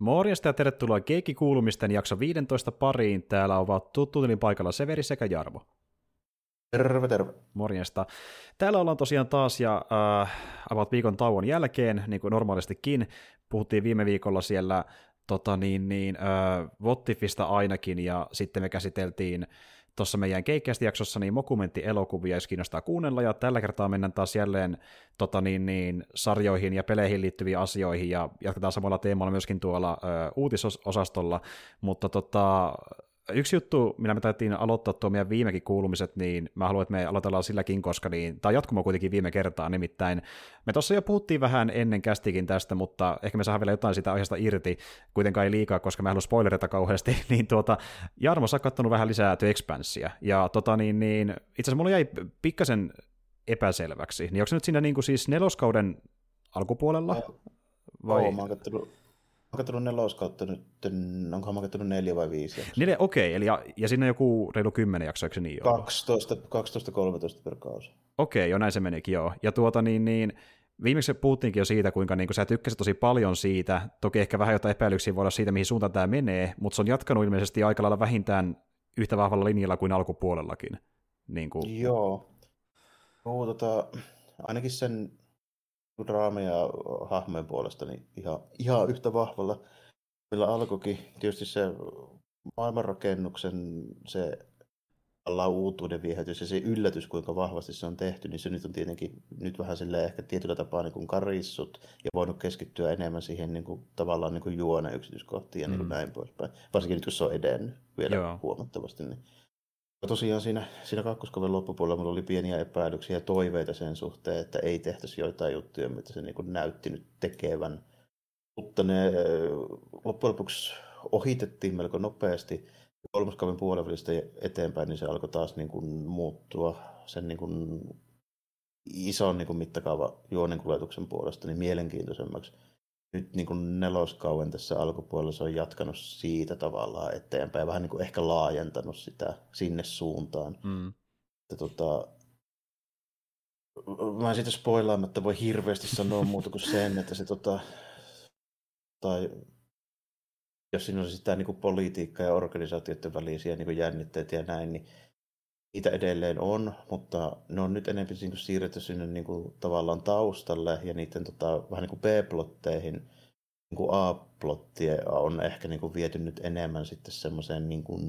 Morjesta ja tervetuloa Keikki-kuulumisten jakso 15 pariin. Täällä ovat tuttuutelin paikalla Severi sekä Jarmo. Terve, terve. Morjesta. Täällä ollaan tosiaan taas ja äh, about viikon tauon jälkeen, niin kuin normaalistikin. Puhuttiin viime viikolla siellä tota niin, niin, äh, Vottifista ainakin, ja sitten me käsiteltiin tuossa meidän keikkästi jaksossa niin mokumentti-elokuvia, jos kiinnostaa kuunnella, ja tällä kertaa mennään taas jälleen tota niin, niin, sarjoihin ja peleihin liittyviin asioihin, ja jatketaan samalla teemalla myöskin tuolla ö, uutisosastolla, mutta tota, yksi juttu, millä me taidettiin aloittaa tuo meidän viimekin kuulumiset, niin mä haluan, että me aloitellaan silläkin, koska niin, tämä jatkumo kuitenkin viime kertaa, nimittäin me tuossa jo puhuttiin vähän ennen kästikin tästä, mutta ehkä me saadaan vielä jotain sitä aiheesta irti, kuitenkaan ei liikaa, koska mä haluan spoilerita kauheasti, niin tuota, Jarmo, sä oot vähän lisää The Expanssia, ja tota niin, niin itse asiassa mulla jäi pikkasen epäselväksi, niin onko se nyt siinä niin kuin siis neloskauden alkupuolella? Vai? Oo, mä oon kattonut Mä katsonut neloskautta nyt, onkohan mä katsonut neljä vai viisi jaksoa. Neljä, okei, okay, eli ja, ja sinne joku reilu kymmenen jaksoa, eikö se niin 12-13 per kausi. Okei, okay, jo näin se menikin, joo. Ja tuota niin, niin viimeksi puhuttiinkin jo siitä, kuinka niin kuin sä tykkäsit tosi paljon siitä, toki ehkä vähän jotain epäilyksiä voi olla siitä, mihin suuntaan tämä menee, mutta se on jatkanut ilmeisesti aika lailla vähintään yhtä vahvalla linjalla kuin alkupuolellakin. Niin kuin. Joo. No, tota, ainakin sen draama ja hahmojen puolesta niin ihan, ihan yhtä vahvalla, millä alkoikin. Tietysti se maailmanrakennuksen se uutuuden viehätys ja se yllätys, kuinka vahvasti se on tehty, niin se nyt on tietenkin nyt vähän silleen ehkä tietyllä tapaa niin kuin karissut ja voinut keskittyä enemmän siihen niin kuin, tavallaan niin kuin juonen yksityiskohtiin ja niin kuin mm. näin poispäin. Varsinkin nyt, kun se on edennyt vielä Joo. huomattavasti. Niin Tosiaan siinä, siinä kakkoskauden loppupuolella minulla oli pieniä epäilyksiä ja toiveita sen suhteen, että ei tehtäisi joitain juttuja, mitä se niin näytti nyt tekevän. Mutta ne loppujen lopuksi ohitettiin melko nopeasti. Kolmoskauden puolivälistä eteenpäin niin se alkoi taas niin kuin muuttua sen niin kuin ison niin kuin mittakaava juonenkuljetuksen puolesta niin mielenkiintoisemmaksi nyt niin kuin neloskauen tässä alkupuolella se on jatkanut siitä tavallaan eteenpäin, vähän niin kuin ehkä laajentanut sitä sinne suuntaan. Mm. Että, tota, mä en siitä spoilaamatta voi hirveästi sanoa muuta kuin sen, että se tota, tai jos siinä on sitä niin kuin politiikka- ja organisaatioiden välisiä niin kuin jännitteitä ja näin, niin niitä edelleen on, mutta ne on nyt enemmän niin kuin siirretty sinne niin kuin, tavallaan taustalle ja niiden tota, vähän niin kuin B-plotteihin. Niin kuin A-plottia on ehkä niin kuin viety nyt enemmän sitten semmoiseen niin kuin,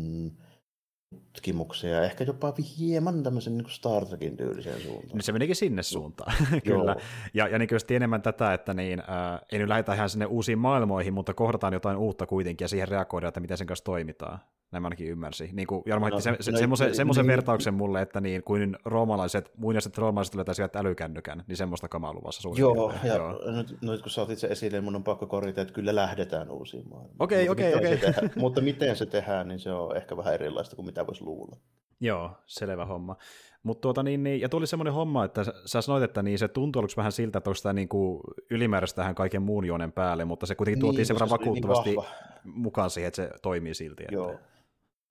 tutkimuksia ja ehkä jopa hieman tämmöisen niin Star Trekin tyyliseen suuntaan. Niin se menikin sinne suuntaan, kyllä. Ja, ja niin enemmän tätä, että niin, äh, ei nyt lähdetä ihan sinne uusiin maailmoihin, mutta kohdataan jotain uutta kuitenkin ja siihen reagoidaan, että miten sen kanssa toimitaan. Näin ainakin ymmärsi. Niin kuin Jarmo no, se, se, no, semmoisen, niin, semmoisen niin, vertauksen mulle, että niin kuin roomalaiset, muinaiset roomalaiset löytäisivät älykännykän, niin semmoista kamaa luvassa Joo, ja Joo. Nyt, nyt, kun sä otit se esille, niin mun on pakko korjata, että kyllä lähdetään uusiin maailmaan. Okei, okei, okei. Mutta miten se tehdään, niin se on ehkä vähän erilaista kuin mitä voisi luulla. Joo, selvä homma. Mutta tuota, niin, niin, ja tuli semmoinen homma, että sä sanoit, että niin se tuntui aluksi vähän siltä, että onko tämä niin kuin ylimääräistä tähän kaiken muun juonen päälle, mutta se kuitenkin tuotiin niin, sen verran niin vakuuttavasti niin mukaan siihen, että se toimii silti. Että... Joo,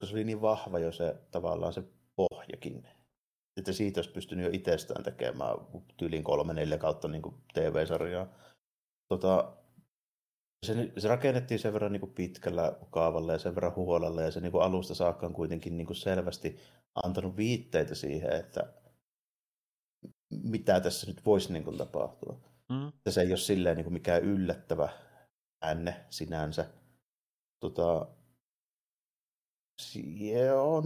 se oli niin vahva jo se tavallaan se pohjakin, että siitä olisi pystynyt jo itsestään tekemään tyyliin kolme, neljä kautta niin kuin TV-sarjaa. Tota, se, se rakennettiin sen verran niin kuin pitkällä kaavalla ja sen verran huolella ja se niin kuin alusta saakka on kuitenkin niin kuin selvästi antanut viitteitä siihen, että mitä tässä nyt voisi niin kuin tapahtua. Mm. Se ei ole silleen niin kuin mikään yllättävä änne sinänsä. Tota, se on,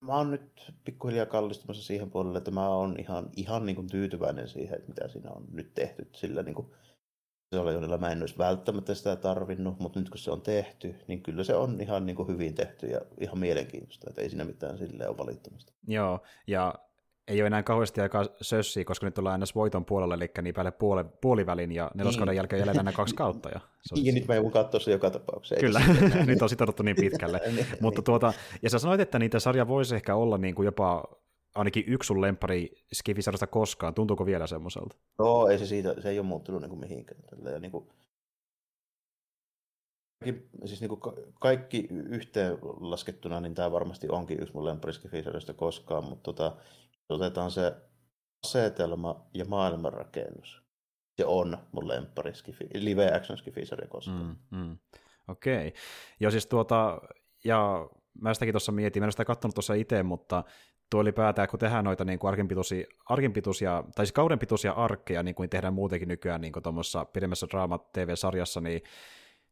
mä oon nyt pikkuhiljaa kallistumassa siihen puolelle, että mä oon ihan, ihan niin kuin tyytyväinen siihen, että mitä siinä on nyt tehty. Sillä niin kuin, se oli, jolla mä en olisi välttämättä sitä tarvinnut, mutta nyt kun se on tehty, niin kyllä se on ihan niin kuin hyvin tehty ja ihan mielenkiintoista, että ei siinä mitään silleen ole valittamista. Joo, ja ei ole enää kauheasti aikaa sössiä, koska nyt ollaan aina voiton puolella, eli niin päälle puoli, puolivälin, ja neloskauden niin. jälkeen jäljellä enää kaksi kautta. Ja se on... Niin, nyt mä joudun katsoa se joka tapauksessa. Kyllä, nyt on sitouduttu niin pitkälle. niin, Mutta tuota, ja sä sanoit, että niitä sarja voisi ehkä olla niin kuin jopa ainakin yksi sun lempari Skifisarjasta koskaan. Tuntuuko vielä semmoiselta? Joo, ei se siitä, se ei ole muuttunut niin kuin mihinkään. Ja niin kuin, siis niin kuin kaikki yhteen laskettuna, niin tämä varmasti onkin yksi mun lempari Skifisarjasta koskaan, mutta tota, otetaan se asetelma ja maailmanrakennus, se on mun lemppari skifi, live action skifisarja koskaan. Mm, mm. Okei. Okay. Joo siis tuota, ja mä sitäkin tuossa mietin, mä en sitä katsonut tuossa itse, mutta tuo ylipäätään, kun tehdään noita niin kuin arkinpituisia, arkinpituisia, tai siis kaudenpituisia arkkeja, niin kuin tehdään muutenkin nykyään niin tuommoissa pidemmässä draama-tv-sarjassa, niin,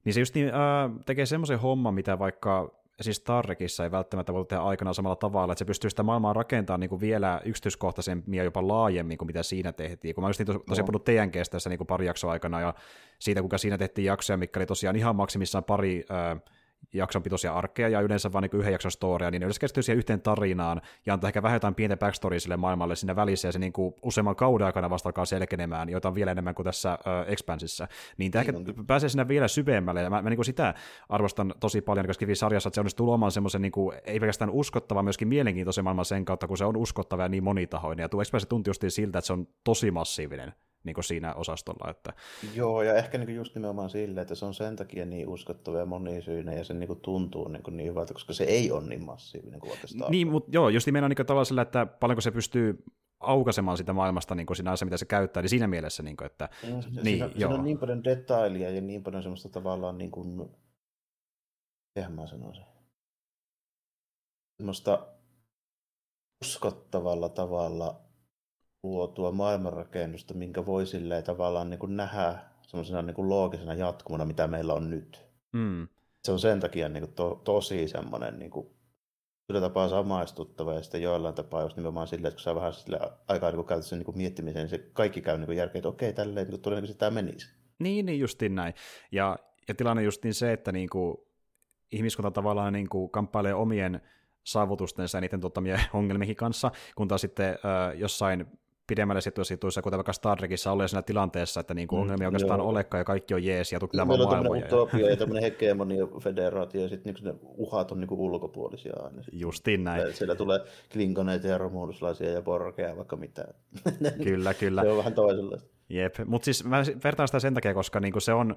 niin se just niin, ää, tekee semmoisen homman, mitä vaikka siis Star Trekissa ei välttämättä voi tehdä aikanaan samalla tavalla, että se pystyy sitä maailmaa rakentamaan niin kuin vielä yksityiskohtaisemmin ja jopa laajemmin kuin mitä siinä tehtiin. Kun mä just niin tosiaan puhunut TNGstä tässä niin kuin pari jaksoa aikana ja siitä, kuinka siinä tehtiin jaksoja, mikä oli tosiaan ihan maksimissaan pari ää, jakson pitoisia arkkeja ja yleensä vain niin yhden jakson storia, niin ne yleensä keskittyy siihen yhteen tarinaan ja antaa ehkä vähän jotain pientä backstoria sille maailmalle sinne välissä ja se niin kuin useamman kauden aikana vasta alkaa selkenemään, joita on vielä enemmän kuin tässä uh, Expansissa. Niin tämä ehkä pääsee sinne vielä syvemmälle ja mä, mä niin kuin sitä arvostan tosi paljon, koska sarjassa, että se onnistuu luomaan semmoisen niin kuin, ei pelkästään uskottava, myöskin mielenkiintoisen maailman sen kautta, kun se on uskottava ja niin monitahoinen. Ja tuo Expanse tunti just siltä, että se on tosi massiivinen niin kuin siinä osastolla. Että... Joo, ja ehkä niin just nimenomaan sille, että se on sen takia niin uskottava ja monisyinen ja se niin kuin tuntuu niin, kuin niin hyvältä, koska se ei ole niin massiivinen kuin oikeastaan. Niin, mutta joo, just nimenomaan niin tavallaan sillä, että paljonko se pystyy aukaisemaan sitä maailmasta niin kuin siinä asiassa, mitä se käyttää, niin siinä mielessä, niin kuin, että... No, niin, siinä, joo. siinä on niin paljon detailia ja niin paljon semmoista tavallaan niin kuin, eihän mä sanoisin, semmoista uskottavalla tavalla luotua maailmanrakennusta, minkä voi silleen tavallaan niin kuin nähdä semmoisena niin kuin loogisena jatkumona, mitä meillä on nyt. Mm. Se on sen takia niin kuin to, tosi semmoinen niin kuin, kyllä tapaa samaistuttava ja sitten joillain tapaa just nimenomaan silleen, että kun saa vähän sille aikaa niin käytössä niin miettimiseen, niin se kaikki käy niin järkeä, että okei, tälleen niin todennäköisesti tämä menisi. Niin, niin justiin näin. Ja, ja tilanne justiin se, että niin kuin, ihmiskunta tavallaan niin kuin, kamppailee omien saavutustensa ja niiden tuottamien ongelmien kanssa, kun taas sitten äh, jossain pidemmälle situissa, kuten vaikka Star Trekissä ollaan siinä tilanteessa, että niin kuin mm, ongelmia oikeastaan joo. olekaan ja kaikki on jees ja tukitaan vaan maailmoja. Meillä on utopia ja tämmöinen hegemonia federaatio ja sitten niin ne uhat on niin kuin ulkopuolisia aina. Justiin näin. Siellä tulee klinkoneita ja romuluslaisia ja porkeja vaikka mitään. Kyllä, kyllä. se on vähän toisenlaista. Jep, mutta siis mä vertaan sitä sen takia, koska niinku se on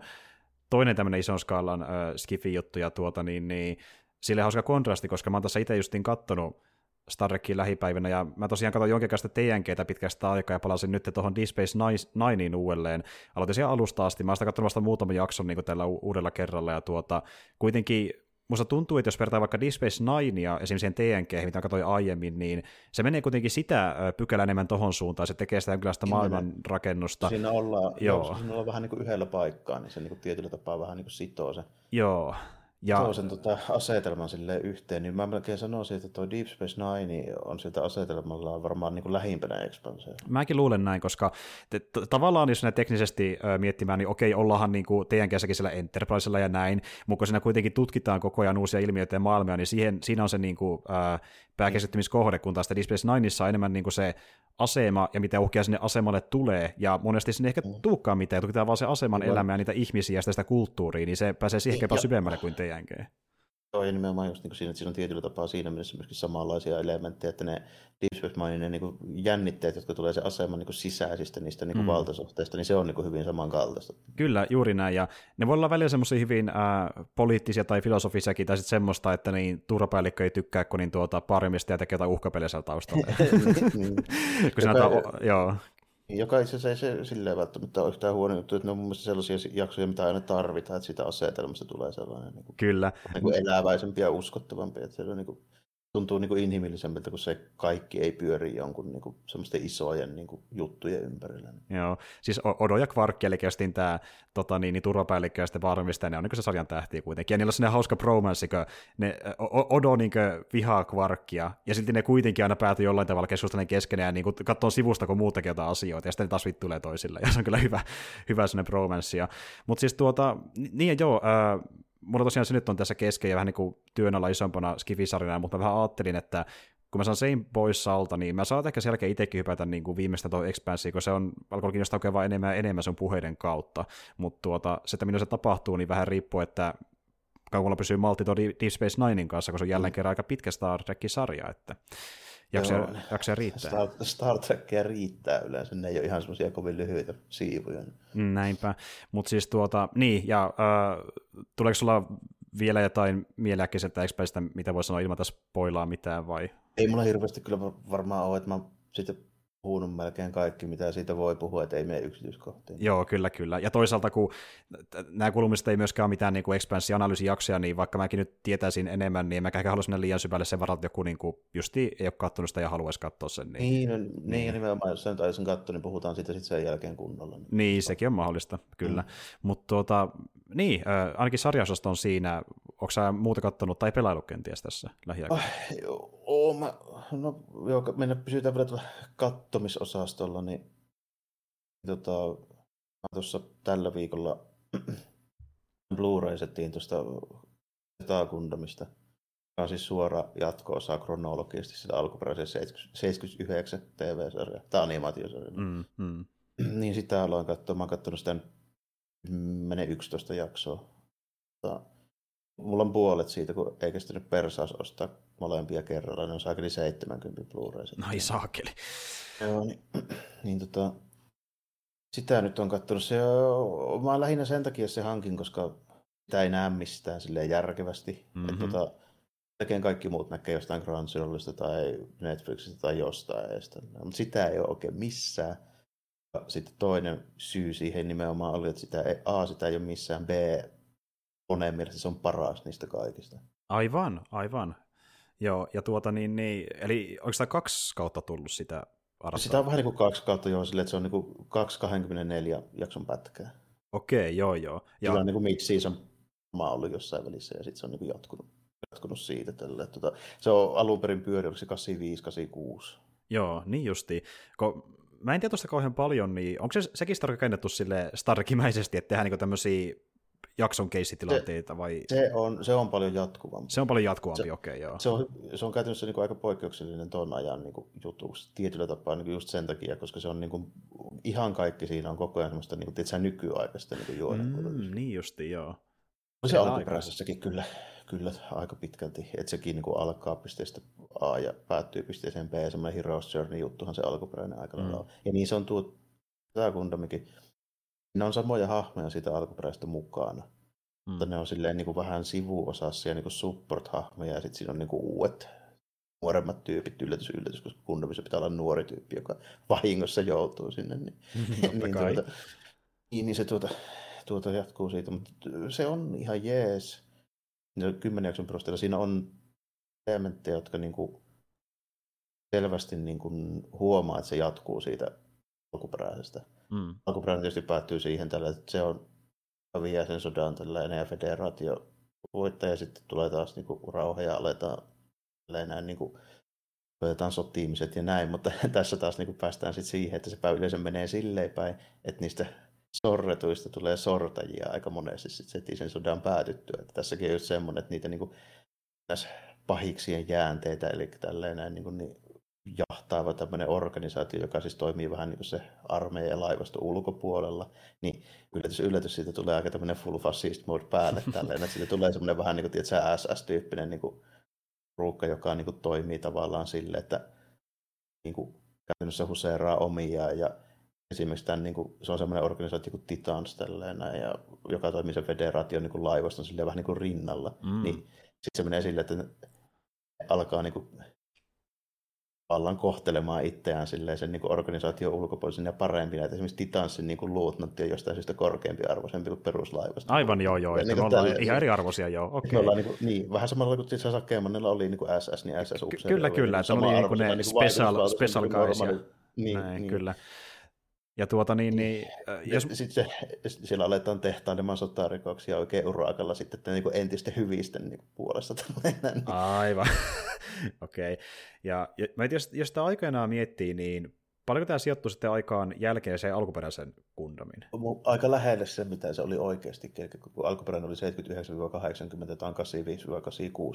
toinen tämmöinen ison skaalan äh, skifi-juttu ja tuota, niin, niin sille hauska kontrasti, koska mä oon tässä itse justiin kattonut Star Trekin lähipäivinä, ja mä tosiaan katsoin jonkin kanssa TNGtä pitkästä aikaa, ja palasin nyt tuohon Deep Space Nineen uudelleen. Aloitin siellä alusta asti, mä oon sitä katsonut vasta muutaman jakson niin tällä uudella kerralla, ja tuota, kuitenkin musta tuntuu, että jos vertaa vaikka Deep Space Ninea esimerkiksi siihen TNG, mitä katsoin aiemmin, niin se menee kuitenkin sitä pykälä enemmän tohon suuntaan, se tekee sitä jonkinlaista maailmanrakennusta. Siinä ollaan, joo. siinä ollaan vähän niin kuin yhdellä paikkaa, niin se niin kuin tietyllä tapaa vähän niin kuin sitoo se. Joo, ja... Tuo sen tota, asetelman sille yhteen, niin mä melkein sanoisin, että tuo Deep Space Nine on sieltä asetelmalla varmaan niin kuin lähimpänä Expansea. Mäkin luulen näin, koska te, t- tavallaan jos ne teknisesti ö, miettimään, niin okei, ollaanhan niin kuin TNGssäkin siellä Enterprisella ja näin, mutta kun siinä kuitenkin tutkitaan koko ajan uusia ilmiöitä ja maailmia, niin siihen, siinä on se niin kuin, ö, pääkeskittymiskohde, kun taas Deep Space Nineissa on enemmän niin kuin se asema ja mitä uhkia sinne asemalle tulee, ja monesti sinne ehkä mm. tuukkaan mitään, ja tutkitaan vaan se aseman elämää, niitä ihmisiä ja sitä, sitä kulttuuria, niin se pääsee siihen jopa syvemmälle kuin TNG. Joo, ja nimenomaan just niin siinä, että siinä on tietyllä tapaa siinä mielessä myöskin samanlaisia elementtejä, että ne Deep Space Minein niin jännitteet, jotka tulee se aseman niin sisäisistä niistä niin mm. valtasuhteista, niin se on niin hyvin samankaltaista. Kyllä, juuri näin, ja ne voi olla välillä semmoisia hyvin äh, poliittisia tai filosofisiakin, tai sitten semmoista, että niin turvapäällikkö ei tykkää, kun niin tuota, parimista ja tekee jotain uhkapeliä siellä taustalla. Kun näyttää, joo. Joka itse asiassa ei se silleen välttämättä ole yhtään huono juttu, että ne on mun mielestä sellaisia jaksoja, mitä aina tarvitaan, että siitä asetelmasta tulee sellainen niin kuin, Kyllä. Niin kuin eläväisempi ja uskottavampi. Että se on niin kuin, tuntuu niin kuin inhimillisemmältä, kun se kaikki ei pyöri jonkun niin kuin, semmoisten isojen niin kuin, juttujen ympärillä. Joo, siis Odo ja Kvarkki, eli justiin tämä tota, niin, niin, turvapäällikkö ja sitten varmistaja, ne on niin se sarjan tähtiä kuitenkin. Ja niillä on sellainen hauska bromance, kun ne, Odo niin kuin, vihaa Kvarkkia, ja silti ne kuitenkin aina päätyy jollain tavalla keskustelemaan keskenään, ja niin katsoo sivusta, kun muut tekee jotain asioita, ja sitten ne taas vittuilee toisille, ja se on kyllä hyvä, hyvä sellainen bromance. Mutta siis tuota, niin joo, äh, mulla tosiaan se nyt on tässä kesken ja vähän niin kuin työn alla isompana skifisarjana, mutta mä vähän ajattelin, että kun mä saan sein pois alta, niin mä saan ehkä selkeä itsekin hypätä niin kuin viimeistä tuo Expansiin, kun se on alkoi kiinnostaa oikein vaan enemmän ja enemmän sun puheiden kautta, mutta tuota, se, että minun se tapahtuu, niin vähän riippuu, että kauan pysyy maltti tuo Deep Space Ninein kanssa, kun se on jälleen mm. kerran aika pitkä Star Trek-sarja, että jaksaa, jaksaa riittää. Star, Star Trekkia riittää yleensä, ne ei ole ihan semmoisia kovin lyhyitä siivuja. Näinpä, mutta siis tuota, niin, ja äh, tuleeko sulla vielä jotain mieleäkkiseltä Expressistä, mitä voi sanoa ilman, että spoilaa mitään vai? Ei mulla hirveästi kyllä varmaan ole, että mä sitten puhunut melkein kaikki, mitä siitä voi puhua, että ei mene yksityiskohtiin. Joo, kyllä, kyllä. Ja toisaalta, kun nämä kulmiset ei myöskään ole mitään niin ekspanssianalyysijaksoja, niin vaikka mäkin nyt tietäisin enemmän, niin mä ehkä halua mennä liian syvälle sen varalta, joku niin kuin, justi ei ole katsonut sitä ja haluaisi katsoa sen. Niin, niin, no, niin, niin. ja nimenomaan, jos sen taisin katsoa, niin puhutaan siitä sitten sen jälkeen kunnolla. Niin, niin sekin on mahdollista, kyllä. Mm. Mutta tuota, niin, äh, ainakin sarjasosta on siinä, onko sä muuta kattonut tai pelailu kenties tässä lähiaikoina? Ah, joo, mä, no joo, mennä pysytään vielä kattomisosastolla, niin tota, mä tuossa tällä viikolla Blu-ray-settiin tuosta Gundamista, joka on siis suora jatko-osa kronologisesti sitä alkuperäisen 79 TV-sarja, tai animaatiosarja. Mm, mm. niin sitä aloin katsoa, mä oon katsonut sitä 10-11 jaksoa. Tota, mulla on puolet siitä, kun ei kestänyt persaas ostaa molempia kerralla, niin on saakeli 70 Blu-ray. No ei saakeli. Joo, niin, niin tota, sitä nyt on katsonut. Se mä lähinnä sen takia se hankin, koska sitä ei näe mistään silleen järkevästi. Mm-hmm. Että tota, tekee kaikki muut näkee jostain Crunchyrollista tai Netflixistä tai jostain. Mutta sitä ei ole oikein missään. Sitten toinen syy siihen nimenomaan oli, että sitä ei, A, sitä ei ole missään, B, moneen mielessä se on paras niistä kaikista. Aivan, aivan. Joo, ja tuota niin, niin eli onko sitä kaksi kautta tullut sitä arvoa? Sitä on vähän niin kuin kaksi kautta, joo, sille, että se on niin kuin 224 jakson pätkää. Okei, joo, joo. Ja... Sillä on niin kuin mid-season mä ollut jossain välissä, ja sitten se on niin kuin jatkunut, jatkunut siitä. Tälle. Tuota, se on alun perin pyöri, oliko se 85, 86. Joo, niin justi. Ko, mä en tiedä tuosta kauhean paljon, niin onko se sekin rakennettu sille starkimäisesti, että tehdään niin tämmöisiä jakson keissitilanteita vai? Se on, se on paljon jatkuvampi. Se on paljon jatkuvampi, okei, okay, joo. Se on, se on käytännössä niin kuin aika poikkeuksellinen ton ajan niin jutuksi tietyllä tapaa niin just sen takia, koska se on niin kuin, ihan kaikki siinä on koko ajan semmoista niin kuin, nykyaikaista niin juonen mm, Niin justi, joo. Se alkuperäisessäkin kyllä, kyllä aika pitkälti, että sekin niin kuin alkaa pisteestä A ja päättyy pisteeseen B, semmoinen Heroes Journey juttuhan se alkuperäinen aika mm. Ja niin se on tuo, tämä Gundamikin, ne on samoja hahmoja siitä alkuperäistä mukana. Mm. Mutta ne on silleen niin kuin vähän sivuosassa ja niin kuin support-hahmoja ja sitten siinä on niin kuin uudet nuoremmat tyypit, yllätys, yllätys, koska Gundamissa pitää olla nuori tyyppi, joka vahingossa joutuu sinne. Niin, niin, tuota, niin, niin se tuota, tuota jatkuu siitä, mutta se on ihan jees. Kymmenen jakson perusteella siinä on elementtejä, jotka niin kuin selvästi niin kuin huomaa, että se jatkuu siitä alkuperäisestä. Mm. Alkuperäinen tietysti päättyy siihen tällä, että se on vie sen sodan tällainen ja federaatio voittaa ja sitten tulee taas niin kuin, rauha ja aletaan näin niin kuin, otetaan sotiimiset ja näin, mutta tässä taas niin kuin päästään sitten siihen, että se yleensä menee silleen päin, että niistä sorretuista tulee sortajia aika monesti sitten heti sen sodan päätyttyä. Että tässäkin on just semmoinen, että niitä niin kuin, tässä pahiksien jäänteitä, eli tällainen niin, kuin, niin jahtaava tämmöinen organisaatio, joka siis toimii vähän niin kuin se armeija ja laivasto ulkopuolella, niin yllätys, yllätys siitä tulee aika tämmöinen full fascist mode päälle tälleen, että siitä tulee semmoinen vähän niin kuin, tiedätkö, SS-tyyppinen niin kuin, ruukka, joka niin kuin, toimii tavallaan sille, että niin kuin, käytännössä huseeraa omia ja esimerkiksi tämän, niin kuin, se on semmoinen organisaatio kuin Titans tälleen, ja joka toimii sen federaation niin kuin laivaston silleen vähän niin kuin rinnalla, mm. niin sitten se menee sille, että alkaa niin kuin, vallan kohtelemaan itseään silleen sen niin organisaation ulkopuolisen ja parempina. Että esimerkiksi Titansin niin kuin luutnantti on jostain syystä korkeampi arvoisempi kuin peruslaivasta. Aivan joo joo, että niin me ollaan tälle, ihan eri arvoisia joo. Okay. Me niin, kuin, niin, vähän samalla kuin Titsa Sakemannilla oli niin kuin SS, niin SS Ky- Kyllä, kyllä, että oli niin kuin ne niin special, special guys. Niin, Näin, niin. kyllä. Ja tuota niin, niin jos... Sitten se, siellä aletaan tehtailemaan sotarikoksia oikein urakalla sitten että niin entisten hyvisten niin puolesta. Aivan, okei. Okay. Ja, ja mä jos, jos sitä aikanaan miettii, niin paljonko tämä sijoittuu sitten aikaan jälkeen se alkuperäisen kundamin? Aika lähelle se, mitä se oli oikeasti. Kun alkuperäinen oli 79-80, tämä on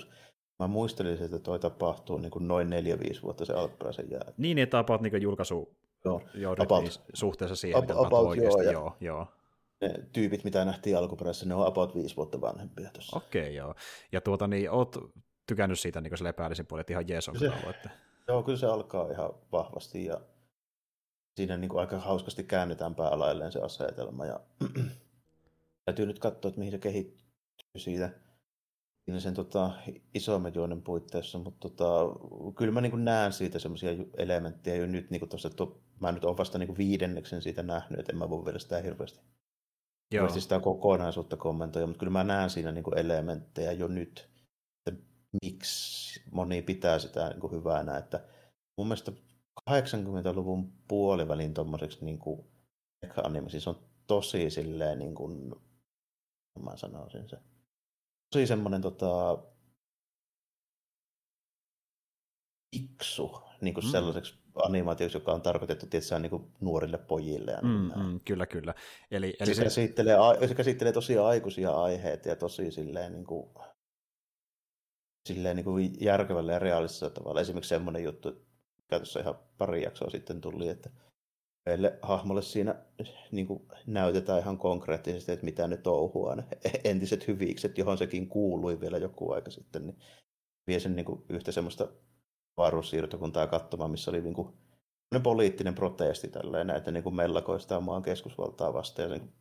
85-86. Mä muistelin, että toi tapahtuu niin kuin noin 4-5 vuotta se alkuperäisen jälkeen. Niin, että tapaat niin julkaisu joo. about, suhteessa siihen, about, mitä about, oikeasti. Joo, joo, joo. Ne tyypit, mitä nähtiin alkuperäisessä, ne on about viisi vuotta vanhempia tuossa. Okei, okay, joo. Ja tuota, niin, oot tykännyt siitä niin sille päällisin puolella, että ihan jees on se, että... Joo, kyllä se alkaa ihan vahvasti ja siinä niin kuin aika hauskasti käännetään päälailleen se asetelma ja täytyy nyt katsoa, että mihin se kehittyy siitä. sen tota, isomman juonen puitteissa, mutta tota, kyllä mä niin näen siitä semmoisia elementtejä jo nyt, niin tuossa, että mä nyt olen vasta niin viidenneksen siitä nähnyt, että en mä voi vielä sitä hirveästi, Joo. sitä kokonaisuutta kommentoida, mutta kyllä mä näen siinä niin elementtejä jo nyt, että miksi moni pitää sitä niin hyvänä, että mun mielestä 80-luvun puolivälin tuommoiseksi niin anime, siis on tosi silleen niin kuin, mä sanoisin se, tosi semmoinen tota, iksu niin kuin mm. sellaiseksi animaatioksi, joka on tarkoitettu tietysti niin kuin nuorille pojille. Ja mm, mm, kyllä, kyllä. Eli, eli se, se... Käsittelee, se käsittelee tosi aikuisia aiheita ja tosi silleen, niin kuin, silleen niin kuin järkevällä ja realistisella tavalla. Esimerkiksi semmoinen juttu, mikä tuossa ihan pari jaksoa sitten tuli, että meille hahmolle siinä niin kuin näytetään ihan konkreettisesti, että mitä ne touhua, ne entiset hyvikset, johon sekin kuului vielä joku aika sitten, niin vie sen niin kuin yhtä semmoista avaruussiirtokuntaa katsomaan, missä oli niin kuin poliittinen protesti tälleen, että niin kuin mellakoista maan keskusvaltaa vastaan ja niin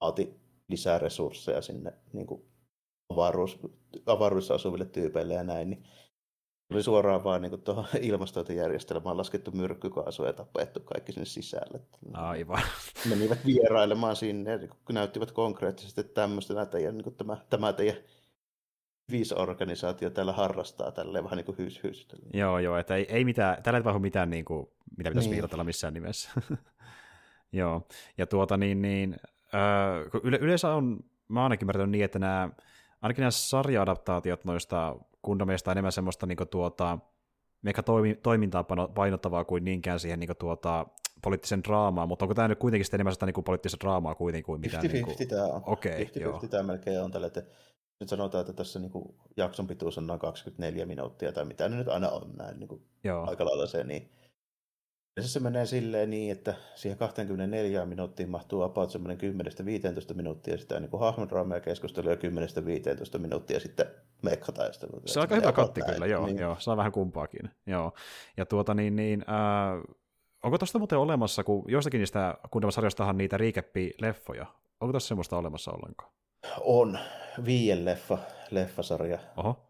vaati lisää resursseja sinne niin kuin avaruus, avaruudessa asuville tyypeille ja näin, niin oli suoraan vaan niin tuohon ilmastointijärjestelmään laskettu myrkkykaasu ja tapettu kaikki sinne sisälle. Aivan. Menivät vierailemaan sinne ja näyttivät konkreettisesti, että tämmöistä teidän, niin tämä, tämä teidän viisi organisaatio täällä harrastaa tälleen vähän niin kuin hyys, hyys Joo, joo, että ei, ei mitään, tällä ei tapahdu mitään, niin kuin, mitä pitäisi niin. viitatella missään nimessä. joo, ja tuota niin, niin äh, yle, yleensä on, mä ainakin ymmärtänyt niin, että nämä, ainakin nämä sarja-adaptaatiot noista Gundameista enemmän semmoista niin kuin, tuota, meikä toimi, toimintaa painottavaa kuin niinkään siihen niin kuin, tuota, poliittisen draamaa, mutta onko tämä nyt kuitenkin sitten enemmän sitä niin kuin poliittista draamaa kuitenkin kuin mitään? 50-50 niin kuin... tämä on. Okei, okay, 50-50 joo. tämä melkein on tällä, että nyt sanotaan, että tässä niin kuin, jakson pituus on noin 24 minuuttia tai mitä ne nyt aina on näin niin kuin, Joo. aika lailla se, niin se menee silleen niin, että siihen 24 minuuttiin mahtuu about semmoinen 10-15 minuuttia sitä niin kuin hahmodraamaa ja keskustelua ja 10-15 minuuttia sitten mekkataistelua. Se on aika hyvä katti kyllä, joo, niin. joo, saa vähän kumpaakin. Joo. Ja tuota niin, niin äh, onko tuosta muuten olemassa, kun joistakin niistä Gundam-sarjoistahan niitä riikeppi-leffoja, onko tuossa semmoista olemassa ollenkaan? On, viien leffa, leffasarja. Oho.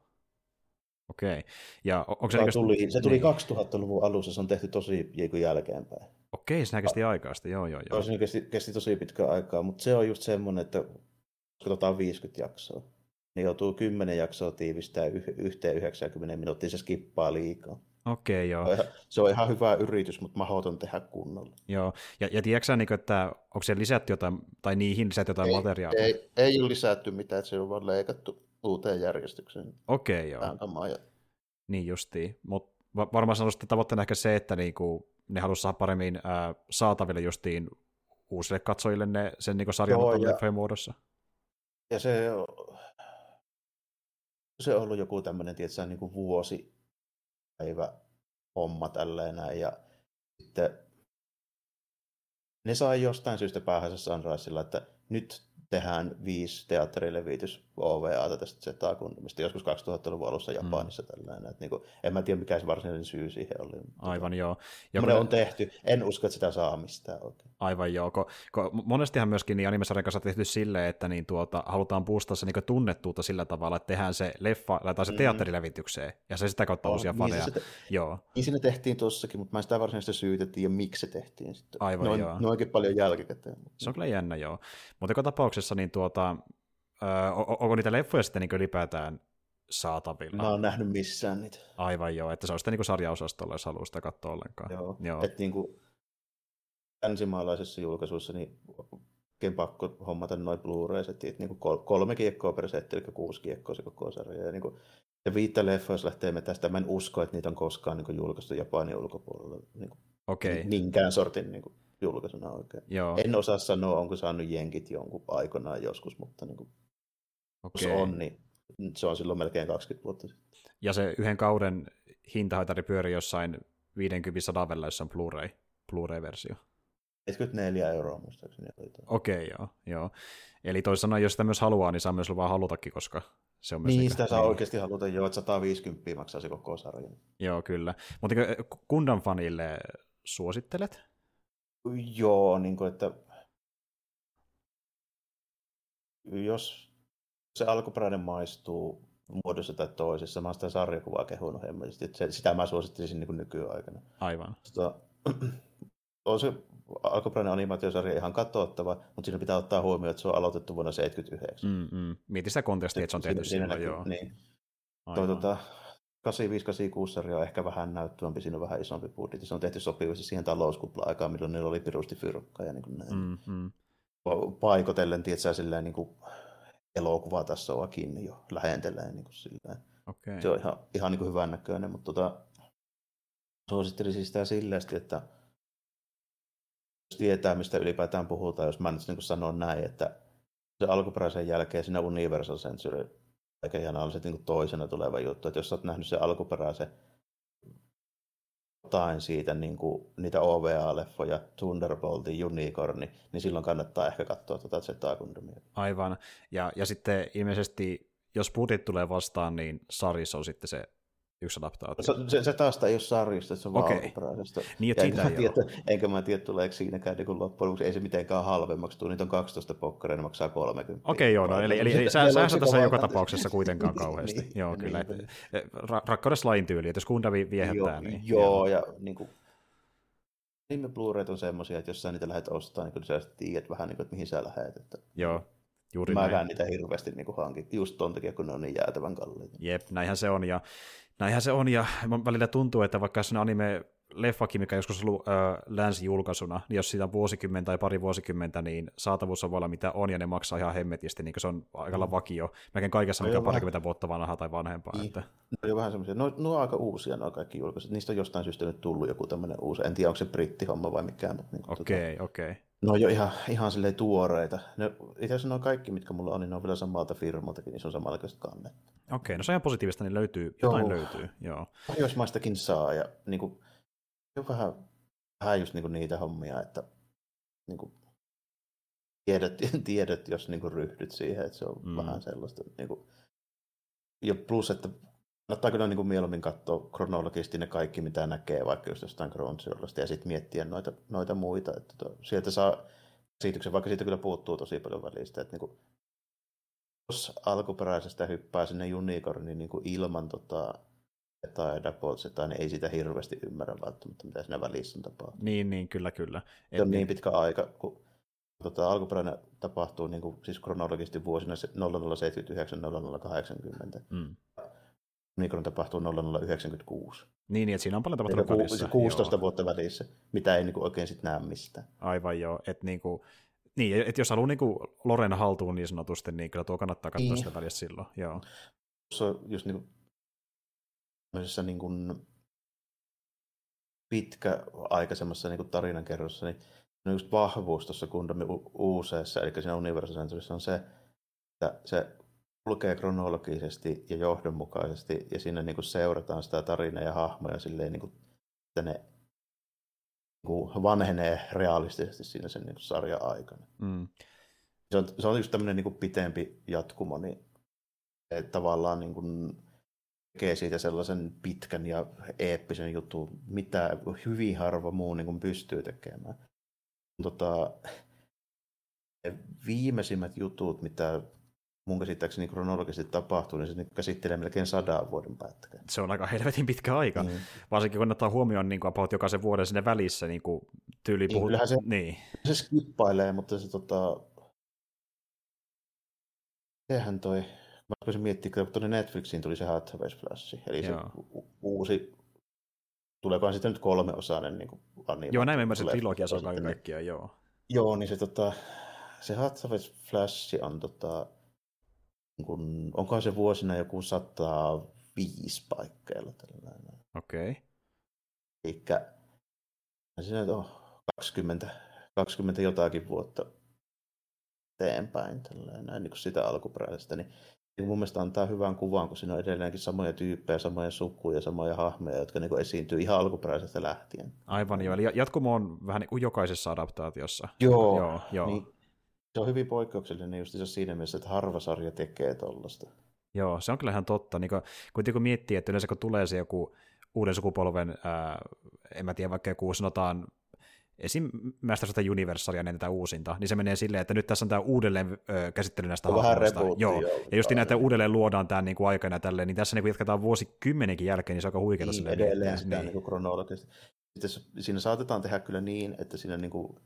Okei. Ja onko se, se, tuli, se tuli niin. 2000-luvun alussa, se on tehty tosi jälkeenpäin. Okei, se kesti aikaista, joo joo joo. Se kesti, kesti tosi pitkä aikaa, mutta se on just semmoinen, että katsotaan 50 jaksoa, niin joutuu 10 jaksoa tiivistää yhteen 90 minuuttia, se skippaa liikaa. Okei, joo. Se on ihan hyvä yritys, mutta mahdoton tehdä kunnolla. Joo, ja, ja tiedätkö niin että onko se lisätty jotain, tai niihin lisätty jotain ei, materiaalia? Ei, ei ole lisätty mitään, se on vaan leikattu uuteen järjestykseen. Okei, joo. Ja... Niin justiin, mutta varmaan sanoisin, että tavoitteena ehkä se, että niinku, ne haluaisi saada paremmin äh, saataville justiin uusille katsojille ne, sen niinku sarjan Joo, ja, muodossa. Ja se, se on ollut joku tämmöinen, tietysti, niin kuin vuosi päivä homma tälleen näin. Ja sitten ne sai jostain syystä päähänsä Sunrisella, että nyt tehdään viisi teatterilevitys OVAta tästä Z-kuntamista joskus 2000-luvun alussa. Japanissa mm. tällainen. Että niin kuin, en mä tiedä mikä se varsinainen syy siihen oli. Aivan joo. Ja kun... on tehty, en usko, että sitä saa mistään oikein. Aivan joo. Ko, ko, monestihan myöskin niin animesarjan kanssa tehty silleen, että niin tuota, halutaan puustaa se niin tunnettuutta sillä tavalla, että tehdään se leffa, laitetaan se mm. teatterilevitykseen, ja se sitä kautta oh, uusia niin faneja. Te... joo. Niin siinä tehtiin tuossakin, mutta mä en sitä varsinaisesti syytettiin, ja miksi se tehtiin sitten. Aivan noin, joo. Noinkin paljon jälkikäteen. Se on kyllä jännä, joo. Mutta joka tapauksessa niin tuota, Öö, onko niitä leffoja sitten niin ylipäätään saatavilla? Mä oon nähnyt missään niitä. Aivan joo, että se on sitten niin sarjaosastolla, jos haluaa sitä katsoa ollenkaan. Joo, joo. että niin kuin länsimaalaisessa julkaisussa niin oikein pakko hommata noin Blu-rayset, että niin kuin kolme kiekkoa per setti, eli kuusi kiekkoa se koko sarja. Ja, niin kuin, ja viittä leffoa, jos lähtee me tästä, mä en usko, että niitä on koskaan niin kuin julkaistu Japanin ulkopuolella. Niin kuin, okay. Minkään sortin niin kuin, julkaisuna oikein. Joo. En osaa sanoa, onko saanut jenkit jonkun aikanaan joskus, mutta niin kuin, okay. se on, niin se on silloin melkein 20 vuotta sitten. Ja se yhden kauden hintahaitari pyörii jossain 50 välillä, jos on Blu-ray, Blu-ray-versio. 74 euroa muistaakseni. Okei, okay, joo, joo. Eli toisin sanoen, jos sitä myös haluaa, niin saa myös luvaa halutakin, koska se on myös... Niin, sitä saa oikeasti haluta jo, että 150 maksaa se koko sarja. Joo, kyllä. Mutta Kundan fanille suosittelet? Joo, niin kuin, että jos se alkuperäinen maistuu muodossa tai toisessa. Mä oon sitä sarjakuvaa kehunut hemmellisesti. Se, sitä mä suosittelisin niin nykyaikana. Aivan. Tota, on se alkuperäinen animaatiosarja ihan katsottava, mutta siinä pitää ottaa huomioon, että se on aloitettu vuonna 1979. Mm, mm. Mieti sitä kontekstia, että se on tehty siinä, silloin, joo. Niin. Toi, tota, 85 sarja on ehkä vähän näyttävämpi, siinä on vähän isompi budjetti. Se on tehty sopivasti siihen talouskupla-aikaan, milloin niillä oli pirusti fyrkkaa ja niin kuin näin. Mm, mm. Paikotellen, tietää, silleen niin kuin elokuvatasoakin jo lähentelee niin kuin silleen. Okay. Se on ihan, ihan niin kuin hyvän näköinen, mutta tota, suosittelisin sitä silleen, että jos tietää, mistä ylipäätään puhutaan, jos mä nyt niin sanon näin, että se alkuperäisen jälkeen siinä Universal Century aika ihan on se niin toisena tuleva juttu, että jos olet nähnyt se alkuperäisen jotain siitä, niin kuin, niitä OVA-leffoja, Thunderboltin, Unicorni, niin silloin kannattaa ehkä katsoa tuota Z-Gundamia. Aivan, ja, ja sitten ilmeisesti, jos budjet tulee vastaan, niin Saris on sitten se yksi adaptaatio. Se, se, se taas ei ole sarjista, se on okay. valtaperäisestä. Niin, ja enkä, mä tiedä, enkä mä tiedä, tuleeko siinäkään niin loppujen lopuksi, ei se mitenkään halvemmaksi tule, niitä on 12 pokkareja, ne maksaa 30. Okei, okay, joo, no, eli, eli, eli sä, sä tässä joka tapauksessa kuitenkaan kauheasti. niin, joo, kyllä. Niin, niin. Ra- rakkaudessa lain tyyli, että jos Kundavi viehättää, joo, niin... Joo, joo. ja niin kuin, Anime Blu-rayt on semmoisia, että jos sä niitä lähdet ostamaan, niin sä tiedät vähän, niin kuin, että mihin sä lähdet. Että... Joo, juuri Mä näin. niitä hirveästi niin hankin, just ton takia, kun ne on niin jäätävän kalliita. Jep, näinhän se on, ja näinhän se on, ja välillä tuntuu, että vaikka se anime leffakin, mikä joskus ollut äh, länsi-julkaisuna, niin jos siitä on vuosikymmentä tai pari vuosikymmentä, niin saatavuus on voi mitä on, ja ne maksaa ihan hemmetisti, niin se on aika mm. vakio. Melkein kaikessa, mikä on parikymmentä vuotta vanhaa tai vanhempaa. Niin. Että... No, vähän semmoisia. No, no on aika uusia nuo kaikki julkaiset. Niistä on jostain syystä nyt tullut joku tämmöinen uusi. En tiedä, onko se brittihomma vai mikään. Mutta niin okei, tota... okei. Okay. No jo ihan, ihan silleen tuoreita. Ne, itse asiassa nuo kaikki, mitkä mulla on, niin ne on vielä samalta firmaltakin, niin se on samanlaista kannetta. Okei, no se on ihan positiivista, niin löytyy, joo. jotain löytyy. Joo. Pohjoismaistakin saa, ja niin kuin, on vähän, vähän just niin kuin niitä hommia, että niin kuin, tiedät, tiedät, jos niin kuin ryhdyt siihen, että se on mm. vähän sellaista. Niin kuin, ja plus, että kannattaa kyllä niin kuin mieluummin katsoa kronologisesti ne kaikki, mitä näkee vaikka just jostain Crunchyrollista ja sitten miettiä noita, noita muita. Että to, sieltä saa käsityksen, vaikka siitä kyllä puuttuu tosi paljon välistä. Että niin kuin, jos alkuperäisestä hyppää sinne Unicorniin niin kuin ilman tota, tai Dapoltsetaan, niin ei sitä hirveästi ymmärrä välttämättä, mitä siinä välissä on tapahtunut. Niin, niin, kyllä, kyllä. Se on niin pitkä aika, kun tota, alkuperäinen tapahtuu niin kuin, siis kronologisesti vuosina 0079-0080. Mm. Mikron tapahtuu 0096. Niin, niin, että siinä on paljon tapahtunut Eli välissä. 16 joo. vuotta välissä, mitä ei niin kuin, oikein sitten näe mistään. Aivan joo, että niin kuin, niin, että jos haluaa niin kuin Loren haltuun niin sanotusti, niin kyllä tuo kannattaa katsoa niin. sitä välissä silloin. Joo. Se on just niin kuin niin kuin pitkäaikaisemmassa niin kuin tarinankerrossa, niin on just vahvuus tuossa Gundam uuseessa, eli siinä Universal Centuryssa on se, että se kulkee kronologisesti ja johdonmukaisesti, ja siinä niin kuin seurataan sitä tarinaa ja hahmoja silleen, niin kuin, että ne niin kuin vanhenee realistisesti siinä sen niin kuin sarjan aikana. Mm. Se, on, se on just tämmöinen niin kuin pitempi jatkumo, niin tavallaan niin kuin, tekee siitä sellaisen pitkän ja eeppisen jutun, mitä hyvin harva muu niin kuin pystyy tekemään. Tota, viimeisimmät jutut, mitä mun käsittääkseni kronologisesti tapahtuu, niin se käsittelee melkein sadan vuoden pätkä. Se on aika helvetin pitkä aika, mm. varsinkin kun ottaa huomioon niin kuin about jokaisen vuoden sinne välissä niin kuin tyyli niin, puhut... se, niin. se skippailee, mutta se tota... Sehän toi, Mä voisin miettiä, kun tuonne Netflixiin tuli se Hathaway Flash, eli Joo. se uusi, tuleekohan sitten nyt kolmeosainen niin anime. Joo, näin ymmärsin, trilogia se on kaiken kaikkiaan, joo. Joo, niin se, tota, se Hathaway Flash on, tota, niin kun, onkohan se vuosina joku 105 paikkeilla tällainen. Okei. Okay. Eli siinä on 20, 20 jotakin vuotta eteenpäin, tällainen, näin niin kuin sitä alkuperäisestä, niin niin mun mielestä antaa hyvän kuvan, kun siinä on edelleenkin samoja tyyppejä, samoja sukuja, samoja hahmeja, jotka niin esiintyy ihan alkuperäisestä lähtien. Aivan joo, eli jatkumo on vähän niin kuin jokaisessa adaptaatiossa. Joo, joo, joo. Niin, se on hyvin poikkeuksellinen just siinä mielessä, että harva sarja tekee tuollaista. Joo, se on kyllä ihan totta. Niin kun, kun miettii, että yleensä kun tulee se joku uuden sukupolven, ää, en mä tiedä, vaikka joku sanotaan esim. Masters of the Universalia ennen tätä uusinta, niin se menee silleen, että nyt tässä on tämä uudelleen ö, käsittely näistä hahmoista. joo. joo, ja just niin, että joo. uudelleen luodaan tämä niin kuin aikana tälleen, niin tässä niin kuin jatketaan vuosikymmenenkin jälkeen, niin se on aika huikeaa. Niin, edelleen niin, sitä niin. niin kronologisesti. Sitten siinä saatetaan tehdä kyllä niin, että siinä niin kuin,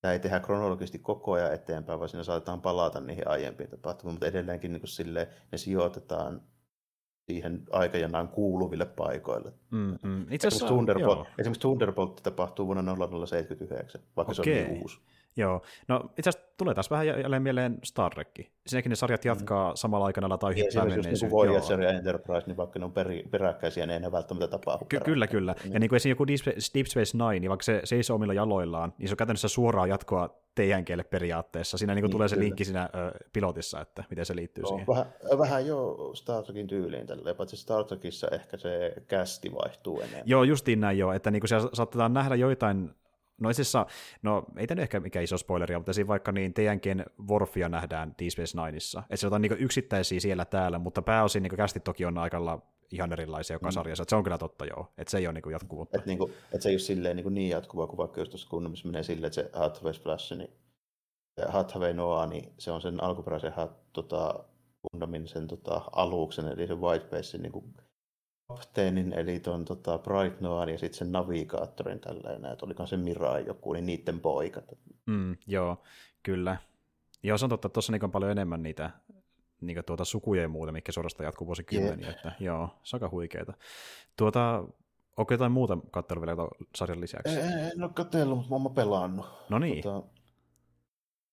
tämä ei tehdä kronologisesti koko ajan eteenpäin, vaan siinä saatetaan palata niihin aiempiin tapahtumiin, mutta edelleenkin niin kuin silleen, ne sijoitetaan siihen aikajanaan kuuluville paikoille. Mm, mm. Itse Esimerkiksi, asiassa, Thunderbolt, joo. esimerkiksi Thunderbolt tapahtuu vuonna 0079, vaikka se on niin uusi. Joo, no itse asiassa tulee taas vähän jälleen mieleen Star Trek. Siinäkin ne sarjat jatkaa samalla aikana tai Mm. Hyppää niin menneisyyteen. kuin Voyager ja Enterprise, niin vaikka ne on peri, peräkkäisiä, ne ei enää välttämättä tapahdu Ky- kyllä, kyllä. Ja niin kuin esim. joku Deep Space, Deep Space Nine, niin vaikka se seisoo omilla jaloillaan, niin se on käytännössä suoraa jatkoa TNGlle periaatteessa. Siinä niin kuin Niin, tulee se kyllä. linkki siinä ö, pilotissa, että miten se liittyy Joo, siihen. vähän, vähän jo Star Trekin tyyliin tälleen, paitsi Star Trekissa ehkä se kästi vaihtuu enemmän. Joo, justiin näin joo, että niin kuin siellä saatetaan nähdä joitain No itse asiassa, no ei tämä ehkä mikään iso spoileria, mutta siinä vaikka niin TNGn Worfia nähdään Deep Space Nineissa. Että siellä on niin yksittäisiä siellä täällä, mutta pääosin niin kästit toki on aikalla ihan erilaisia joka Mm. sarjassa. Että se on kyllä totta joo, että se ei ole niin jatkuvuutta. Et niinku, et se ei ole silleen niinku niin jatkuvaa kuin vaikka just tuossa kunnassa menee silleen, että se Hathaway Splash, niin se Hathaway Noah, niin se on sen alkuperäisen hat, tota, Gundamin sen tota, aluksen, eli se Whitebasein niin kapteenin, eli tuon tota, Bright Noahan ja sitten sen navigaattorin tällainen, että olikohan se Mirai joku, niin niiden poikat. Mm, joo, kyllä. Joo, se on totta, että tuossa niin paljon enemmän niitä niin tuota sukuja ja muuta, mikä suorastaan jatkuu vuosikymmeniä. Että, joo, se on aika huikeeta. Tuota, onko jotain muuta katselua vielä sarjan lisäksi? En, en ole katsellut, mutta mä oon pelannut. No niin, Tota,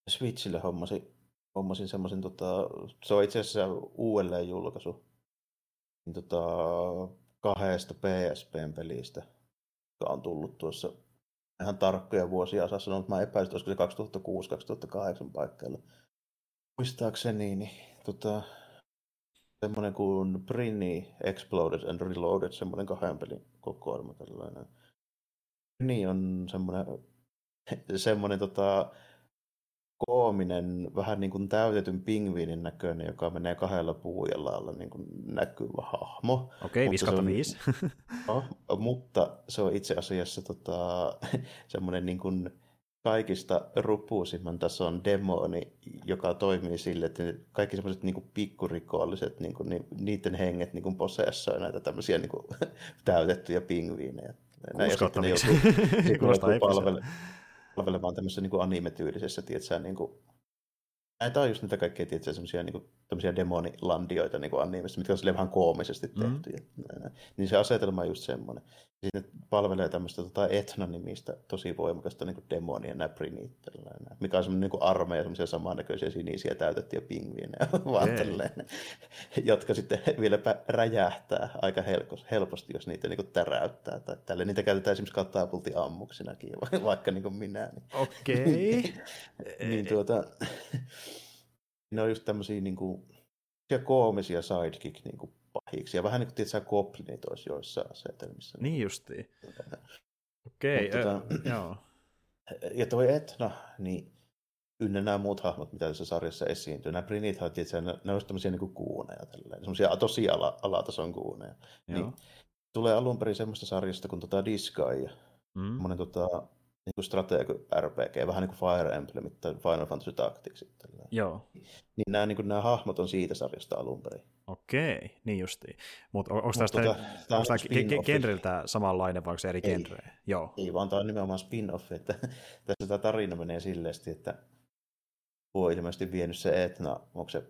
Switchille hommasin, hommasin semmoisen, tota, se on itse asiassa uudelleen julkaisu niin tota, kahdesta PSPn pelistä, joka on tullut tuossa ihan tarkkoja vuosia saa sanoa, mutta mä että olisiko se 2006-2008 paikkeilla. Muistaakseni, niin tota, semmoinen kuin Brinny Exploded and Reloaded, semmoinen kahden pelin kokoelma tällainen. Brinny on semmoinen, semmoinen tota, koominen, vähän niin kuin täytetyn pingviinin näköinen, joka menee kahdella puujalla alla niin kuin näkyvä hahmo. okei, mutta 5 se on- 5. No, mutta se on itse asiassa tota, semmoinen niin kuin kaikista rupuusimman tason demoni, joka toimii sille, että kaikki semmoiset niin kuin pikkurikolliset, niin kuin, ni- niiden henget niin kuin posessoi näitä tämmöisiä niin kuin, täytettyjä pingviinejä. Sitten ne Kuulostaa palvele, palvelemaan tämmöisessä niin anime-tyylisessä, tiedätkö, niin kuin, näitä on just niitä kaikkea, tiedätkö, semmoisia niin kuin, tämmöisiä demonilandioita niin kuin animessa, mitkä on silleen vähän koomisesti Mm. tehty. Mm. Niin se asetelma on just semmoinen. Siinä palvelee tämmöistä tota Etna-nimistä tosi voimakasta niin kuin demonia näprinit, tällainen, mikä on semmoinen niin armeija, semmoisia samannäköisiä sinisiä täytettyjä pingviinejä, vaan tällainen, jotka sitten vieläpä räjähtää aika helposti, jos niitä niin kuin täräyttää. Tai tälle. Niitä käytetään esimerkiksi katapultiammuksinakin, va- vaikka niin kuin minä. Niin, Okei. niin tuota, ne on just tämmöisiä niin kuin, koomisia sidekick niin kuin pahiksi. Ja vähän niin kuin tietysti goblinit olisi joissain asetelmissa. Niin justiin. Okei, ö, tota- joo. Ja toi Etna, niin ynnä nämä muut hahmot, mitä tässä sarjassa esiintyy. Nämä Brinithan, tietysti, ne, ne olisi tämmöisiä niin kuuneja, semmoisia tosi ala, alatason kuuneja. joo. Niin, tulee alun perin semmoista sarjasta kuin tota Disgaea, Mm. semmoinen tota, niin kuin strategi RPG, vähän niin kuin Fire Emblem tai Final Fantasy Tactics. Tällainen. Joo. Niin nämä, niin kuin, nämä hahmot on siitä sarjasta alun perin. Okei, niin justiin. Mutta onko Mut tota, tää onko on tämä ge- ge- spin-offi. genriltä samanlainen vai onko se eri Ei. genre? Joo. Ei vaan tämä on nimenomaan spin-off, että tässä tämä tarina menee silleesti, että Huo on ilmeisesti vienyt se Etna, onko se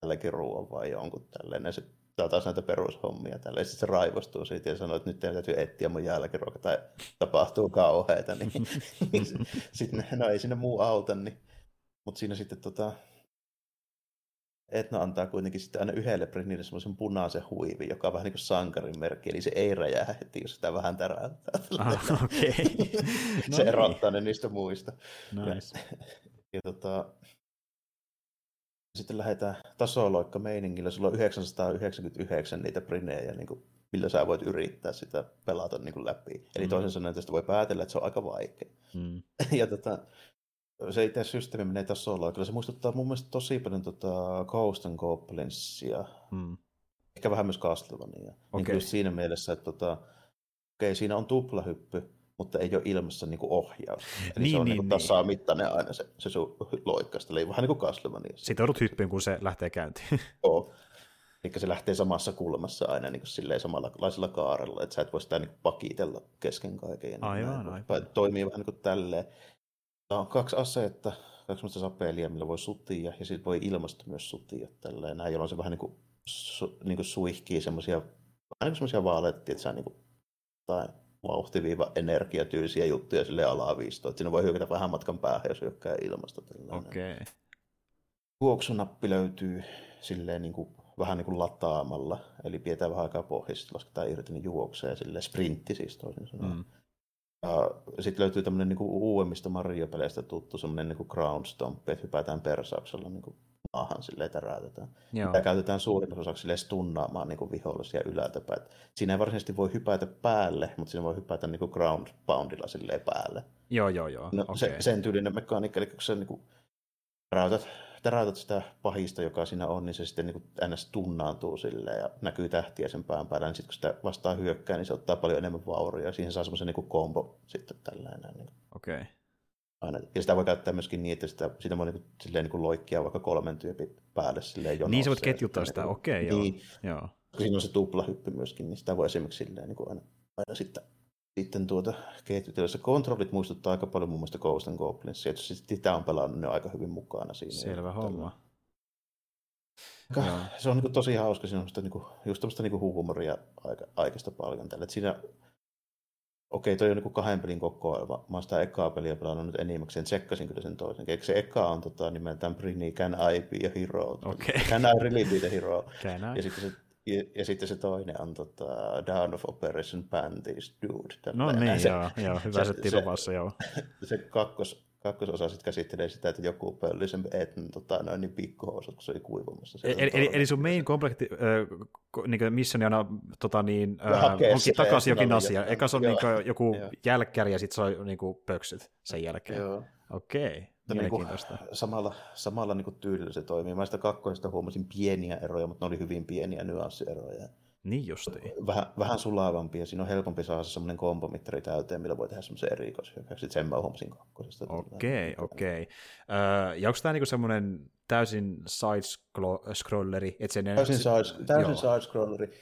tälläkin ruoan vai jonkun tälleen, se tää taas näitä perushommia tälleen, sitten se raivostuu siitä ja sanoo, että nyt teidän täytyy etsiä mun jälkiruoka tai tapahtuu kauheita, niin sitten no ei siinä muu auta, niin mutta siinä sitten tota, Etna antaa kuitenkin sitten aina yhdelle Brennille semmoisen punaisen huivin, joka on vähän niin kuin sankarin merkki, eli se ei räjähä heti, jos sitä vähän täräyttää. Ah. No se niin. erottaa ne niistä muista. Nice. Ja tota, sitten lähdetään tasoloikka meiningillä. Sulla on 999 niitä prinejä, niin kuin, millä sä voit yrittää sitä pelata niin kuin läpi. Eli Mm. toisin sanoen tästä voi päätellä, että se on aika vaikea. Mm. ja tota, se itse systeemi menee tasoloikalla. Se muistuttaa mun mielestä tosi paljon tota Ghost and Goblinsia. Mm. Ehkä vähän myös Castlevania. Niin kuin just siinä mielessä, että tota, okei, siinä on tuplahyppy, mutta ei ole ilmassa niin kuin ohjausta. Eli Niin, se on niin, niin, niin. tasamittainen aina se, se sun loikkasta, eli vähän niin kuin Castlevaniassa. Sitten joudut hyppyyn, kun se lähtee käyntiin. Joo. Eli se lähtee samassa kulmassa aina niin kuin silleen samanlaisella kaarella, että sä et voi sitä niin pakitella kesken kaiken. niin Aivan, näin aivan. poispäin. Toimii vähän niin kuin tälleen. Tää on kaksi asetta, kaksi sapeliä, millä voi sutia, ja sitten voi ilmasta myös sutia tälleen. Näin, jolloin se vähän niin kuin, su, niin kuin suihkii semmoisia, vähän niin kuin semmoisia vaaleettia, että sä niin kuin, tai vauhtiviiva energiatyylisiä juttuja sille alaviistoon. Että siinä voi hyökätä vähän matkan päähän, jos hyökkää ilmasta. Okei. Okay. Juoksunappi löytyy silleen niin kuin, vähän niin kuin lataamalla, eli pidetään vähän aikaa pohjassa, lasketaan irti, niin juoksee silleen sprintti siis toisin sanoen. Mm. Mm. Ja sitten löytyy tämmöinen niin uudemmista Mario-peleistä tuttu semmoinen niin ground stomp, että hypätään persauksella niin kuin maahan silleen täräytetään. Joo. Tämä käytetään suurin osaksi silleen stunnaamaan niin vihollisia ylältä päin. Siinä ei varsinaisesti voi hypätä päälle, mutta siinä voi hypätä niin kuin ground poundilla silleen päälle. joo, joo, joo. No, Okei. se, sen tyylinen mekaniikka, eli kun sä niin kuin täräytät, täräytät sitä pahista, joka siinä on, niin se sitten niin kuin ns. tunnaantuu silleen ja näkyy tähtiä sen pään päällä, niin sitten kun sitä vastaan hyökkää, niin se ottaa paljon enemmän vauria ja siihen saa semmoisen niin kombo sitten tällainen. Niin Okei. Okay. Aina. Ja sitä voi käyttää myöskin niin, että sitä, sitä voi niin kuin, silleen niin kuin loikkia vaikka kolmen tyypin päälle silleen jonossa. Niin sä voit ja ketjuttaa sitä, niin kuin- okei, joo. Niin, joo. koska siinä on se tuplahyppy myöskin, niin sitä voi esimerkiksi silleen niin kuin aina, aina sitten, sitten tuota ketjutella. Se kontrollit muistuttaa aika paljon mun mielestä Ghost and että siis sitä on pelannut ne aika hyvin mukana siinä. Selvä Ja homma. Joo. se on niin tosi hauska, siinä on sitä, niin kuin, just tämmöistä niin huumoria aika, aikaista paljon tällä. Siinä, okei, toi on niin kahden pelin kokoelma. Mä oon sitä ekaa peliä pelannut nyt enimmäkseen, tsekkasin kyllä sen toisen. Eikö se eka on tota, nimeltään Brini, Can I Be a Hero? Okei. Can I Really Be the Hero? Käynä. Ja sitten se, ja, ja sitten se toinen on tota, Down of Operation Panties Dude. No Tällainen. niin, se, joo, joo, hyvä se- setti se- luvassa, joo. se kakkos, kakkososa sitten käsittelee sitä, että joku pölli sen etn tota, noin niin pikkuhousut, kun se oli kuivumassa. siellä Eli, eli, tornissa. eli sun main komplekti, äh, niin missioni on aina tota niin, äh, onkin se takaisin jokin asia. Eka se on niin joku Joo. jälkkäri ja sitten se on niin pöksyt sen jälkeen. Joo. Okei, Mutta niinku, mielenkiintoista. samalla, samalla niinku tyylillä se toimii. Mä sitä kakkosesta huomasin pieniä eroja, mutta ne oli hyvin pieniä nyanssieroja. Niin justiin. Vähän, vähän sulavampia. Siinä on helpompi saada semmoinen kompomittari täyteen, millä voi tehdä semmoisen erikoishyökkäyksen. Sen mä huomasin kakkosesta. Okei, okei. Öö, ja onko tämä niinku semmoinen täysin side-scrolleri? Että se Täysin, side, täysin side-scrolleri.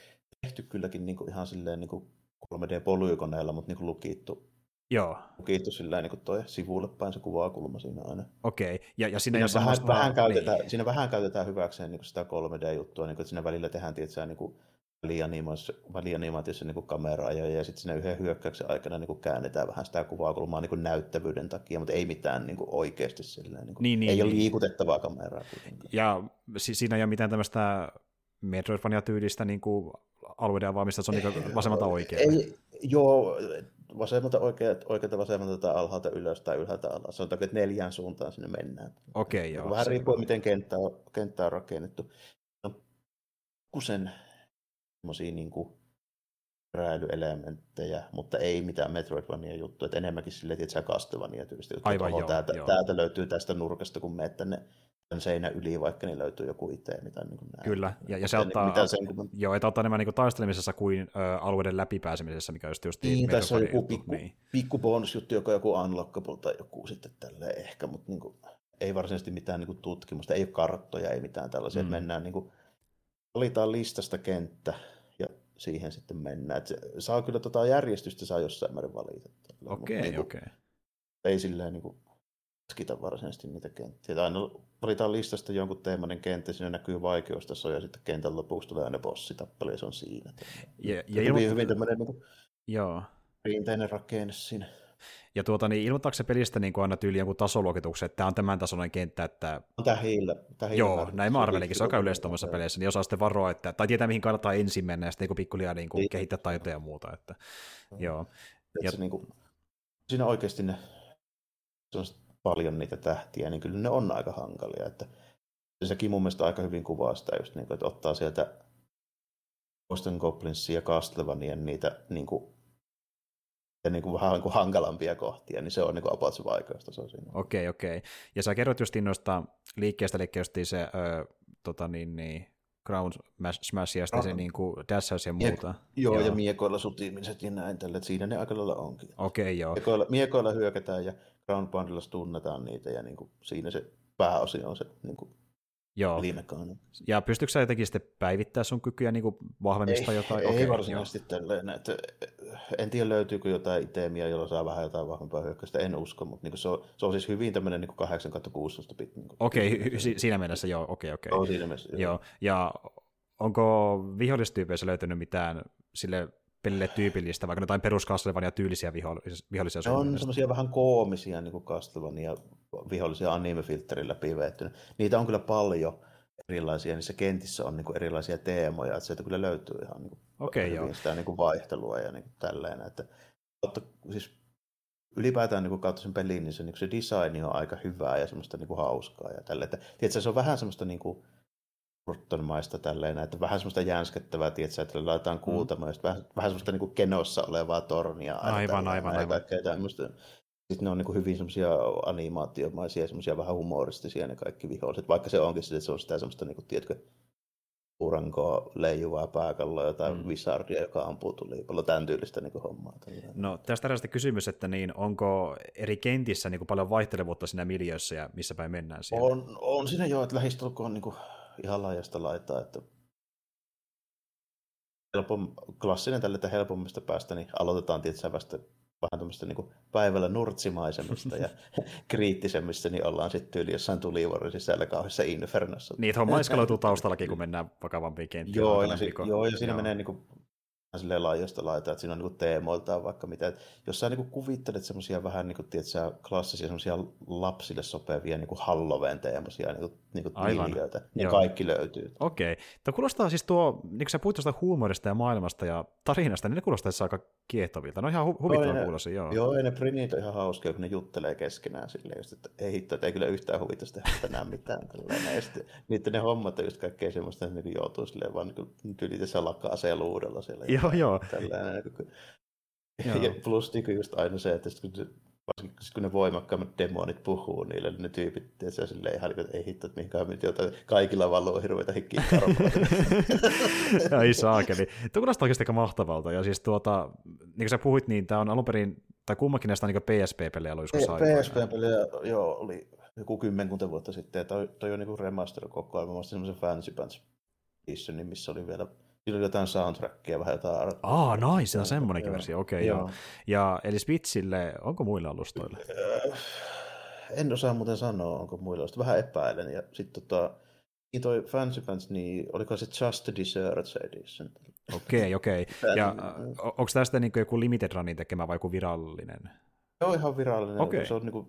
Tehty kylläkin niinku ihan silleen niinku 3D-polygoneilla, mutta niinku lukittu, Joo, lukittu silleen niinku toi sivulle päin se kuvakulma siinä aina. okei. Ja, ja siinä, Siinä vähän, semmoista- vähän, käytetään, Niin. siinä vähän käytetään hyväkseen niin sitä 3D-juttua, niin kuin, että siinä välillä tehdään tietysti, niin kuin välianimaatiossa, välianimaatiossa niin kamera-ajoja ja sitten siinä yhden hyökkäyksen aikana niin kuin käännetään vähän sitä kuvakulmaa niin kuin näyttävyyden takia, mutta ei mitään niin kuin oikeasti silleen, niin kuin, Niin, niin, ei ole niin. liikutettavaa kameraa kuitenkaan. Ja si- siinä ei ole mitään tämmöistä Metroidvania-tyylistä niin kuin alueiden avaamista, se on niin vasemmalta oikealle. Ei, joo, vasemmalta oikealta, oikealta vasemmalta tai alhaalta ylös tai ylhäältä alas. Sanotaan, että neljään suuntaan sinne mennään. Okei, joo. Vähän riippuen, miten kenttä on, kenttä on rakennettu. No, kusen semmoisia niin kuin mutta ei mitään Metroidvania juttuja, että enemmänkin silleen, että sä Castlevania tyylistä juttuja. Aivan joo, täältä, joo. täältä, löytyy tästä nurkasta, kun meet tänne tämän seinän yli, vaikka niin löytyy joku itse, mitä niin kuin näin. Kyllä, ja, ja se auttaa, Mitä sen, kun... joo, että auttaa enemmän niin taistelemisessa kuin ö, alueiden läpipääsemisessä, mikä just, just Niin, tässä on joku pikku, niin. pikku bonusjuttu, joka on joku unlockable tai joku sitten tälleen ehkä, mutta niin kuin, ei varsinaisesti mitään niin kuin tutkimusta, ei ole karttoja, ei mitään tällaisia, Mm. että mennään niin kuin, valitaan listasta kenttä ja siihen sitten mennään. Et se, saa kyllä tota järjestystä saa jossain määrin valita. Okei, niin kuin, okei. Ei silleen niin kuin, varsinaisesti niitä kenttiä. Aina valitaan listasta jonkun teemainen kenttä, siinä näkyy vaikeustaso ja sitten kentän lopuksi tulee aina bossitappelu ja se on siinä. Ja, ja, Ja ilmo... hyvin, hyvin tämmöinen niin kuin, joo. perinteinen rakenne siinä. Ja tuota, niin ilmoittaako se pelistä niin kuin aina tyyli jonkun tasoluokituksen, että tämä on tämän tasoinen kenttä, että hiillä. Tää hiillä joo, näin mä arvelinkin, se on aika yleistä tuommoisissa joo. peleissä, niin osaa sitten varoa, että, tai tietää mihin kannattaa ensin mennä, ja sitten niin pikkuliaa niin kuin Niin. kehittää taitoja ja muuta, että joo. Ja- se niinku, siinä oikeasti ne, se on paljon niitä tähtiä, niin kyllä ne on aika hankalia. Että sekin mun mielestä aika hyvin kuvaa sitä, just niin kuin, että ottaa sieltä Boston Goblinsia ja Castlevanian niitä niin kuin, ja niin kuin vähän niin kuin hankalampia kohtia, niin se on niin kuin about se vaikeustaso siinä. Okei, okei. Ja sä kerrot justiin noista liikkeestä, eli justiin se ö, tota niin, niin, ground smash ja sitten se niin kuin dashaus ja muuta. Joo, joo, ja miekoilla sutimiset ja näin tällä, että siinä ne aika lailla onkin. Okei, okay, joo. Miekoilla, miekoilla hyökätään ja ground poundilla tunnetaan niitä ja niin kuin, siinä se pääosin on se niin kuin, Joo. Ja pystytkö sä jotenkin sitten päivittää sun kykyjä niin vahvemmista ei, jotain? Ei okay, varsinaisesti joo. tälleen. Että en tiedä löytyykö jotain itemiä, jolla saa vähän jotain vahvempaa hyökkäystä, en usko, mutta niin se, on, se on siis hyvin tämmöinen niin 8 16 bit. Niin okei, okay, si- siinä mielessä joo, okei, okay, okei. Okay. Siinä mielessä, joo. joo. Ja onko vihollistyypeissä löytynyt mitään sille pelille tyypillistä, vaikka jotain perus ja tyylisiä vihollisia? vihollisia on semmoisia vähän koomisia niin kuin ja vihollisia anime-filtterillä. Niitä on kyllä paljon erilaisia, niissä kentissä on niin kuin erilaisia teemoja, että sieltä kyllä löytyy ihan niin kuin okay, joo. sitä niin kuin vaihtelua ja niin kuin tälleen. Että, mutta, siis ylipäätään niin kautta sen pelin, niin se, niin se design on aika hyvää ja semmoista niin kuin hauskaa ja tälleen. Että, tiedätkö, se on vähän semmoista niin kuin, maista tälleen, että vähän semmoista jänskettävää, tietsä, että laitetaan kuutamaan, mm. vähän, vähän semmoista niin kuin kenossa olevaa tornia. Aivan, aivan, aivan. Tämmöistä. Sitten ne on niin hyvin semmoisia animaatiomaisia, semmoisia vähän humoristisia ne kaikki viholliset, vaikka se onkin että se on sitä semmoista, niin kuin, tiedätkö, urankoa leijuvaa pääkalloa, jotain mm. wizardia, joka ampuu tulipallo, tämän tyylistä niin kuin, hommaa. Tällainen. No tästä tästä kysymys, että niin, onko eri kentissä niin kuin, paljon vaihtelevuutta siinä miljöissä ja missä päin mennään siellä? On, on siinä jo, että lähistulkoon niin kuin, ihan laajasta laitaa, että helpom, klassinen tälle, että helpommista päästä, niin aloitetaan tietysti vasta vähän tämmöistä niin päivällä nurtsimaisemmista ja kriittisemmissä, niin ollaan sitten tyyli jossain tulivuoren sisällä kauheassa infernossa. Niin, homma eskaloituu taustallakin, kun mennään vakavampiin kenttiin. Joo, ja, si- joo, ja siinä joo. menee niin kuin silleen laajasta laita, että siinä on niin teemoiltaan vaikka mitä. Jos sä niin kuvittelet semmoisia vähän niin kuin, tiedätkö, klassisia semmoisia lapsille sopivia niin Halloween teemoisia niin niin miljöitä, niin Joo. kaikki löytyy. Okei. Okay. Tämä kuulostaa siis tuo, niin kun sä puhuit tuosta huumorista ja maailmasta ja tarinasta, niin ne kuulostaa aika kiehtovilta. No ihan hu- huvittava kuulosi, joo. Joo, ja ne prinit on ihan hauskoja, kun ne juttelee keskenään silleen, just, että ei hitto, että ei kyllä yhtään huvita tehdä tänään mitään. Tällainen. Ja sitten, niiden ne hommat on just kaikkea semmoista, että ne joutuu silleen vaan niin tyyli tässä lakkaa luudella siellä. Joo, joo. Tällainen, ja plus niin just aina se, että kun varsinkin kun ne voimakkaammat demonit puhuu niille, niin ne tyypit, se silleen ihan, että ei hitto, että mihinkään nyt jotain, kaikilla valuu hirveitä hikkiä Ai saakeli. Tuo kuulostaa oikeasti aika mahtavalta. Ja siis tuota, niin kuin sä puhuit, niin tämä on alun perin, tai kummakin näistä on niin PSP-pelejä ollut joskus PSP-pelejä, joo, oli joku kymmenkunta vuotta sitten, toi, toi on niin remaster koko ajan. Mä muistin semmoisen Fancy Pants Editionin, missä oli vielä Siinä oli jotain soundtrackia, vähän jotain... Aa, nice, se on semmoinenkin versio, okei okay, joo. joo. Ja eli Switchille, onko muilla alustoille? Äh, en osaa muuten sanoa, onko muilla alustoille. Vähän epäilen. Ja sitten tota, niin toi Fancy Pants, niin oliko se Just the Desserts Edition? Okei, okay, okei. Okay. Ja onko tästä niin joku Limited Runin tekemä vai joku virallinen? Joo, ihan virallinen. Okay. Se on niin kuin,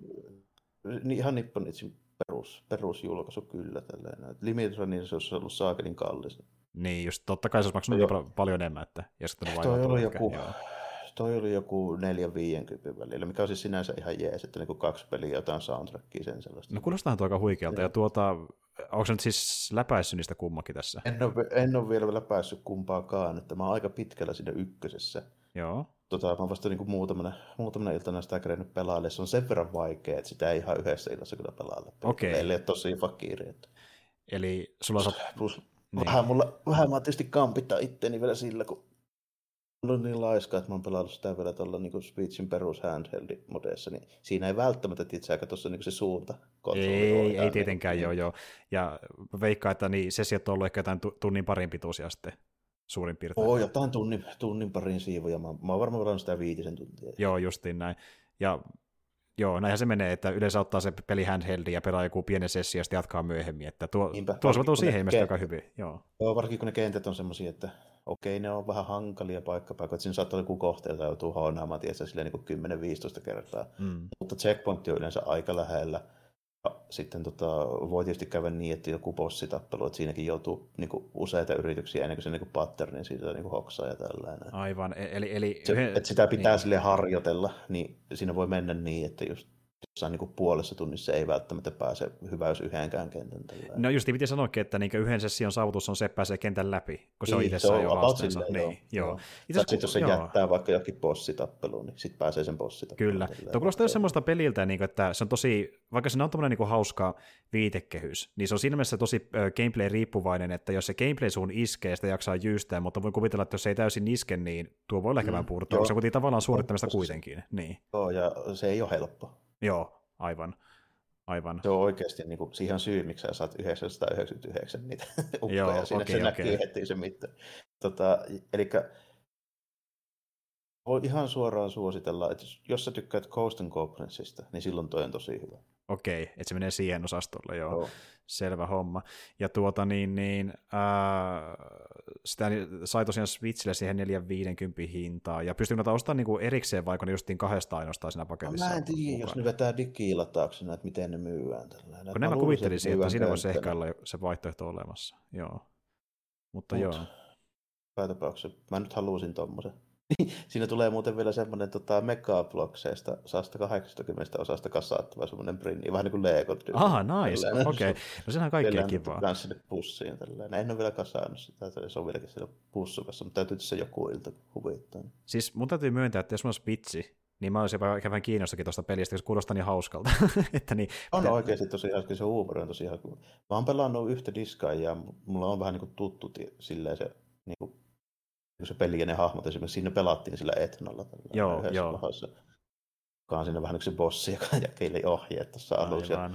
ihan Nipponitsin perus, perusjulkaisu kyllä. Tällainen. Limited Runin se olisi ollut saakelin kallis. Niin, just totta kai se olisi maksanut jo. paljon enemmän, että jos toi oli joku, toi oli joku 4-50 välillä, mikä on siis sinänsä ihan jees, että niinku kaksi peliä jotain soundtrackia sen sellaista. No kuulostaa tuo aika huikealta, ja, ja tuota, onko se nyt siis läpäissyt niistä kummakin tässä? En ole, en ole vielä läpäissyt kumpaakaan, että mä oon aika pitkällä siinä ykkösessä. Joo. Tota, mä oon vasta niinku muutamana, muutamana iltana sitä kerennyt pelaalle. Se on sen verran vaikea, että sitä ei ihan yhdessä illassa kyllä pelaalle. Okei. Okay. Eli tosi fakiri. Että... Eli sulla on... Plus, niin. Vähän, mulla, vähän mä tietysti kampittaa itteeni vielä sillä, kun on niin laiska, että mä oon pelannut sitä vielä tuolla niin Switchin perus handheld modeessa, niin siinä ei välttämättä aika tuossa niin se suunta. Ei, ei, ei tietenkään, niin. joo, joo. Ja veikkaa, että niin sessiot on ollut ehkä jotain tunnin parin pituisia sitten suurin piirtein. Oo, jotain tunnin, tunnin parin siivuja. Mä, mä oon varmaan pelannut sitä viitisen tuntia. Joo, justiin näin. Ja Joo, näinhän se menee, että yleensä ottaa se peli handheldi ja pelaa joku pienen sessio ja sitten jatkaa myöhemmin. Että tuo, Niinpä, tuo soveltuu siihen ilmeisesti aika hyvin. Joo. Joo, varsinkin kun ne kentät on semmoisia, että okei, ne on vähän hankalia paikkapaikoja, että siinä saattaa olla joku kohteelta joutuu hoonaamaan tietysti silleen niin 10-15 kertaa. Mm. Mutta checkpointti on yleensä aika lähellä sitten tota, voi tietysti käydä niin, että joku bossitappelu, että siinäkin joutuu niin kuin, useita yrityksiä ennen kuin se niin kuin patternin siitä niin kuin hoksaa ja tällainen. Aivan, e- eli... eli se, että sitä pitää niin. sille harjoitella, niin siinä voi mennä niin, että just jossain niin puolessa tunnissa ei välttämättä pääse hyvä, jos yhdenkään kentän. Tällä. No just piti sanoakin, että niin yhden session saavutus on se, että pääsee kentän läpi, kun se niin, on itsessään jo haasteensa. Niin, joo. joo. Sitten jos se joo. jättää vaikka jokin bossitappeluun, niin sitten pääsee sen bossitappeluun. Kyllä. Tuo kuulostaa semmoista peliltä, niin kuin, että se on tosi, vaikka se on tämmöinen niin hauska viitekehys, niin se on siinä mielessä tosi gameplay-riippuvainen, että jos se gameplay suun iskee, sitä jaksaa jyystää, mutta voin kuvitella, että jos se ei täysin iske, niin tuo voi olla ehkä mm, purtua, koska se kuitenkin tavallaan suorittamista kuitenkin. Niin. Joo, ja se ei ole helppo. Joo, aivan. Aivan. Se on oikeasti, niin kuin, siihen syy, miksi sä saat 999 niitä ukkoja. Joo, Siinä okay, se okay. näkyy heti se mitta. Tota, eli voi ihan suoraan suositella, että jos sä tykkäät Coast and Goblinsista, niin silloin toi on tosi hyvä. Okei, että se menee siihen osastolle, joo. joo. Selvä homma. Ja tuota niin, niin ää, sitä sai tosiaan Switchille siihen 450 hintaa, ja pystyykö noita ostamaan niinku erikseen, vaikka ne justiin kahdesta ainoastaan siinä paketissa? No, mä en tiedä, jos ne vetää digilatauksena, että miten ne myydään. Tällä. Kun mä kuvittelisin, että siinä voisi ehkä olla se vaihtoehto olemassa, joo. Mutta Mut, joo. Päätapauksessa, mä nyt haluaisin tommosen. Siinä tulee muuten vielä semmoinen tota, megablokseista 180 osasta kasaattava semmoinen brinni, vähän niin kuin Lego. Aha, nice, okei. Okay. No sehän on kaikkea kivaa. Kans sinne pussiin tällä. En ole vielä kasannut sitä, se on vieläkin siellä pussukassa, mutta täytyy se joku ilta huvittaa. Siis mun täytyy myöntää, että jos mä olisi vitsi, niin mä olisin jopa ehkä vähän kiinnostakin tuosta pelistä, koska kuulostaa niin hauskalta. että niin, on pitää... oikeasti tosi hauska, se huumori on tosi hauska. Mä oon pelannut yhtä diskaa ja mulla on vähän niin kuin tuttu silleen se niin kuin kun se peli ja ne hahmot, esimerkiksi siinä pelattiin sillä Etnalla. Joo, joo. Lahossa, joka on siinä vähän yksi bossi, joka jakeli ohjeet tuossa alussa. Ja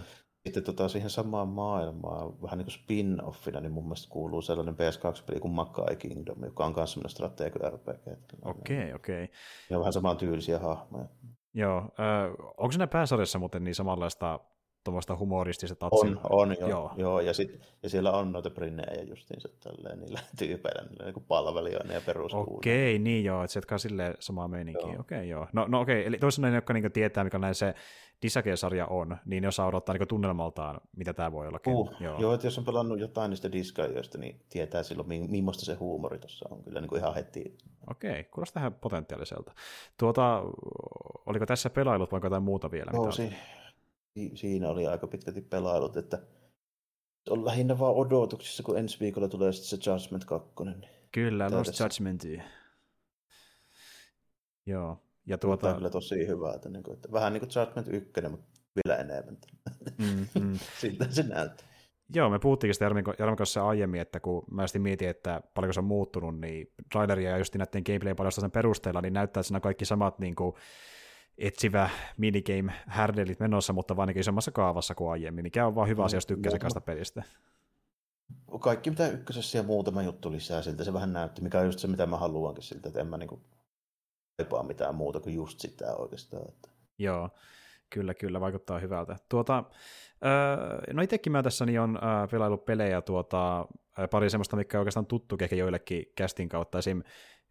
sitten tota, siihen samaan maailmaan, vähän niin kuin spin-offina, niin mun mielestä kuuluu sellainen PS2-peli kuin Makai Kingdom, joka on myös semmoinen strategia RPG. Okei, okay, okei. Okay. Ja vähän samaan tyylisiä hahmoja. Joo, äh, onko siinä pääsarjassa muuten niin samanlaista tuommoista humoristista tatsia. On, on joo. joo. joo ja, sit, ja, siellä on noita brinnejä justiinsa tälleen, niillä tyypeillä, niillä niin palvelijoina ja peruskuuna. Okei, okay, niin joo, että se jatkaa silleen samaa meininkiä. Okei, okay, joo. No, no okei, okay. eli toisaalta ne, jotka niin tietää, mikä näin se Disake-sarja on, niin ne osaa odottaa niin tunnelmaltaan, mitä tämä voi olla. Uh, joo. joo, että jos on pelannut jotain niistä diskajoista, niin tietää silloin, millaista se huumori tuossa on. Kyllä niin kuin ihan heti. Okei, okay, kuulostaa ihan potentiaaliselta. Tuota, oliko tässä pelailut vai jotain muuta vielä? Joo, si- siinä oli aika pitkälti pelailut, että on lähinnä vaan odotuksissa, kun ensi viikolla tulee sitten se Judgment 2. Niin kyllä, Lost Judgmentia. Joo. Ja tuota... Tämä on kyllä tosi hyvä, että, niin kuin, että vähän niin kuin Judgment 1, mutta vielä enemmän. Mm, mm. Siltä se näyttää. Joo, me puhuttiinkin sitä Jarmin, kanssa aiemmin, että kun mä sitten mietin, että paljonko se on muuttunut, niin traileria ja just näiden gameplay sen perusteella, niin näyttää, että siinä kaikki samat niin kuin, etsivä minigame härdelit menossa, mutta vaan ainakin isommassa kaavassa kuin aiemmin, mikä on vaan hyvä asia, jos tykkää sekasta pelistä. Kaikki mitä ykkösessä ja muutama juttu lisää siltä, se vähän näytti, mikä on just se, mitä mä haluankin siltä, että en mä niinku kaipaa mitään muuta kuin just sitä oikeastaan. Että. Joo, kyllä, kyllä, vaikuttaa hyvältä. Tuota, no itsekin mä tässä niin on pelaillut pelejä tuota, pari semmoista, mikä on oikeastaan tuttu ehkä joillekin kästin kautta. Esim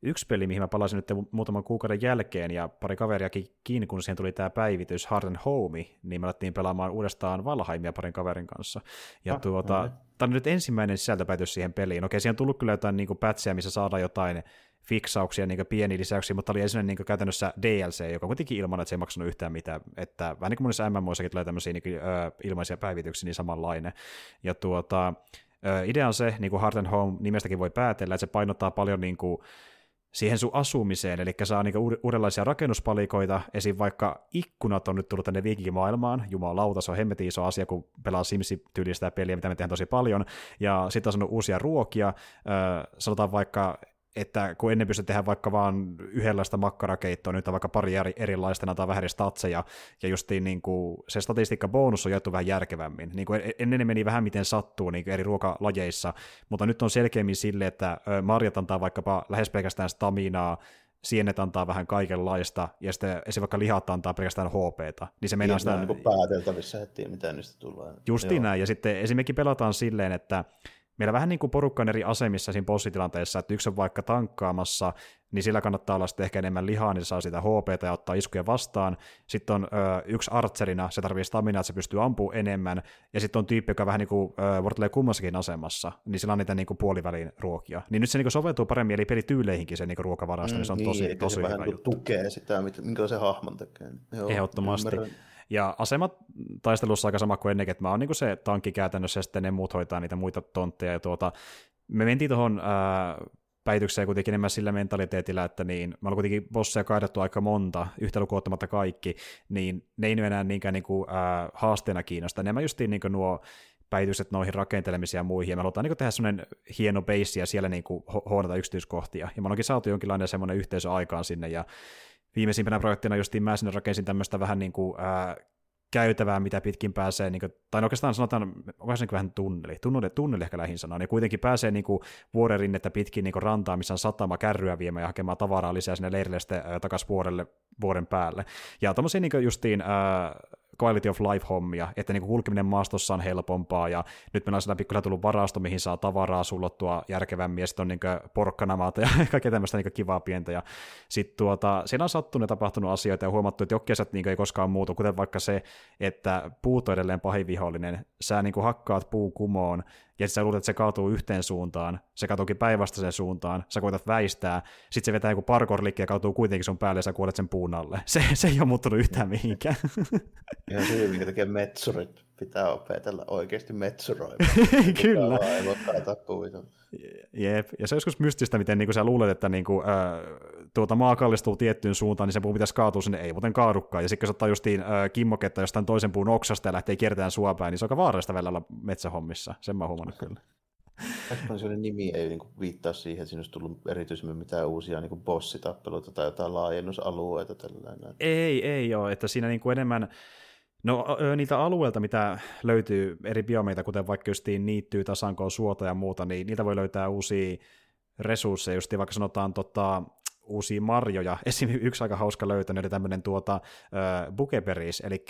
yksi peli, mihin mä palasin nyt muutaman kuukauden jälkeen, ja pari kaveriakin kiinni, kun siihen tuli tämä päivitys Hard and Home, niin me alettiin pelaamaan uudestaan Valheimia parin kaverin kanssa. Ja ah, tuota, no. tämä on nyt ensimmäinen sisältöpäivitys siihen peliin. Okei, siihen on tullut kyllä jotain niin pätsejä, missä saadaan jotain fiksauksia, niin pieniä lisäyksiä, mutta oli ensin niin käytännössä DLC, joka kuitenkin ilman, että se ei maksanut yhtään mitään. Että vähän niin kuin monissa MMOissakin tulee tämmöisiä niin, ö, ilmaisia päivityksiä, niin samanlainen. Ja tuota, ö, idea on se, niin kuin Heart and Home nimestäkin voi päätellä, että se painottaa paljon niin kuin, siihen sun asumiseen, eli saa niinku uudenlaisia rakennuspalikoita, esim. vaikka ikkunat on nyt tullut tänne viikingimaailmaan, jumalauta, se on hemmetin iso asia, kun pelaa Sims-tyylistä peliä, mitä me tehdään tosi paljon, ja sitten on sanonut uusia ruokia, sanotaan vaikka että kun ennen pystyi tehdä vaikka vaan yhdenlaista makkarakeittoa, nyt on vaikka pari eri, erilaista, näitä vähän eri statseja, ja justiin niin kuin, se statistiikka-bonus on jaettu vähän järkevämmin. Niin kuin ennen ne meni vähän miten sattuu niin eri ruokalajeissa, mutta nyt on selkeämmin sille, että marjat antaa vaikkapa lähes pelkästään staminaa, sienet antaa vähän kaikenlaista, ja sitten esim. vaikka lihat antaa pelkästään HPta. Niin se meinaa sitä... Niin kuin pääteltävissä heti, mitä niistä tulee. Justiin näin, ja sitten esimerkiksi pelataan silleen, että meillä vähän niin kuin porukka on eri asemissa siinä bossitilanteessa, että yksi on vaikka tankkaamassa niin sillä kannattaa olla sitten ehkä enemmän lihaa, niin se saa sitä HP ja ottaa iskuja vastaan. Sitten on ö, yksi archerina, se tarvii stamina, että se pystyy ampumaan enemmän, ja sitten on tyyppi, joka vähän niin kuin vuorottelee kummassakin asemassa, niin sillä on niitä niin kuin puolivälin ruokia. Niin nyt se niin kuin soveltuu paremmin, eli pelityyleihinkin se niin kuin ruokavarasto, mm, niin se on niin, tosi, tosi se hyvä vähän juttu. tukee sitä, minkä se hahmon tekee. Joo, Ehdottomasti. ymmärrän. Ja asemat taistelussa aika sama kuin ennenkin, että mä oon niin se tankki käytännössä ja sitten ne muut hoitaa niitä muita tontteja. Ja tuota, me mentiin tuohon päitykseen kuitenkin enemmän sillä mentaliteetillä, että niin, mä olen kuitenkin bosseja kaidattu aika monta, yhtä lukuottamatta kaikki, niin ne ei enää niinkään niin kuin, haasteena kiinnosta. Enemmän justiin niin nuo päivitykset noihin rakentelemisiin ja muihin, ja me halutaan niin tehdä semmoinen hieno base ja siellä niin huonata yksityiskohtia. Ja me ollaankin saatu jonkinlainen semmoinen yhteisö aikaan sinne, ja viimeisimpänä projektina justiin mä sinne rakensin tämmöistä vähän niin kuin, ää, käytävää, mitä pitkin pääsee, niin kuin, tai no oikeastaan sanotaan, onko se niin vähän tunneli, tunneli, tunneli ehkä lähin sanaa, niin kuitenkin pääsee niin kuin, vuoren rinnettä pitkin niin kuin rantaa, missä on satama kärryä viemään ja hakemaan tavaraa lisää sinne leirille sitten takaisin vuorelle vuoden päälle. Ja tuommoisia niin justiin ää, quality of life-hommia, että niin kulkeminen maastossa on helpompaa, ja nyt meillä on siellä pikkuhiljaa tullut varasto, mihin saa tavaraa sullottua järkevämmin, ja sitten on niin porkkanamaata ja kaikkea tämmöistä niin kivaa pientä, ja sitten tuota, siinä on sattunut ja tapahtunut asioita, ja huomattu, että jokkesat niin ei koskaan muutu, kuten vaikka se, että puut on edelleen pahin vihollinen, sä niin hakkaat puu kumoon, ja sä luulet, että se kaatuu yhteen suuntaan, se kaatuukin päinvastaiseen suuntaan, sä koetat väistää, sitten se vetää joku parkour ja kaatuu kuitenkin sun päälle ja sä kuolet sen puun alle. Se, se ei ole muuttunut yhtään mihinkään. Ihan minkä tekee metsurit. Pitää opetella oikeasti metsuroimaan. Kyllä. Jep, ja se on joskus mystistä, miten niin kuin sä luulet, että niin kuin, äh, tuota maa kallistuu tiettyyn suuntaan, niin se puu pitäisi kaatua sinne, ei muuten kaadukaan. Ja sitten kun ottaa justiin äh, kimmoketta jostain toisen puun oksasta ja lähtee kiertämään suopäin, niin se on aika vaarallista välillä olla metsähommissa. Sen mä huomannut kyllä. Expansionin nimi ei niin viittaa siihen, että siinä olisi tullut erityisemmin mitään uusia niin bossitappeluita tai jotain laajennusalueita. Tällainen. Ei, ei ole, että siinä niin kuin enemmän No niitä alueilta, mitä löytyy eri biomeita, kuten vaikka justiin niittyy, tasankoa, suota ja muuta, niin niitä voi löytää uusia resursseja, just vaikka sanotaan tota, uusia marjoja. Esimerkiksi yksi aika hauska löytänyt oli tämmöinen tuota, äh, bukeperis, eli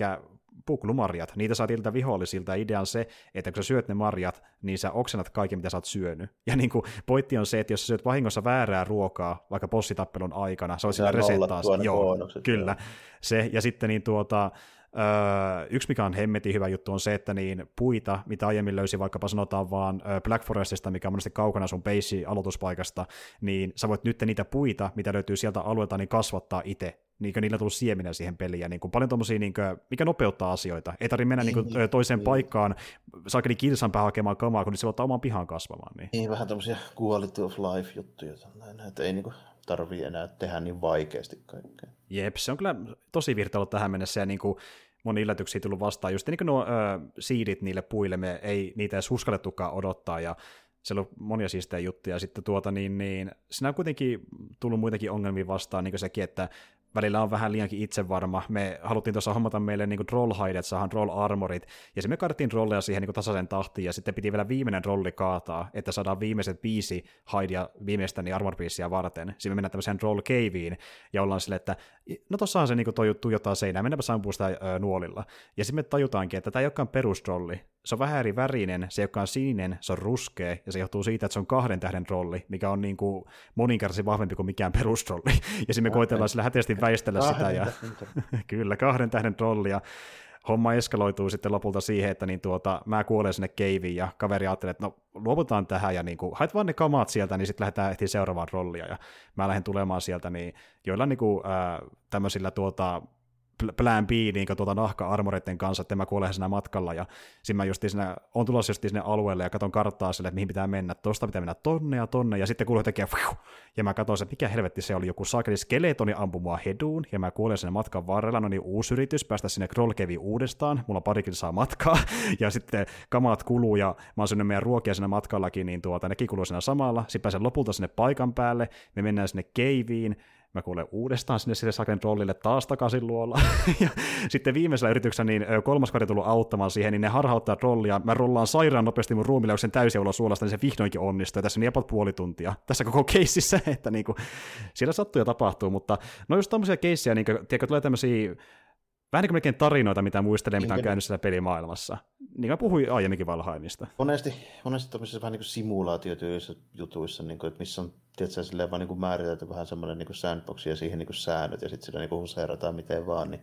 puklumarjat. Niitä saa tiltä vihollisilta. Idea on se, että kun sä syöt ne marjat, niin sä oksennat kaiken, mitä sä oot syönyt. Ja niin kuin, pointti on se, että jos sä syöt vahingossa väärää ruokaa, vaikka bossitappelun aikana, se on sillä resettaa. Joo, kyllä. Se, ja sitten niin tuota, Öö, yksi, mikä on hemmetin hyvä juttu, on se, että niin puita, mitä aiemmin löysi vaikkapa sanotaan vaan Black Forestista, mikä on monesti kaukana sun base aloituspaikasta, niin sä voit nyt niitä puita, mitä löytyy sieltä alueelta, niin kasvattaa itse. Niin niillä tullut siemenä siihen peliin. Ja niin kuin paljon tommosia, niin kuin, mikä nopeuttaa asioita. Ei tarvitse mennä niin kuin, niin, toiseen niin. paikkaan, saakeli kilsan päähän hakemaan kamaa, kun se ottaa oman pihan kasvamaan. Niin, niin vähän tämmöisiä quality of life juttuja, että ei niin kuin tarvii enää tehdä niin vaikeasti kaikkea. Jep, se on kyllä tosi virta ollut tähän mennessä, ja niin kuin, moni yllätyksiä tullut vastaan. Just niin kuin nuo ö, siidit niille puille, me ei niitä edes uskallettukaan odottaa, ja siellä on monia siistejä juttuja. Sitten tuota, niin, niin, siinä on kuitenkin tullut muitakin ongelmia vastaan, niin kuin sekin, että välillä on vähän liiankin itsevarma. Me haluttiin tuossa hommata meille niin troll hide, että saadaan troll armorit, ja sitten me kaadettiin rolleja siihen niin tasaisen tahtiin, ja sitten piti vielä viimeinen rolli kaataa, että saadaan viimeiset viisi hidea viimeistä niin armor varten. Sitten me mennään tämmöiseen troll caveen, ja ollaan silleen, että no tossahan se niin toi jotain seinää, mennäänpä sampua sitä ö, nuolilla. Ja sitten me tajutaankin, että tämä ei olekaan perustrolli, se on vähän eri värinen, se joka on sininen, se on ruskea, ja se johtuu siitä, että se on kahden tähden rolli, mikä on niin kuin moninkertaisesti vahvempi kuin mikään perustrolli. Ja sitten me koitellaan sillä häteästi väistellä sitä, ja kyllä, kahden tähden rolli, ja homma eskaloituu sitten lopulta siihen, että niin tuota, mä kuolen sinne keiviin ja kaveri ajattelee, että no luovutaan tähän ja niin kuin, hait vaan ne kamat sieltä, niin sitten lähdetään ehtiin seuraavaan rollia ja mä lähden tulemaan sieltä, niin joilla niin kuin, äh, tämmöisillä tuota, plan B niin tuota nahka-armoreiden kanssa, että mä kuolen siinä matkalla, ja siinä mä justi siinä, on tulossa just sinne alueelle, ja katon karttaa sille, että mihin pitää mennä, tosta pitää mennä tonne ja tonne, ja sitten kuuluu tekee, ja mä katson, että mikä helvetti se oli, joku saakeli skeletoni ampui mua heduun, ja mä kuolen sinne matkan varrella, no niin uusi yritys päästä sinne Krollkeviin uudestaan, mulla parikin saa matkaa, ja sitten kamat kuluu, ja mä oon meidän ruokia siinä matkallakin, niin tuota, nekin kuluu siinä samalla, sitten pääsen lopulta sinne paikan päälle, me mennään sinne keiviin, mä kuulen uudestaan sinne sille Saken rollille taas takaisin luolla. ja sitten viimeisellä yrityksellä niin kolmas kari tullut auttamaan siihen, niin ne harhauttaa rollia. Mä rollaan sairaan nopeasti mun ruumille, kun sen täysin ulos suolasta, niin se vihdoinkin onnistuu. Tässä on niin puoli tuntia tässä koko keississä, että niinku, siellä sattuu ja tapahtuu, mutta no just tämmöisiä keissejä, niin tiedätkö, tulee tämmöisiä vähän niin kuin melkein tarinoita, mitä muistelee, mitä on käynyt siellä pelimaailmassa. Niin mä puhuin aiemminkin Valheimista. Monesti, monesti tämmöisissä vähän niin kuin simulaatiotyöissä jutuissa, niin kuin, että missä on tietysti, silleen vaan niin kuin määritelty vähän semmoinen niin kuin sandbox ja siihen niin kuin säännöt ja sitten sillä niin kuin huseerataan miten vaan, niin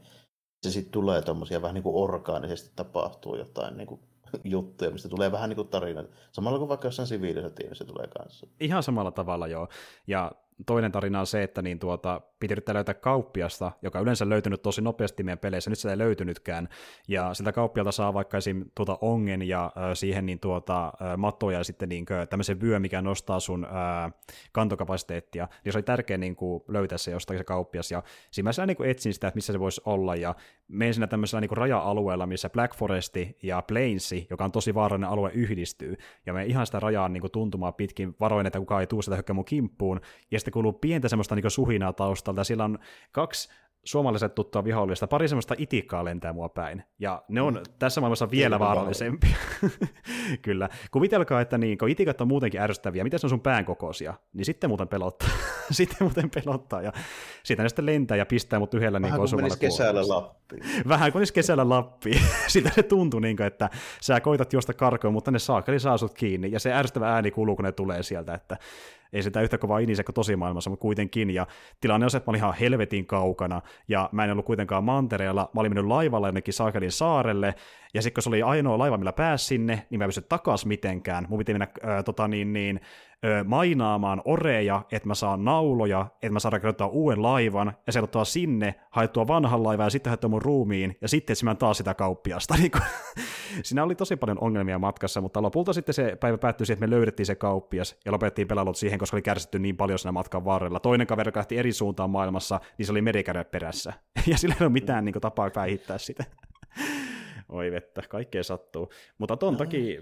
se sitten tulee tuommoisia vähän niin kuin orgaanisesti tapahtuu jotain niin kuin juttuja, mistä tulee vähän niin kuin tarina. Samalla kuin vaikka jossain siviilisotiimissa tulee kanssa. Ihan samalla tavalla joo. Ja toinen tarina on se, että niin tuota, piti yrittää löytää kauppiasta, joka yleensä löytynyt tosi nopeasti meidän peleissä, nyt sitä ei löytynytkään, ja siltä kauppialta saa vaikka esim. Tuota ongen ja siihen niin tuota, äh, matoja ja sitten niin tämmöisen vyö, mikä nostaa sun äh, kantokapasiteettia, niin se oli tärkeä niin kuin, löytää se jostakin se kauppias, ja siinä mä niin etsin sitä, että missä se voisi olla, ja menin siinä tämmöisellä niin raja-alueella, missä Black Foresti ja Plainsi, joka on tosi vaarallinen alue, yhdistyy, ja me ihan sitä rajaa niin kuin, tuntumaan pitkin varoin, että kukaan ei tuu sitä hykkää mun kimppuun, ja sitten kuuluu pientä semmoista niin suhinaa taustalta, ja siellä on kaksi suomalaiset tuttua vihollista, pari semmoista itikkaa lentää mua päin, ja ne on mm. tässä maailmassa vielä vaarallisempia. Kyllä. Kuvitelkaa, että niin, kun itikat on muutenkin ärsyttäviä, miten se on sun pään kokoisia, niin sitten muuten pelottaa. sitten muuten pelottaa, ja siitä ne sitten lentää ja pistää mut yhdellä Vähän niin kuin kesällä Lappiin. Vähän kuin kesällä Lappiin. Sitä se tuntui, niin kuin, että sä koitat juosta karkoon, mutta ne saakeli saa sut kiinni, ja se ärsyttävä ääni kuuluu, kun ne tulee sieltä, että ei sitä yhtä kovaa inise kuin tosimaailmassa, mutta kuitenkin, ja tilanne on se, että mä olin ihan helvetin kaukana, ja mä en ollut kuitenkaan mantereella, mä olin mennyt laivalla jonnekin Saakelin saarelle, ja sitten kun se oli ainoa laiva, millä pääsi sinne, niin mä en pysty takas mitenkään, mun piti mennä äh, tota niin, niin, ö, mainaamaan oreja, että mä saan nauloja, että mä saan rakentaa uuden laivan, ja se ottaa sinne, haettua vanhan laivan, ja sitten haettua mun ruumiin, ja sitten etsimään taas sitä kauppiasta. Niin Siinä oli tosi paljon ongelmia matkassa, mutta lopulta sitten se päivä päättyi siihen, että me löydettiin se kauppias, ja lopettiin pelailut siihen, koska oli kärsitty niin paljon siinä matkan varrella. Toinen kaveri kahti eri suuntaan maailmassa, niin se oli merikärä perässä. Ja sillä ei ole mitään niin kuin, tapaa päihittää sitä. Oi vettä, kaikkea sattuu. Mutta ton takia,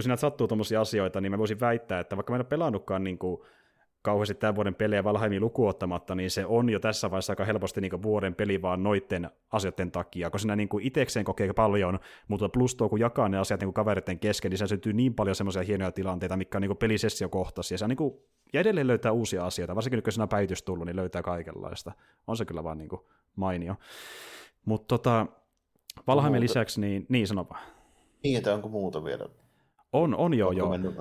kun sinä sattuu tuommoisia asioita, niin mä voisin väittää, että vaikka mä en ole pelannutkaan niin kuin kauheasti tämän vuoden pelejä Valheimin lukuottamatta, niin se on jo tässä vaiheessa aika helposti niin vuoden peli vaan noitten asioiden takia, kun sinä niin kuin itsekseen kokee paljon, mutta plus tuo, kun jakaa ne asiat niin kavereiden kesken, niin se syntyy niin paljon semmoisia hienoja tilanteita, mikä on niin pelisessiokohtaisia, se on niin kuin, ja edelleen löytää uusia asioita, varsinkin kun sinä päivitys tullut, niin löytää kaikenlaista. On se kyllä vaan niin kuin mainio. Mutta tota, Valheimin lisäksi, niin, niin sano vaan. Niin, että onko muuta vielä? On, on joo, joo. Mennyt?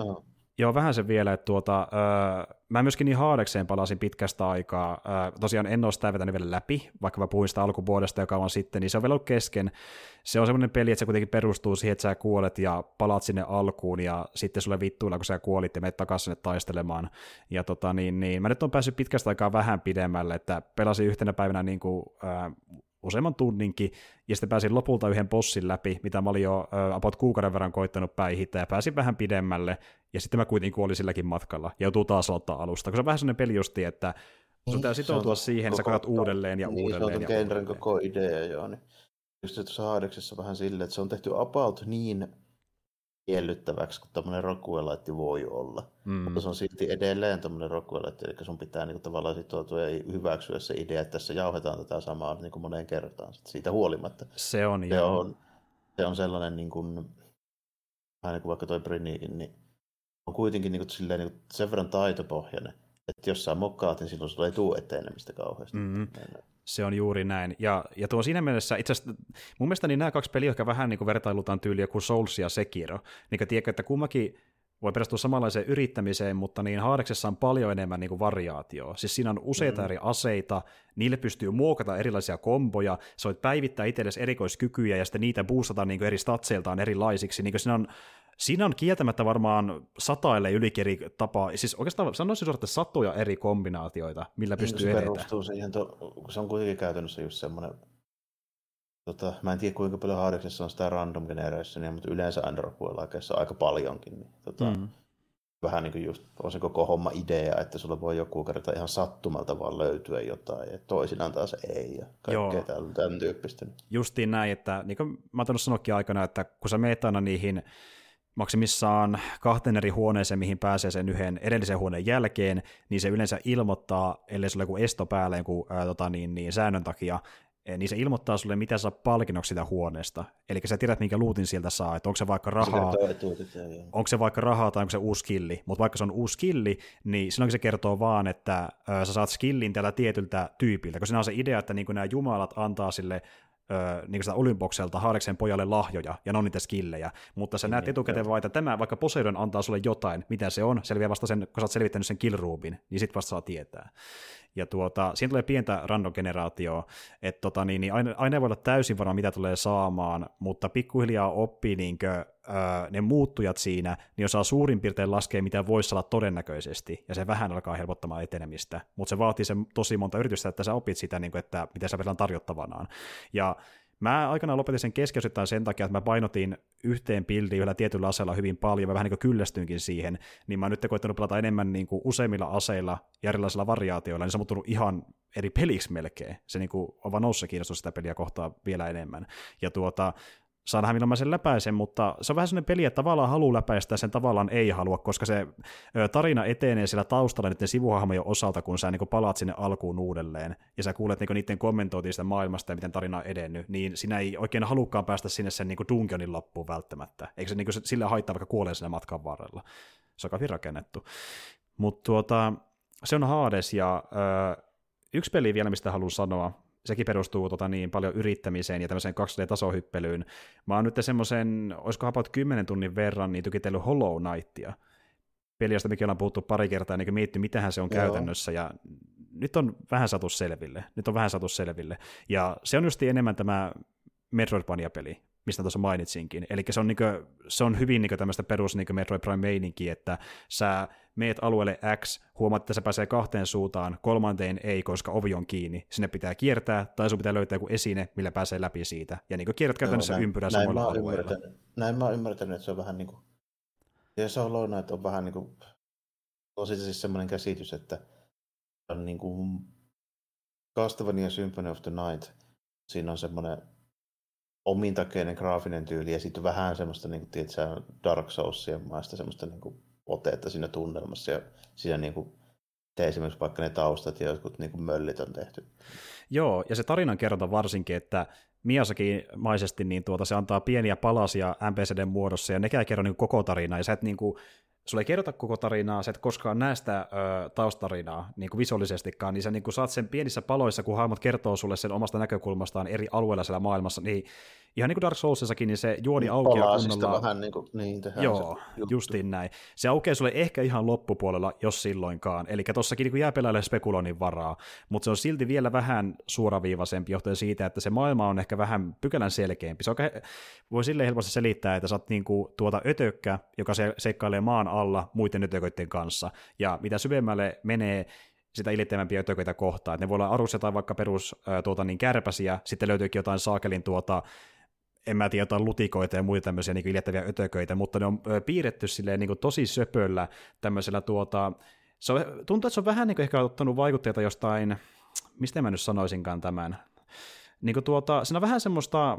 Joo, vähän se vielä, että tuota, öö, mä myöskin niin haadekseen palasin pitkästä aikaa. Öö, tosiaan en ole sitä vetänyt vielä läpi, vaikka mä puhuin sitä alkuvuodesta, joka on sitten, niin se on vielä ollut kesken. Se on semmoinen peli, että se kuitenkin perustuu siihen, että sä kuolet ja palaat sinne alkuun, ja sitten sulle vittuilla, kun sä kuolit ja menet takaisin sinne taistelemaan. Ja tota, niin, niin, mä nyt on päässyt pitkästä aikaa vähän pidemmälle, että pelasin yhtenä päivänä niin kuin, öö, useamman tunninkin, ja sitten pääsin lopulta yhden bossin läpi, mitä mä olin jo uh, about kuukauden verran koittanut päihittää, ja pääsin vähän pidemmälle, ja sitten mä kuitenkin kuolin silläkin matkalla, ja joutuu taas aloittaa alusta, koska se on vähän sellainen peli justi, että sun pitää sitoutua se siihen, että sä katsot uudelleen ja niin, uudelleen. Se on genren koko idea, joo. Niin. Just tuossa Haadeksessa vähän silleen, että se on tehty about niin miellyttäväksi kuin tämmöinen rokuelaitti voi olla. Mm. Mutta se on silti edelleen tämmöinen rokuelaitti, eli sun pitää niin kuin, tavallaan sitoutua ja hyväksyä se idea, että tässä jauhetaan tätä samaa niin kuin moneen kertaan siitä huolimatta. Se on, se on, se on sellainen, niin kuin, vähän niin kuin vaikka toi Brini, niin on kuitenkin niin kuin, silleen, niin kuin, sen verran taitopohjainen, että jos sä mokkaat, niin silloin sulla ei tule etenemistä kauheasti. Mm-hmm. Se on juuri näin. Ja, ja tuo siinä mielessä, itse asiassa mun mielestä niin nämä kaksi peliä ehkä vähän niin kuin vertailutaan tyyliä kuin Souls ja Sekiro. Niin tiedätkö, että kummakin voi perustua samanlaiseen yrittämiseen, mutta niin Haadeksessa on paljon enemmän niin kuin variaatioa. Siis siinä on useita mm. eri aseita, niille pystyy muokata erilaisia komboja, sä voit päivittää itsellesi erikoiskykyjä ja sitten niitä boostataan niin eri statseiltaan erilaisiksi. Niin siinä on Siinä on kieltämättä varmaan sataille ylikeri tapaa, siis oikeastaan sanoisin suoraan, että satoja eri kombinaatioita, millä niin, pystyy edetä. Se perustuu siihen, to, se on kuitenkin käytännössä just semmoinen, tota, mä en tiedä kuinka paljon Hardeksessa on sitä random generationia, mutta yleensä android on aika paljonkin. Niin, tota, mm. Vähän niin kuin just on se koko homma idea, että sulla voi joku kerta ihan sattumalta vaan löytyä jotain, ja toisinaan taas ei, ja kaikkea tämän, tämän tyyppistä. Justiin näin, että niin kuin mä oon sanoakin aikana, että kun sä meet aina niihin maksimissaan kahteen eri huoneeseen, mihin pääsee sen yhden edellisen huoneen jälkeen, niin se yleensä ilmoittaa, ellei sulle joku esto päällä joku ää, tota, niin, niin, säännön takia, niin se ilmoittaa sulle, mitä saa palkinnoksi sitä huoneesta. Eli sä tiedät, minkä luutin sieltä saa, että onko se vaikka rahaa, se onko se vaikka rahaa tai onko se uusi skilli. Mutta vaikka se on uusi skilli, niin silloin se kertoo vaan, että ö, sä saat skillin tällä tietyltä tyypiltä, koska siinä on se idea, että niin nämä jumalat antaa sille öö, niin sitä Olympokselta Haareksen pojalle lahjoja, ja ne on niitä skillejä, mutta sä näet niin, etukäteen vaan, että tämä, vaikka Poseidon antaa sulle jotain, mitä se on, selviää vasta sen, kun sä oot selvittänyt sen killroomin, niin sit vasta saa tietää. Ja tuota, siinä tulee pientä random-generaatioa, että tota, niin, niin aina, aina ei voi olla täysin varma, mitä tulee saamaan, mutta pikkuhiljaa oppii niinkö, öö, ne muuttujat siinä, niin osaa suurin piirtein laskea, mitä voisi olla todennäköisesti, ja se vähän alkaa helpottamaan etenemistä, mutta se vaatii sen tosi monta yritystä, että sä opit sitä, niin kuin, että miten sä vedään tarjottavanaan. Ja Mä aikanaan lopetin sen keskeisyyttä sen takia, että mä painotin yhteen pildiin yhdellä tietyllä aseella hyvin paljon, mä vähän niin kuin kyllästyinkin siihen, niin mä oon nyt koittanut pelata enemmän niin kuin useimmilla aseilla ja erilaisilla variaatioilla, niin se on muuttunut ihan eri peliksi melkein. Se niin kuin on vaan noussut kiinnostus sitä peliä kohtaa vielä enemmän. Ja tuota, saa nähdä milloin mä sen läpäisen, mutta se on vähän sellainen peli, että tavallaan haluaa läpäistä sen tavallaan ei halua, koska se tarina etenee siellä taustalla niiden sivuhahmojen osalta, kun sä niin palaat sinne alkuun uudelleen, ja sä kuulet niin niiden kommentointia sitä maailmasta ja miten tarina on edennyt, niin sinä ei oikein halukkaan päästä sinne sen niin dungeonin loppuun välttämättä. Eikö se niin sillä haittaa vaikka kuolee siinä matkan varrella? Se on hyvin rakennettu. Mutta tuota, se on Hades, ja ö, yksi peli vielä, mistä haluan sanoa, sekin perustuu tota, niin paljon yrittämiseen ja tämmöiseen 2D-tasohyppelyyn. Mä oon nyt semmoisen, olisiko about 10 tunnin verran niin tykitellyt Hollow Knightia, peli, josta mekin ollaan puhuttu pari kertaa, niin miettii, mitähän se on Joo. käytännössä, ja nyt on vähän saatu selville. Nyt on vähän saatu selville. Ja se on just enemmän tämä Metroidvania-peli, mistä tuossa mainitsinkin. Eli se on, niinku, se on hyvin niinku tämmöistä perus niinku Metroid Prime-meininkiä, että sä meet alueelle X, huomaat, että se pääsee kahteen suuntaan, kolmanteen ei, koska ovi on kiinni. Sinne pitää kiertää, tai sun pitää löytää joku esine, millä pääsee läpi siitä. Ja niin kierrät käytännössä ympyrää näin samoilla alueilla. Näin mä oon ymmärtänyt, että se on vähän niin kuin... Ja se on loina, että on vähän niin kuin... On siis semmoinen käsitys, että on niin kuin Castlevania Symphony of the Night. Siinä on semmoinen omintakeinen graafinen tyyli ja sitten vähän semmoista niin kuin, tiedätkö, Dark Soulsien maista semmoista niin kuin, otetta siinä tunnelmassa ja siinä niin kuin, esimerkiksi vaikka ne taustat ja jotkut niin kuin möllit on tehty. Joo, ja se tarinan kerronta varsinkin, että Miasakin maisesti niin tuota, se antaa pieniä palasia NPCden muodossa, ja nekään kerro niin koko tarinaa, ja sä et niin kuin, sulle ei kerrota koko tarinaa, sä et koskaan näe sitä ö, taustarinaa niin kuin visuaalisestikaan, niin sä niin kuin saat sen pienissä paloissa, kun hahmot kertoo sulle sen omasta näkökulmastaan eri alueilla siellä maailmassa, niin ihan niin kuin Dark Soulsissakin, niin se juoni niin aukeaa kunnolla. vähän niin kuin, niin tehdään Joo, se justiin näin. Se aukeaa sulle ehkä ihan loppupuolella, jos silloinkaan. Eli tossakin niin jää pelaajalle spekuloinnin varaa, mutta se on silti vielä vähän suoraviivaisempi johtuen siitä, että se maailma on ehkä vähän pykälän selkeämpi. Se on, voi silleen helposti selittää, että sä oot niin kuin tuota ötökkä, joka se, seikkailee maan alla muiden ötököiden kanssa, ja mitä syvemmälle menee, sitä iljettävämpiä ötököitä kohtaan. Et ne voi olla alussa jotain vaikka perus tuota, niin kärpäsiä, sitten löytyykin jotain saakelin tuota, en mä tiedä, jotain lutikoita ja muita tämmöisiä niin iljettäviä ötököitä, mutta ne on piirretty silleen niin kuin tosi söpöllä tämmöisellä tuota, se on, tuntuu, että se on vähän niin kuin ehkä ottanut vaikutteita jostain, mistä mä nyt sanoisinkaan tämän, niin kuin tuota, siinä on vähän semmoista,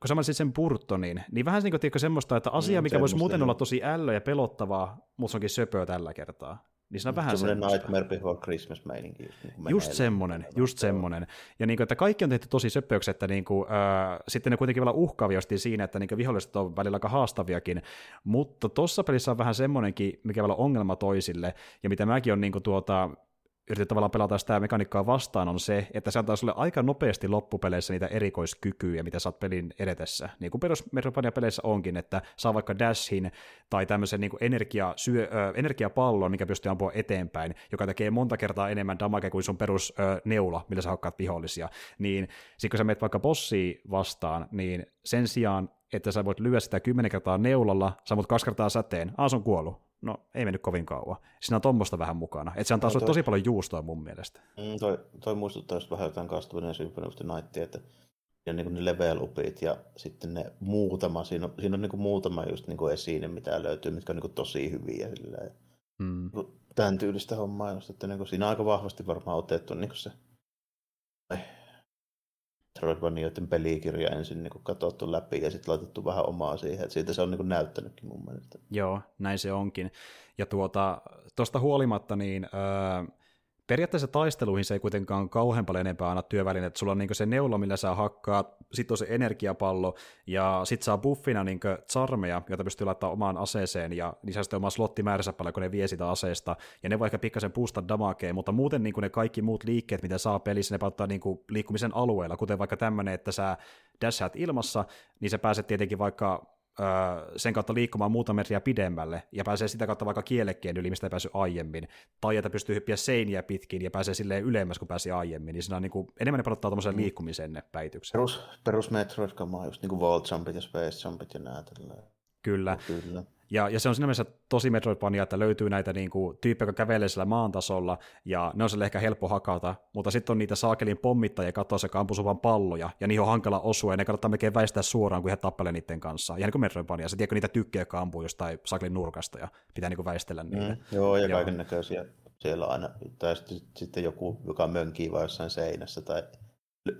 kun sä sen Burtonin, niin vähän niin kuin, semmoista, että asia, mm, mikä voisi muuten olla tosi ällö ja pelottavaa, mutta se onkin söpöä tällä kertaa. Niin siinä on vähän semmoinen Nightmare Before Christmas meininki. Niin just semmoinen, just semmoinen. Ja niin kuin, että kaikki on tehty tosi söpöksi, että niin kuin, äh, sitten ne kuitenkin vielä uhkaavia siinä, että niin kuin viholliset on välillä aika haastaviakin, mutta tuossa pelissä on vähän semmoinenkin, mikä vielä ongelma toisille, ja mitä mäkin on niin kuin, tuota, yritetty tavallaan pelata sitä mekaniikkaa vastaan, on se, että se antaa sulle aika nopeasti loppupeleissä niitä erikoiskykyjä, mitä saat pelin edetessä. Niin kuin perus peleissä onkin, että saa vaikka dashin tai tämmöisen niin energia, syö, ö, energiapallon, mikä pystyy ampua eteenpäin, joka tekee monta kertaa enemmän damage kuin sun perus ö, neula, millä sä hakkaat vihollisia. Niin sitten kun sä menet vaikka bossia vastaan, niin sen sijaan, että sä voit lyödä sitä kymmenen kertaa neulalla, sä voit kaksi kertaa säteen, aah, on kuollut no ei mennyt kovin kauan. Siinä on tuommoista vähän mukana. Että se antaa no, toi, tosi paljon juustoa mun mielestä. Mm, toi, toi muistuttaa just vähän jotain Castlevania Symphony of the Nightia, että ja niin kuin ne level upit ja sitten ne muutama, siinä on, siinä on niin kuin muutama just niin kuin esine, mitä löytyy, mitkä on niin kuin tosi hyviä. Silleen. Mm. Tämän tyylistä hommaa, just, että niin kuin siinä on aika vahvasti varmaan otettu niin kuin se Metroidvanioiden pelikirja ensin niin kuin katsottu läpi ja sitten laitettu vähän omaa siihen, että siitä se on niin kuin näyttänytkin mun mielestä. Joo, näin se onkin. Ja tuota, huolimatta, niin öö, periaatteessa taisteluihin se ei kuitenkaan kauhean paljon enempää anna työväline, että sulla on niinku se neula, millä sä hakkaat, sitten on se energiapallo, ja sit saa buffina niinku charmeja, joita pystyy laittamaan omaan aseeseen, ja lisää sitten omaa slottimääränsä paljon, kun ne vie sitä aseesta, ja ne voi ehkä pikkasen puustaa damakea, mutta muuten niinku ne kaikki muut liikkeet, mitä saa pelissä, ne pauttaa niinku liikkumisen alueella, kuten vaikka tämmöinen, että sä dashat ilmassa, niin sä pääset tietenkin vaikka sen kautta liikkumaan muuta metriä pidemmälle, ja pääsee sitä kautta vaikka kielekkien yli, mistä ei päässyt aiemmin, tai että pystyy hyppiä seiniä pitkin, ja pääsee silleen ylemmäs, kun pääsi aiemmin, niin siinä on niin kuin, enemmän ne palottaa tuommoisen mm. liikkumisen päityksen. Perus, perus Metroid-kamaa, just niin kuin Vault Jumpit ja Space Jumpit ja nää Kyllä. Kyllä. Ja, ja se on siinä mielessä tosi Metroidvania, että löytyy näitä niin kuin, tyyppejä, jotka kävelee sillä maan tasolla, ja ne on sille ehkä helppo hakata, mutta sitten on niitä saakelin pommittajia katossa, jotka ampuu vaan palloja, ja niihin on hankala osua, ja ne kannattaa melkein väistää suoraan, kun he tappelee niiden kanssa. Ihan niin kuin Metroidvania, sä tiedätkö niitä tykkejä, jotka ampuu jostain saakelin nurkasta, ja pitää niin kuin väistellä niitä. Mm, joo, ja kaiken näköisiä siellä aina, tai sitten joku, joka mönkii vai jossain seinässä, tai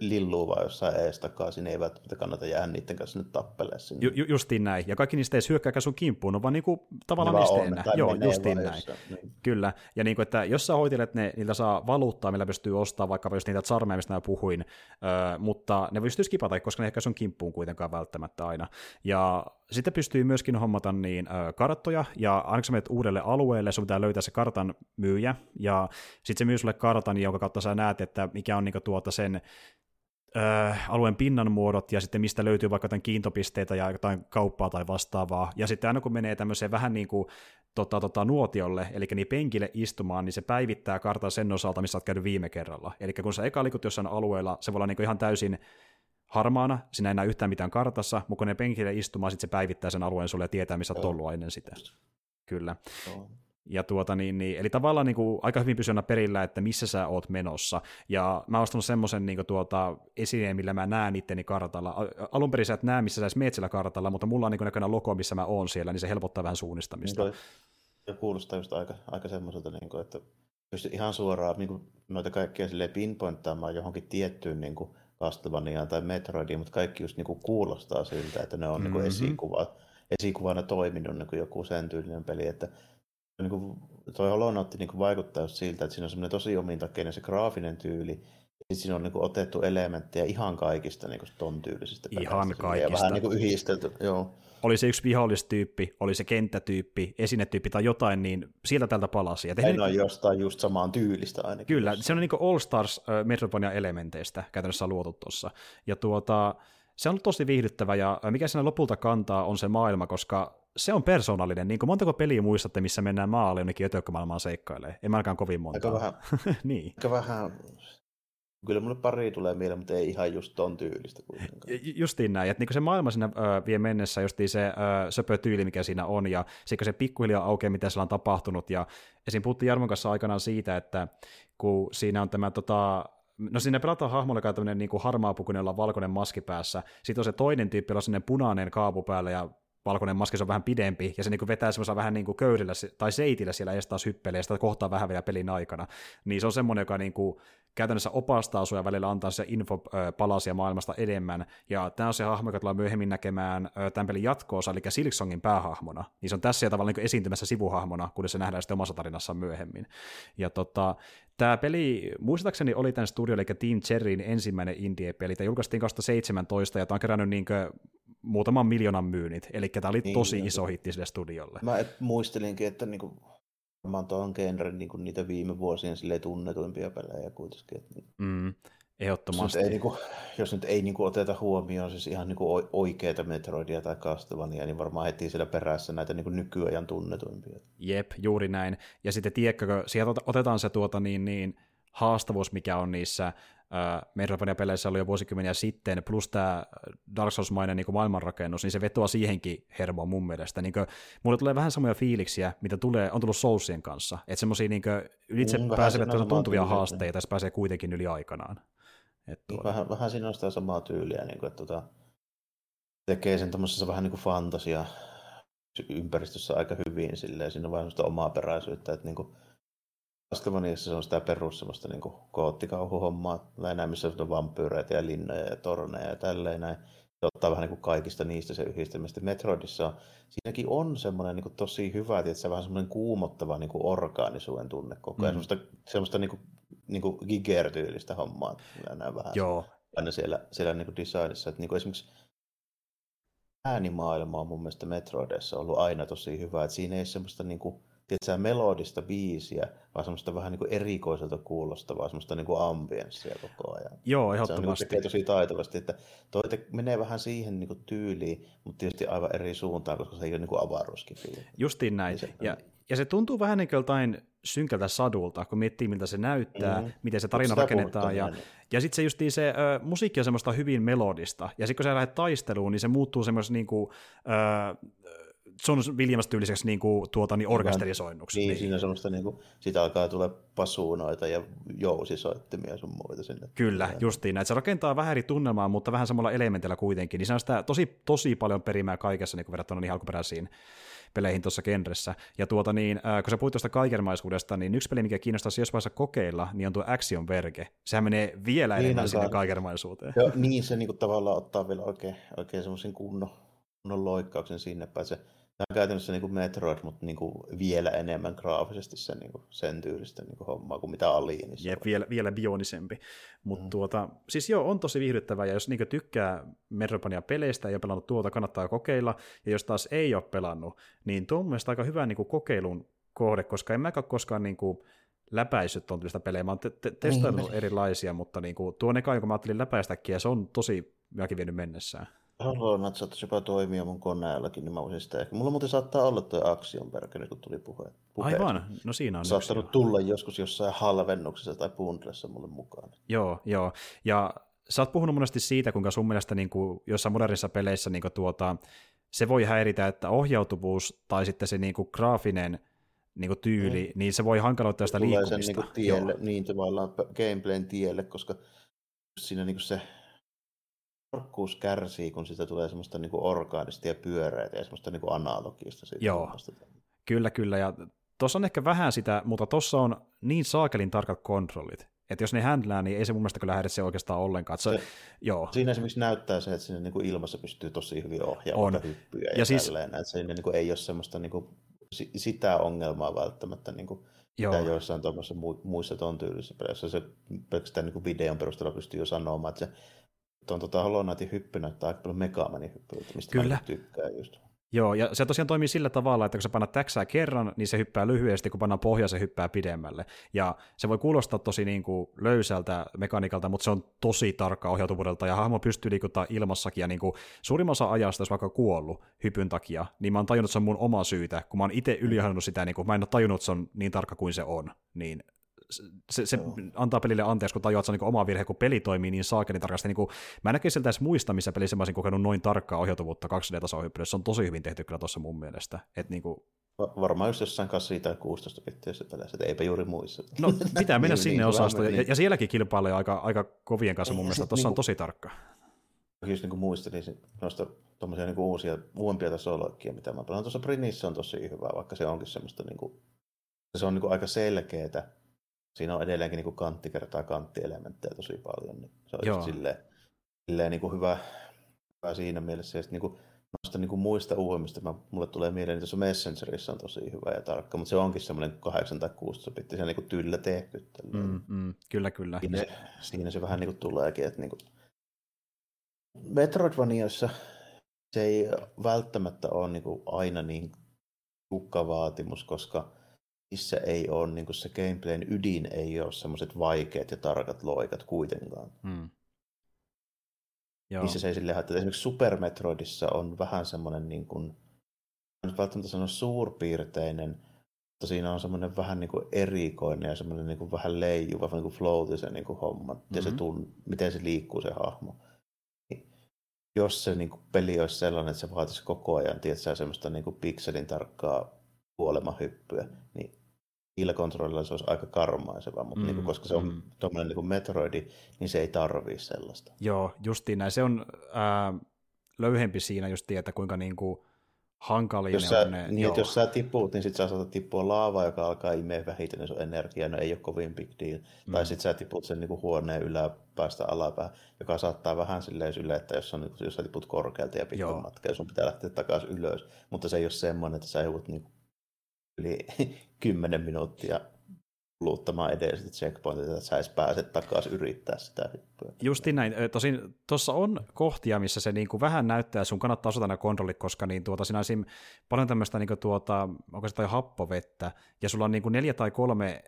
lilluu vaan jossain ees takaisin, ei välttämättä kannata jäädä niiden kanssa nyt tappelemaan sinne. Ju, justiin näin, ja kaikki niistä ei hyökkääkään sun kimppuun, on vaan niinku tavallaan nesteenä. Joo, justiin näin. Jossain, niin. Kyllä, ja niinku, että jos sä hoitelet ne, niillä saa valuuttaa, millä pystyy ostamaan vaikka just niitä charmeja, mistä mä puhuin, öö, mutta ne pystyy skipata, koska ne ehkä sun kimppuun kuitenkaan välttämättä aina. Ja sitten pystyy myöskin hommata niin ö, karttoja, ja aina kun uudelle alueelle, sun pitää löytää se kartan myyjä, ja sitten se myy sulle kartan, jonka kautta sä näet, että mikä on niinku tuota sen ö, alueen pinnan muodot, ja sitten mistä löytyy vaikka jotain kiintopisteitä ja jotain kauppaa tai vastaavaa. Ja sitten aina kun menee tämmöiseen vähän niin kuin tota, tota, nuotiolle, eli niin penkille istumaan, niin se päivittää kartan sen osalta, missä olet käynyt viime kerralla. Eli kun sä eka liikut jossain alueella, se voi olla niin ihan täysin harmaana, sinä ei näe yhtään mitään kartassa, mutta kun ne penkille istumaan, sitten se päivittää sen alueen sulle ja tietää, missä olet ollut ennen sitä. Kyllä. Ja tuota, niin, niin, eli tavallaan niin kuin, aika hyvin pysyä perillä, että missä sä oot menossa. Ja mä oon ostanut semmoisen niin tuota, esineen, millä mä näen itteni kartalla. Alun perin sä et näe, missä sä edes meet sillä kartalla, mutta mulla on niin näköinen logo, missä mä oon siellä, niin se helpottaa vähän suunnistamista. Niin ja kuulostaa just aika, aika semmoiselta, niin kuin, että pystyy ihan suoraan niin kuin, noita kaikkia pinpointtaamaan johonkin tiettyyn niin kuin, Castlevaniaan tai Metroidiin, mutta kaikki just niinku kuulostaa siltä, että ne on mm-hmm. niinku esikuva, esikuvana toiminut niinku joku sen tyylinen peli, että niinku, toi Hollow Knight niinku vaikuttaa just siltä, että siinä on semmoinen tosi omintakeinen se graafinen tyyli, ja siinä on niinku otettu elementtejä ihan kaikista niinku ton tyylisistä Ihan kaikista. Ja vähän niinku yhdistelty, joo oli se yksi vihollistyyppi, oli se kenttätyyppi, esinetyyppi tai jotain, niin sieltä tältä palasi. Ja tehnyt... on jostain just samaan tyylistä ainakin. Kyllä, se on niin All Stars uh, Metroidvania-elementeistä käytännössä luotu tuossa. Ja tuota, se on ollut tosi viihdyttävä, ja mikä siinä lopulta kantaa on se maailma, koska se on persoonallinen. Niin kuin montako peliä muistatte, missä mennään maalle jonnekin ötökkömaailmaan seikkailemaan? En mä ainakaan kovin monta. Aika vähän. niin. Aika vähän Kyllä mulle pari tulee mieleen, mutta ei ihan just ton tyylistä kuitenkaan. Justiin näin, että niinku se maailma siinä ö, vie mennessä, justiin se ö, söpö tyyli, mikä siinä on, ja sekä se pikkuhiljaa aukeaa, mitä siellä on tapahtunut, ja esim. puhuttiin Jarmon kanssa aikanaan siitä, että kun siinä on tämä tota, No siinä pelataan hahmolla, joka on tämmöinen niin harmaapukunen, valkoinen maski päässä. Sitten on se toinen tyyppi, jolla on sellainen punainen kaapu päällä ja valkoinen maski on vähän pidempi, ja se niin vetää semmoisella vähän niin köydellä tai seitillä siellä edes taas hyppelee, ja sitä kohtaa vähän vielä pelin aikana. Niin se on semmoinen, joka niin kuin käytännössä opastaa sua ja välillä antaa se infopalasia maailmasta enemmän. Ja tämä on se hahmo, joka tullaan myöhemmin näkemään tämän pelin jatkoosa, eli Silksongin päähahmona. Niin se on tässä tavallaan niin esiintymässä sivuhahmona, kun se nähdään sitten omassa tarinassaan myöhemmin. Ja tota, Tämä peli, muistaakseni oli tämän studio, eli Team Cherryn ensimmäinen indie-peli. Tämä julkaistiin 2017 ja tämä on kerännyt niin muutaman miljoonan myynnit, eli tämä oli niin, tosi iso hitti sille studiolle. Mä muistelinkin, että niinku varmaan tuon genren niin kuin niitä viime vuosien sille tunnetuimpia pelejä kuitenkin. Että, niin. mm, ehdottomasti. Jos nyt ei, niin kuin, jos nyt ei niin kuin, oteta huomioon siis ihan niin kuin oikeita Metroidia tai Castlevania, niin varmaan heti siellä perässä näitä niin kuin nykyajan tunnetuimpia. Jep, juuri näin. Ja sitten tiedätkö, sieltä otetaan se tuota niin, niin haastavuus, mikä on niissä Metroidvania-peleissä oli jo vuosikymmeniä sitten, plus tämä Dark Souls-mainen niin maailmanrakennus, niin se vetoaa siihenkin hermoon mun mielestä. Niin kuin, mulle tulee vähän samoja fiiliksiä, mitä tulee, on tullut Soulsien kanssa. Että semmoisia niin ylitse mm, pääsevät tuntuvia haasteita, ja pääsee kuitenkin yli aikanaan. Et tuo... vähän, vähän siinä on sitä samaa tyyliä, niin kuin, että tuota, tekee sen tämmöisessä vähän niin kuin fantasia ympäristössä aika hyvin silleen, siinä on vähän omaa peräisyyttä, että niin kuin, Castlevaniassa se on sitä perus semmoista niin koottikauhuhommaa, näin missä on vampyyreitä ja linnoja ja torneja ja tälleen näin. Se ottaa vähän niin kuin kaikista niistä se yhdistelmästä. Metroidissa siinäkin on semmoinen niin kuin tosi hyvä, että se vähän semmoinen kuumottava niin kuin orgaanisuuden tunne koko ajan. Mm. Semmoista, semmoista niin kuin niin kuin Giger-tyylistä hommaa. Näin vähän Joo. Aina siellä, siellä niin kuin designissa. Että niin kuin esimerkiksi äänimaailma on mun mielestä Metroidessa ollut aina tosi hyvä. Että siinä ei semmoista niin kuin, tiedätkö, melodista biisiä, vaan semmoista vähän niin kuin erikoiselta kuulostavaa, semmoista niin kuin ambienssia koko ajan. Joo, ehdottomasti. Se on niin tosi taitavasti, että toi te, menee vähän siihen niin kuin tyyliin, mutta tietysti aivan eri suuntaan, koska se ei ole niin kuin avaruuskifi. Justiin näin. Se, ja, ja se tuntuu vähän niin kuin jotain synkältä sadulta, kun miettii, miltä se näyttää, mm-hmm. miten se tarina Sitä rakennetaan. Ja, ja sitten se justiin se ö, musiikki on semmoista hyvin melodista. Ja sitten kun sä lähdet taisteluun, niin se muuttuu semmoista niin kuin, ö, John Williams tyyliseksi niin kuin, tuota, niin orkesterisoinnuksi. Niin, niin, siinä semmoista, niin kuin, siitä alkaa tulla pasuunoita ja jousisoittimia sun muita sinne. Kyllä, ja... justiin näin. Se rakentaa vähän eri tunnelmaa, mutta vähän samalla elementillä kuitenkin. Niin se on sitä tosi, tosi paljon perimää kaikessa niin kuin verrattuna niihin alkuperäisiin peleihin tuossa genressä. Ja tuota niin, äh, kun sä puhuit tuosta kaikenmaisuudesta, niin yksi peli, mikä kiinnostaisi jos vaiheessa kokeilla, niin on tuo Action Verge. Sehän menee vielä niin enemmän sinne kaikenmaisuuteen. Joo, niin se niin kuin, tavallaan ottaa vielä oikein, oikein semmoisen kunnon, kunnon loikkauksen sinne päin. Se Tämä on käytännössä niin kuin Metroid, mutta niin kuin vielä enemmän graafisesti sen, niin kuin sen tyylistä niin kuin hommaa kuin mitä Alienissa. Jep, vielä, vielä bionisempi. Mutta mm. tuota, siis joo, on tosi viihdyttävää, ja jos niin tykkää Metroidvania-peleistä ja pelannut tuota, kannattaa kokeilla, ja jos taas ei ole pelannut, niin tuo on mielestäni aika hyvä niin kuin kokeilun kohde, koska en mäkään koskaan niin kuin, läpäissyt tuon tyylistä pelejä. Mä oon te- te- testannut niin. erilaisia, mutta niin kuin, tuo eka, jonka mä ajattelin läpäistäkin, ja se on tosi mäkin vienyt mennessään. Haluan, että saattaisi jopa toimia mun koneellakin, niin mä voisin sitä ehkä. Mulla muuten saattaa olla tuo Action Burger, kun tuli puhe. puhe. Aivan, no siinä on Saattanut yksi, tulla joskus jossain halvennuksessa tai bundlessa mulle mukaan. Joo, joo. Ja sä oot puhunut monesti siitä, kuinka sun mielestä niin kuin, jossain modernissa peleissä niin kuin, tuota, se voi häiritä, että ohjautuvuus tai sitten se niin kuin, graafinen niin kuin, tyyli, mm. niin se voi hankaloittaa sitä Tulee liikkumista. Sen, niin, kuin, tielle, niin tavallaan gameplayn tielle, koska siinä niin kuin se tarkkuus kärsii, kun siitä tulee semmoista niin kuin orgaanista ja pyöreitä ja semmoista niin kuin analogista. Siitä Joo, kyllä, kyllä. Ja tuossa on ehkä vähän sitä, mutta tuossa on niin saakelin tarkat kontrollit, että jos ne händlää, niin ei se mun mielestä kyllä häiritse oikeastaan ollenkaan. Se, se, joo. Siinä esimerkiksi näyttää se, että sinne niin kuin ilmassa pystyy tosi hyvin ohjaamaan hyppyjä ja, ja siis, tälleen, että se niin kuin ei ole semmoista niin kuin, sitä ongelmaa välttämättä, niin kuin, Joo. mitä joissain muissa ton tyylisissä peleissä. Se pelkästään niin kuin videon perusteella pystyy jo sanomaan, että se tuon tota Hollow Knightin hyppy näyttää aika paljon Megamanin hyppyltä, mistä Kyllä. mä tykkään just. Joo, ja se tosiaan toimii sillä tavalla, että kun sä painat täksää kerran, niin se hyppää lyhyesti, kun pannaan pohja, se hyppää pidemmälle. Ja se voi kuulostaa tosi niin kuin löysältä mekaniikalta, mutta se on tosi tarkka ohjautuvuudelta, ja hahmo pystyy liikuttaa ilmassakin, ja niin kuin suurimman osa ajasta, jos vaikka kuollut hypyn takia, niin mä oon tajunnut, että se on mun oma syytä, kun mä oon itse ylihannut sitä, niin kuin, mä en ole tajunnut, että se on niin tarkka kuin se on, niin se, se antaa pelille anteeksi, kun tajuat, että se on niin oma virhe, kun peli toimii niin saakeli tarkasti. Niin kuin, mä en näkee siltä edes muista, missä pelissä mä olisin kokenut noin tarkkaa ohjautuvuutta 2D-tasoa Se on tosi hyvin tehty kyllä tuossa mun mielestä. Et niin kuin... Varmaan just jossain 8 tai 16 pittiössä peleissä, että eipä juuri muissa. No pitää mennä niin, sinne niin, osastoon, ja, niin. ja, sielläkin kilpailee aika, aika kovien kanssa mun mielestä, tuossa niin on tosi tarkka. Just niin kuin muistelin noista tuommoisia niin uusia, uudempia tasoloikkia, mitä mä pelaan. Tuossa Brinissä on tosi hyvä, vaikka se onkin semmoista, niin kuin, se on niin kuin aika selkeätä, siinä on edelleenkin niin kuin kantti kertaa kanttielementtejä tosi paljon, niin se on Joo. silleen, silleen niin kuin hyvä, hyvä siinä mielessä. Ja sitten niin kuin, noista niin kuin muista uudemmista, mä, mulle tulee mieleen, että tuossa Messengerissa on tosi hyvä ja tarkka, mutta se onkin semmoinen 8 tai 16 bitti, se on niin kuin tyllä tehty. Mm, mm, kyllä, kyllä. Siinä se, siinä se vähän niin kuin tuleekin, että niin kuin Metroidvaniassa se ei välttämättä ole niin kuin aina niin kukkavaatimus, koska missä ei ole niin se gameplayn ydin ei ole semmoiset vaikeat ja tarkat loikat kuitenkaan. Hmm. Joo. Missä se ei sille että esimerkiksi Super Metroidissa on vähän semmoinen niin kuin, en välttämättä sanoa suurpiirteinen, mutta siinä on semmoinen vähän niin kuin erikoinen ja semmoinen niin kuin vähän leijuva, niin kuin floatisen niin kuin homma, mm-hmm. ja se tun, miten se liikkuu se hahmo. Niin jos se niin kuin peli olisi sellainen, että se vaatisi koko ajan, tietysti semmoista niin kuin pikselin tarkkaa kuolemahyppyä, niin niillä kontrollilla se olisi aika karmaiseva, mutta mm, niin kuin, koska se on mm. tuommoinen niin metroidi, niin se ei tarvii sellaista. Joo, justiin näin. Se on ää, löyhempi siinä just että kuinka niin kuin hankalia jos ne sä, on ne. Niin, että jos sä tippuut, niin sit sä saatat tippua laavaa, joka alkaa imeä vähiten, niin sun energia, no ei ole kovin big deal. Mm. Tai sit sä tiput sen niin huoneen yläpäästä alapää, joka saattaa vähän silleen sylle, että jos, on, jos sä tiput korkealta ja pitkän matka, ja sun pitää lähteä takaisin ylös. Mutta se ei ole semmoinen, että sä joudut niin yli 10 minuuttia luuttamaan edes checkpointit, että sä edes pääse takaisin yrittää sitä hyppyä. Justi näin. Tosin tuossa on kohtia, missä se niinku vähän näyttää, sun kannattaa osata nämä kontrollit, koska niin tuota, siinä on paljon tämmöistä, niinku tuota, onko se tai happovettä, ja sulla on niinku neljä tai kolme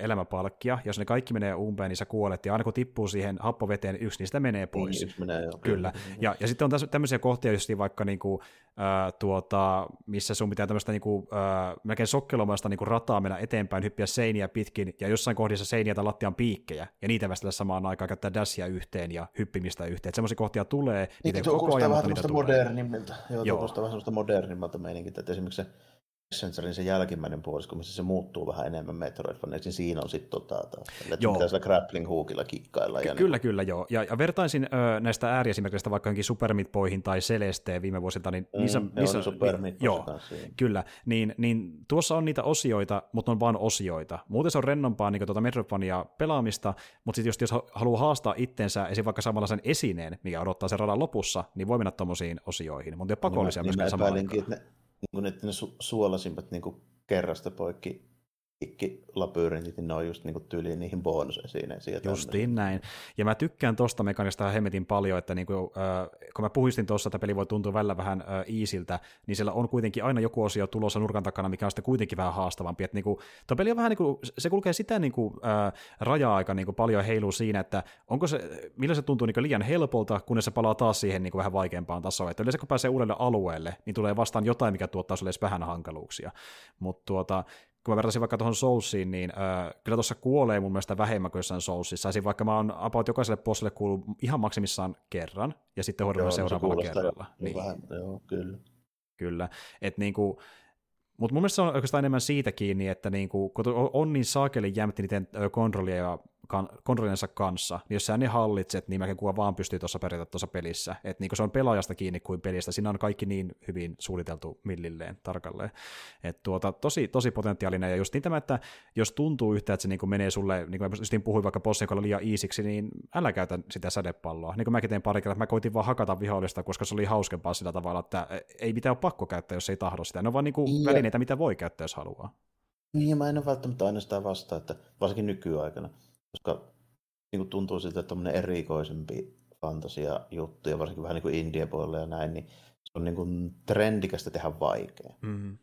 elämäpalkkia, jos ne kaikki menee umpeen, niin sä kuolet, ja aina kun tippuu siihen happoveteen yksi, niin sitä menee pois. Niin, menee, joo, kyllä. Ja, ja sitten on tässä, tämmöisiä kohtia, just vaikka niinku, äh, tuota, missä sun pitää tämmöistä niinku, äh, melkein sokkelomaista niinku rataa mennä eteenpäin, hyppiä seiniä pitkin, ja jossain kohdissa seiniä tai lattian piikkejä, ja niitä västellä samaan aikaan käyttää dashia yhteen ja hyppimistä yhteen. Semmoisia kohtia tulee, niitä niin, koko ajan, mutta niitä tulee. Modernimmilta. Joo, Joo. vähän semmoista modernimmalta meininkiä, että esimerkiksi se Messengerin se jälkimmäinen puolisko, missä se muuttuu vähän enemmän Metroidvaniaksi, niin siinä on sitten tota, että joo. pitää sillä grappling hookilla kikkailla. Ky- ja kyllä, niin... kyllä, joo. Ja, ja vertaisin ö, näistä ääriesimerkiksi vaikka johonkin Super Meat Boyhin tai Celesteen viime vuosilta, niin mm, niissä, niissä Super Meat joo, kyllä, niin, niin tuossa on niitä osioita, mutta on vain osioita. Muuten se on rennompaa niin tuota Metroidvania pelaamista, mutta sitten jos, haluaa haastaa itsensä esim. vaikka samalla sen esineen, mikä odottaa sen radan lopussa, niin voi mennä tuommoisiin osioihin, mutta ei pakollisia niin, myöskään niin samaan aikaan. Ne niin että ne su- suolasimmat niin kuin kerrasta poikki labyrinttit, niin ne on just niinku tyyliin niihin bonusesineisiin. Justiin näin. Ja mä tykkään tosta mekanisesta hemmetin paljon, että niinku, äh, kun mä puhuistin tuossa, että peli voi tuntua välillä vähän äh, iisiltä, niin siellä on kuitenkin aina joku osio tulossa nurkan takana, mikä on sitten kuitenkin vähän haastavampi. Että niinku, tuo peli on vähän niinku, se kulkee sitä niinku, äh, raja-aika niinku paljon heiluu siinä, että onko se, millä se tuntuu niinku liian helpolta, kunnes se palaa taas siihen niinku vähän vaikeampaan tasoon. Että yleensä kun pääsee uudelle alueelle, niin tulee vastaan jotain, mikä tuottaa sulle edes vähän hankaluuksia. Mutta tuota, kun mä vertaisin vaikka tuohon Soulsiin, niin äh, kyllä tuossa kuolee mun mielestä vähemmän kuin jossain Soulsissa. Esim. vaikka mä oon about jokaiselle bossille kuullut ihan maksimissaan kerran, ja sitten hoidamme seuraavalla kerralla. Niin. Vähän, joo, kyllä. Kyllä, että niinku, mutta mun mielestä se on oikeastaan enemmän siitä kiinni, että niinku, kun on niin saakeli jämtti niiden kontrollia kan, kontrollinsa kanssa, niin jos sä ne hallitset, niin melkein kuka vaan pystyy tuossa pärjätä tuossa pelissä. Et niin se on pelaajasta kiinni kuin pelistä. Siinä on kaikki niin hyvin suunniteltu millilleen tarkalleen. Et tuota, tosi, tosi potentiaalinen. Ja just niin tämä, että jos tuntuu yhtä, että se niin menee sulle, niin kuin just puhuin vaikka bossin joka liian iisiksi, niin älä käytä sitä sädepalloa. Niin kuin mäkin tein pari kertaa, mä koitin vaan hakata vihollista, koska se oli hauskempaa sillä tavalla, että ei mitään ole pakko käyttää, jos ei tahdo sitä. Ne on vaan niin kuin välineitä, mitä voi käyttää, jos haluaa. Niin, ja mä en ole välttämättä aina sitä vastaa, että varsinkin nykyaikana koska niin kuin tuntuu siltä, että tämmöinen erikoisempi fantasia juttu, ja varsinkin vähän niin kuin indie ja näin, niin se on niin kuin trendikästä tehdä vaikea. Mm-hmm.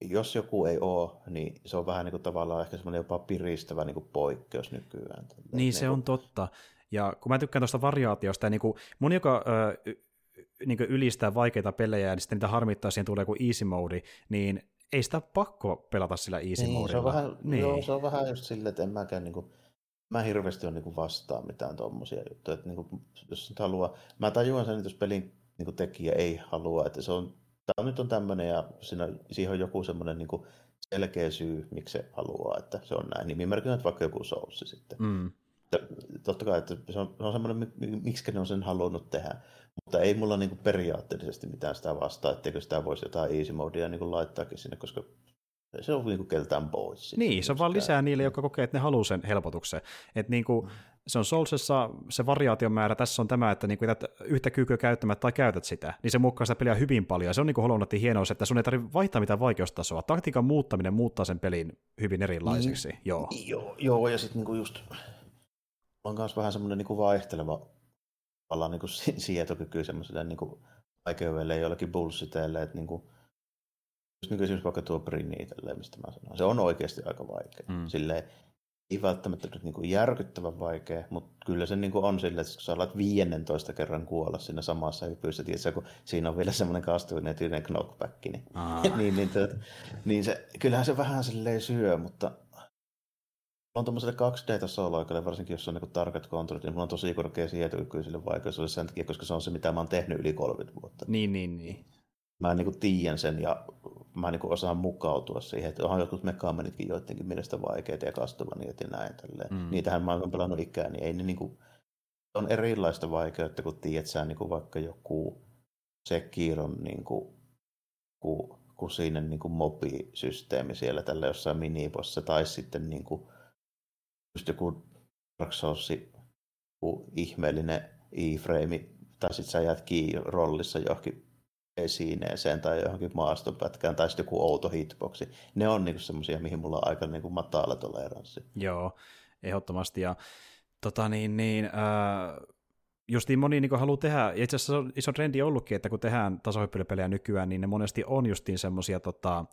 Jos joku ei ole, niin se on vähän niin kuin tavallaan ehkä semmoinen jopa piristävä niin kuin poikkeus nykyään. Niin, niin se on totta. Ja kun mä tykkään tuosta variaatiosta, niin kuin mun, joka ö, niin kuin ylistää vaikeita pelejä ja sitten niitä harmittaa, siihen tulee joku easy mode, niin ei sitä pakko pelata sillä easy niin, se on vähän, niin. Joo, se on vähän just silleen, että en mäkään niin kuin, mä hirveästi on niin vastaan mitään tuommoisia juttuja. Että niin kuin, jos nyt haluaa, mä tajuan sen, että jos pelin niin kuin tekijä ei halua, että se on, tämä nyt on tämmöinen ja siinä, siihen on joku semmoinen niin selkeä syy, miksi se haluaa, että se on näin. Nimimerkillä vaikka joku soussi sitten. Mm. Totta kai, että se on, se on semmoinen, miksi ne on sen halunnut tehdä. Mutta ei mulla niinku periaatteellisesti mitään sitä vastaa, etteikö sitä voisi jotain easy modea niinku laittaakin sinne, koska se on niinku keltään pois. Niin, se on vaan lisää niille, jotka kokee, että ne haluaa sen helpotuksen. Että niinku, mm. se on Soulsessa se variaation määrä, tässä on tämä, että niinku, että yhtä kykyä käyttämättä tai käytät sitä, niin se muokkaa sitä peliä hyvin paljon. Ja se on niinku Hollow hienous, että sun ei tarvitse vaihtaa mitään vaikeustasoa. Taktiikan muuttaminen muuttaa sen pelin hyvin erilaiseksi. Mm. Joo. joo. Joo, ja sitten niinku just on myös vähän semmoinen niinku vaihteleva tavallaan niin kuin sietokyky semmoiselle niin kuin vaikeudelle jollekin bullshiteille, että niin kuin, just niin kuin esimerkiksi vaikka tuo Brini itselleen, mistä mä sanon, se on oikeasti aika vaikea. Mm. Silleen, ei välttämättä nyt niin kuin järkyttävän vaikea, mutta kyllä se niin kuin on silleen, että kun sä alat 15 kerran kuolla siinä samassa hypyssä, tietysti, kun siinä on vielä semmoinen kastuineetinen knockback, niin, niin, niin, tuot, niin se, kyllähän se vähän silleen syö, mutta on tuommoiselle 2D-tasolla varsinkin jos on niin tarkat kontrollit, niin mulla on tosi korkea sietokyky sille vaikeus sen takia, koska se on se, mitä mä oon tehnyt yli 30 vuotta. Niin, niin, niin. Mä niin kuin tiedän sen ja mä niin kuin osaan mukautua siihen, että onhan jotkut mekamenitkin joidenkin mielestä vaikeita ja kastovaniat ja näin. Tälleen. Mm. Niitähän mä oon pelannut ikään, niin ei ne niin kuin, on erilaista vaikeutta, kun tiedät sä niin kuin vaikka joku Sekiron niin kuin, ku, kusinen niin kuin mobisysteemi siellä tällä jossain minibossa, tai sitten niin kuin, just joku Dark Souls, ihmeellinen e-frame, tai sitten sä jäät rollissa johonkin esineeseen tai johonkin maastonpätkään tai sitten joku outo hitboxi. Ne on niin semmoisia, mihin mulla on aika niin matala toleranssi. Joo, ehdottomasti. Ja tota niin, niin äh, justiin moni niin haluaa tehdä, ja itse asiassa on iso trendi ollutkin, että kun tehdään tasohyppelypelejä nykyään, niin ne monesti on justiin semmoisia, tota,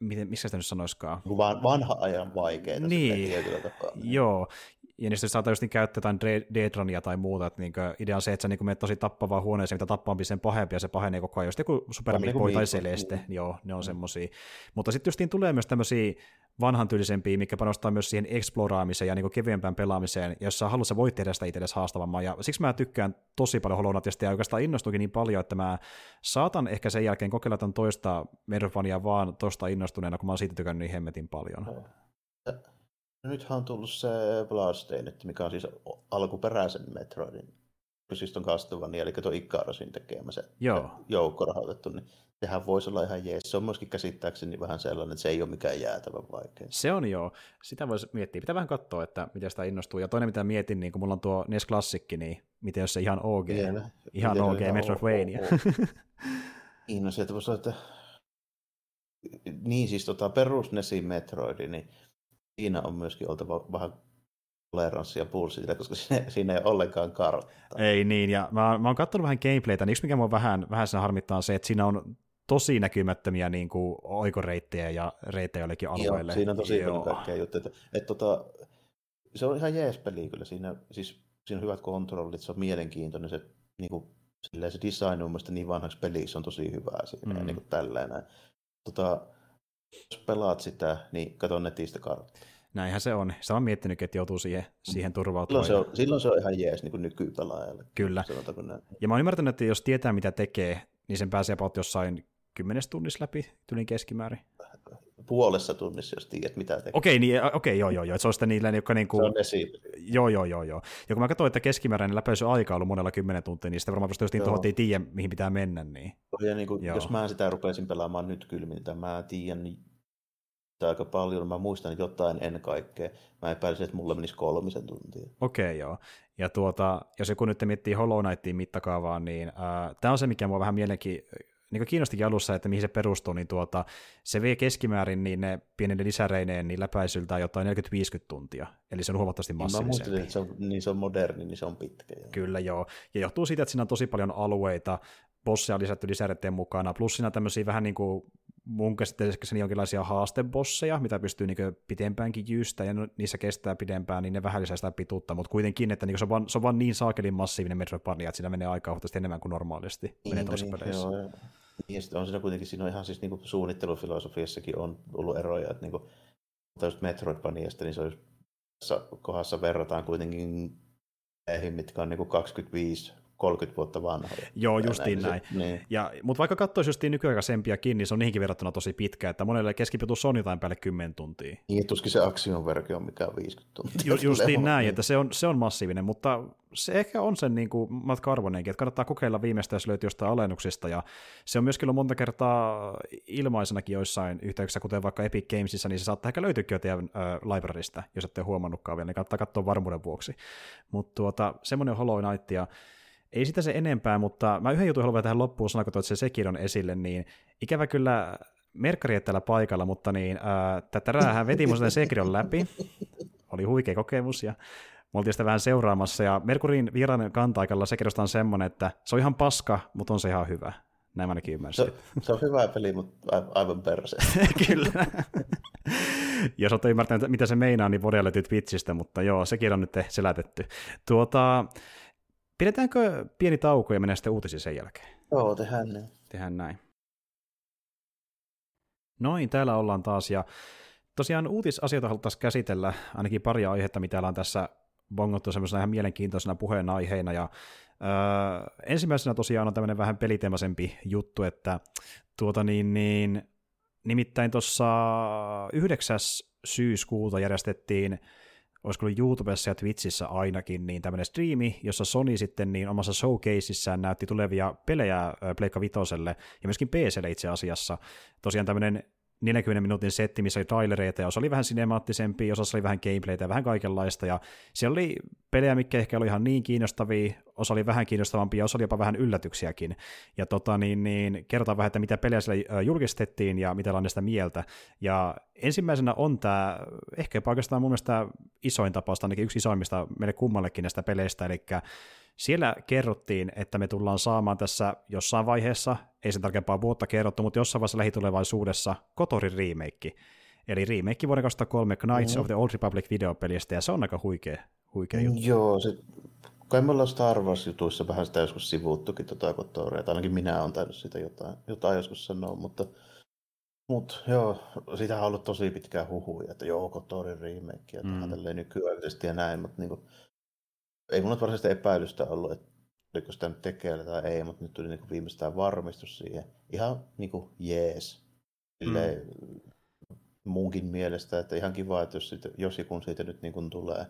miten, missä sitä nyt sanoisikaan? Van, vanha ajan vaikeita niin, Joo, ja niistä saattaa just niin käyttää jotain Deadrania tai muuta, että niin idea on se, että sä niin menet tosi tappavaan huoneeseen, mitä tappavampi sen pahempi, ja se pahenee koko ajan. Just joku Super Meat Boy tai Celeste, niin. joo, ne on mm. semmosia. Mutta sitten justiin tulee myös tämmöisiä vanhan tyylisempiä, mikä panostaa myös siihen exploraamiseen ja niin kevyempään pelaamiseen, ja jos sä haluat, sä voit tehdä sitä itsellesi haastavamman, ja siksi mä tykkään tosi paljon Hollow Knightista, ja oikeastaan innostukin niin paljon, että mä saatan ehkä sen jälkeen kokeilla tämän toista Metroidvania vaan tosta innostuneena, kun mä oon siitä tykännyt niin hemmetin paljon. No nythän on tullut se Bloodstained, mikä on siis alkuperäisen Metroidin siis on Castlevania, eli tuo Ikarosin tekemä se Joo. joukko rahoitettu, niin sehän voisi olla ihan jees. Se on myöskin käsittääkseni vähän sellainen, että se ei ole mikään jäätävän vaikea. Se on joo. Sitä voisi miettiä. Pitää vähän katsoa, että miten sitä innostuu. Ja toinen, mitä mietin, niin kun mulla on tuo NES Klassikki, niin miten jos se ihan OG, Vielä. ihan miten OG Metroidvania. niin, no sieltä voisi että niin siis tota, perus Nesin Metroidi, niin siinä on myöskin oltava vähän toleranssia bullshitille, koska siinä, siinä ei ole ollenkaan kartta. Ei niin, ja mä, mä oon katsonut vähän gameplaytä, niin yksi mikä mua vähän, vähän sen harmittaa on se, että siinä on tosi näkymättömiä niin kuin, oikoreittejä ja reittejä jollekin alueelle. Joo, siinä on tosi Joo. paljon kaikkea juttuja. Että, että, tota, se on ihan jees peli kyllä. Siinä, siis, siinä on hyvät kontrollit, se on mielenkiintoinen. Se, niin kuin, silleen, se design on niin vanhaksi peliksi on tosi hyvää siinä, mm. niin kuin tälleen. Tota, jos pelaat sitä, niin katso netistä karttaa. Näinhän se on. Se on miettinyt, että joutuu siihen, siihen turvautumaan. Silloin se on, silloin se on ihan jees niin kuin nykypelaajalle. Kyllä. Ja mä oon ymmärtänyt, että jos tietää mitä tekee, niin sen pääsee about jossain kymmenes tunnissa läpi, tylin keskimäärin. Puolessa tunnissa, jos tiedät mitä tekee. Okei, niin, okei joo, joo, joo. Se on sitten niillä, jotka niinku... Se on esi. Joo, joo, joo, joo. Ja kun mä katsoin, että keskimääräinen läpäisy aika on ollut monella kymmenen tuntia, niin sitä varmaan just niin tuohon ei tiedä, mihin pitää mennä. Niin. Ja niin kuin, jos mä sitä rupeaisin pelaamaan nyt kylmintä, mä tiedän aika paljon. Mä muistan jotain en kaikkea. Mä epäilisin, että mulla menisi kolmisen tuntia. Okei, okay, joo. Ja tuota, jos joku nyt miettii Hollow Knightin mittakaavaa, niin äh, tämä on se, mikä mua vähän mielenki, niin kiinnostikin alussa, että mihin se perustuu, niin tuota, se vie keskimäärin niin ne pienille lisäreineen niin läpäisyltään jotain 40-50 tuntia, eli se on huomattavasti massiivisempi. Mä muistin, että se on, niin se on moderni, niin se on pitkä. Joo. Kyllä joo, ja johtuu siitä, että siinä on tosi paljon alueita, bosseja on lisätty lisäretteen mukana, plus siinä tämmöisiä vähän niin kuin mun käsittääkseni jonkinlaisia haastebosseja, mitä pystyy niin pitempäänkin jyystä, ja niissä kestää pidempään, niin ne vähän lisää sitä pituutta, mutta kuitenkin, että niin se, on vaan, se on vaan niin saakelin massiivinen Metroidvania, että siinä menee aikaa huomattavasti enemmän kuin normaalisti niin, menee toisissa niin, peleissä. Joo, niin, on siinä kuitenkin, siinä on ihan siis niin kuin suunnittelufilosofiassakin on ollut eroja, että niin kuin, just Metroidvaniasta, niin se on tässä kohdassa verrataan kuitenkin mitkä on niin kuin 25 30 vuotta vanhoja. Joo, justiin näin. näin. Niin. Ja, mutta vaikka katsoisi justiin nykyaikaisempiakin, niin se on niihinkin verrattuna tosi pitkä, että monelle keskipituus on jotain päälle 10 tuntia. Niin, tuskin se Axion verkki on mikään 50 tuntia. Ju, justiin näin, että se on, se on massiivinen, mutta se ehkä on sen niin kuin matka että kannattaa kokeilla viimeistä, jos löytyy jostain alennuksista, ja se on myöskin ollut monta kertaa ilmaisenakin joissain yhteyksissä, kuten vaikka Epic Gamesissa, niin se saattaa ehkä löytyäkin jo teidän librarystä, jos ette huomannutkaan vielä, niin kannattaa katsoa varmuuden vuoksi. Mutta tuota, semmoinen on Hollow Knight, ja ei sitä se enempää, mutta mä yhden jutun haluan tähän loppuun sanoa, kun toit se Sekiron esille, niin ikävä kyllä Merkkari täällä paikalla, mutta niin, ää, tätä räähän veti mun sen Sekiron läpi. Oli huikea kokemus ja me oltiin sitä vähän seuraamassa, ja Merkurin vierainen kanta-aikalla Sekirosta on semmoinen, että se on ihan paska, mutta on se ihan hyvä. Näin mä ainakin ymmärsin. Se, se on hyvä peli, mutta aivan perse. Kyllä. Jos olette ymmärtäneet, mitä se meinaa, niin voidaan löytyy Twitchistä, mutta joo, sekin on nyt selätetty. Tuota, Pidetäänkö pieni tauko ja mennään sitten uutisiin sen jälkeen? Joo, tehdään näin. Tehdään näin. Noin, täällä ollaan taas ja tosiaan uutisasioita haluttaisiin käsitellä, ainakin pari aihetta, mitä ollaan tässä bongottu semmoisena ihan mielenkiintoisena puheenaiheena ja öö, ensimmäisenä tosiaan on tämmöinen vähän peliteemaisempi juttu, että tuota niin, niin nimittäin tuossa 9. syyskuuta järjestettiin olisiko ollut YouTubessa ja Twitchissä ainakin, niin tämmöinen striimi, jossa Sony sitten niin omassa showcaseissään näytti tulevia pelejä Pleikka Vitoselle ja myöskin PClle itse asiassa. Tosiaan tämmöinen 40 minuutin setti, missä oli trailereita, ja osa oli vähän sinemaattisempi, osa oli vähän gameplaytä ja vähän kaikenlaista, ja siellä oli pelejä, mikä ehkä oli ihan niin kiinnostavia, osa oli vähän kiinnostavampia, osa oli jopa vähän yllätyksiäkin, ja tota, niin, niin, kerrotaan vähän, että mitä pelejä siellä julkistettiin ja mitä on sitä mieltä, ja ensimmäisenä on tämä, ehkä oikeastaan mun mielestä isoin tapaus, ainakin yksi isoimmista meille kummallekin näistä peleistä, eli siellä kerrottiin, että me tullaan saamaan tässä jossain vaiheessa, ei sen tarkempaa vuotta kerrottu, mutta jossain vaiheessa lähitulevaisuudessa Kotorin remake. Eli remake vuoden 2003 Knights mm. of the Old Republic videopelistä, ja se on aika huikea, huikea juttu. Joo, se, kai me ollaan Star Wars-jutuissa vähän sitä joskus sivuuttukin tota Kotoria, ainakin minä olen tainnut sitä jotain, jotain joskus sanoa, mutta mutta joo, siitä on ollut tosi pitkään huhuja, että joo, Kotorin remake ja mm. tälleen nykyaikaisesti ja näin, mutta niinku, ei mulla varsinaisesti epäilystä ollut, että oliko sitä nyt tekeillä tai ei, mutta nyt tuli niinku viimeistään varmistus siihen. Ihan niinku jees. Silleen, mm. munkin mielestä, että ihan kiva, että jos, siitä, jos ja kun siitä nyt niinku tulee,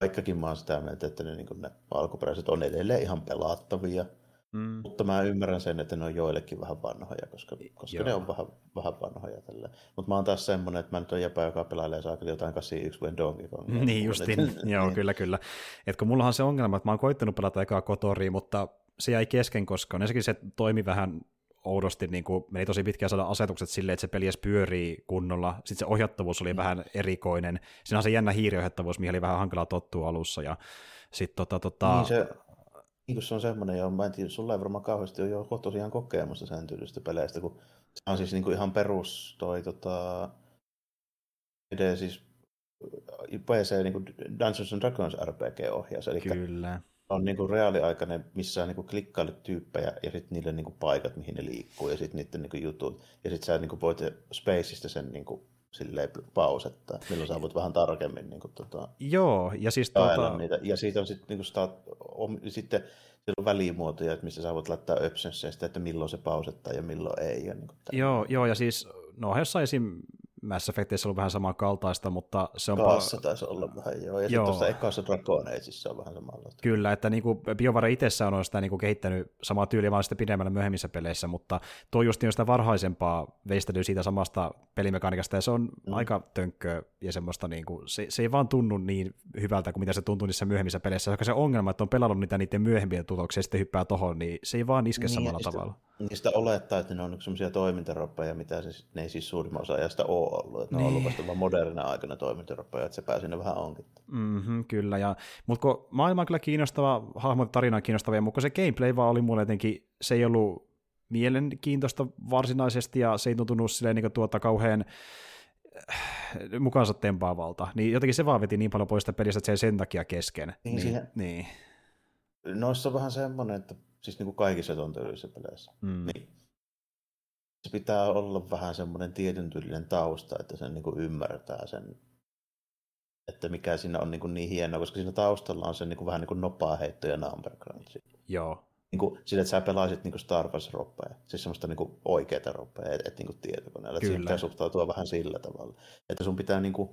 vaikkakin mä oon sitä mieltä, että ne, niinku ne alkuperäiset on edelleen ihan pelattavia, Mm. Mutta mä ymmärrän sen, että ne on joillekin vähän vanhoja, koska, koska ne on vähän, vähän vanhoja. Tällä. Mutta mä oon taas semmonen, että mä nyt on jäpä, joka pelailee saa jotain 81 when Donkey. Niin justin, joo niin. kyllä kyllä. Et kun mullahan se ongelma, että mä oon koittanut pelata ekaa Kotoriin, mutta se jäi kesken, koska ensinnäkin se toimi vähän oudosti, niin kuin meni tosi pitkään saada asetukset silleen, että se peli edes pyörii kunnolla. Sitten se ohjattavuus oli mm. vähän erikoinen. Siinä on se jännä hiiriohjattavuus, mihin oli vähän hankala tottua alussa. Ja sit tota, tota... Niin se niin kuin se on semmoinen, ja mä en tiedä, sulla ei varmaan kauheasti ole jo tosiaan kokemusta sen tyylistä peleistä, kun se on siis niin kuin ihan perus toi tota, edes siis PC niin kuin Dungeons and Dragons RPG-ohjaus, eli Kyllä. on niin kuin reaaliaikainen, missä on niin kuin klikkailut tyyppejä ja sitten niille niin kuin paikat, mihin ne liikkuu ja sitten niiden niin kuin jutut. Ja sitten sä niin kuin voit Spaceista sen niin kuin silleen pausetta, milloin sä voit vähän tarkemmin niin kuin, tota, Joo, ja siis tuota... niitä. Ja siitä on sitten niin kuin, on, sitten siellä on välimuotoja, että missä sä voit laittaa optionsia että milloin se pausettaa ja milloin ei. Ja niin kuin joo, joo, ja siis no jossain esim. Mass Effectissä ollut vähän samankaltaista, mutta se on... Kaassa pa- taisi olla vähän, joo. Ja sitten tuossa ekassa Dragon Ageissa on vähän samanlaista. Kyllä, että niin kuin BioVare itsessä on sitä niin kuin kehittänyt samaa tyyliä vaan sitten pidemmällä myöhemmissä peleissä, mutta tuo just niin sitä varhaisempaa veistelyä siitä samasta pelimekaanikasta, ja se on mm. aika tönkköä ja semmoista, niin kuin, se, se, ei vaan tunnu niin hyvältä kuin mitä se tuntuu niissä myöhemmissä peleissä, joka se ongelma, että on pelannut niitä niiden myöhempiä tuloksia ja sitten hyppää tohon, niin se ei vaan iske niin, samalla tavalla. Niistä olettaa, että ne on sellaisia toimintaroppeja, mitä se, ne ei siis suurimman osa ajasta ole ollut. Että niin. ne on ollut vasta vaan modernina aikana toimintaroppeja, että se pääsi ne vähän onkin. Mm-hmm, kyllä, ja, mutta kun maailma on kyllä kiinnostava, hahmot tarina on kiinnostava, mutta se gameplay vaan oli mulle jotenkin, se ei ollut mielenkiintoista varsinaisesti, ja se ei tuntunut silleen niin tuota kauhean äh, mukaansa tempaavalta, niin jotenkin se vaan veti niin paljon pois sitä pelistä, että se ei sen takia kesken. Niin, niin, siihen... niin. Noissa on vähän semmoinen, että siis niin kuin kaikissa ton tyylisissä peleissä, mm. niin se pitää olla vähän semmoinen tietyn tyylinen tausta, että sen niin kuin ymmärtää sen, että mikä siinä on niin, kuin niin hienoa, koska siinä taustalla on se niin kuin vähän niin kuin nopaa heitto ja number. Joo. Niin kuin, sillä, että sä pelaisit niin kuin Star Wars-roppeja, siis semmoista niin kuin oikeita roppeja, et, et niin kuin tietokoneella. Että pitää suhtautua vähän sillä tavalla. Että sun pitää niin kuin,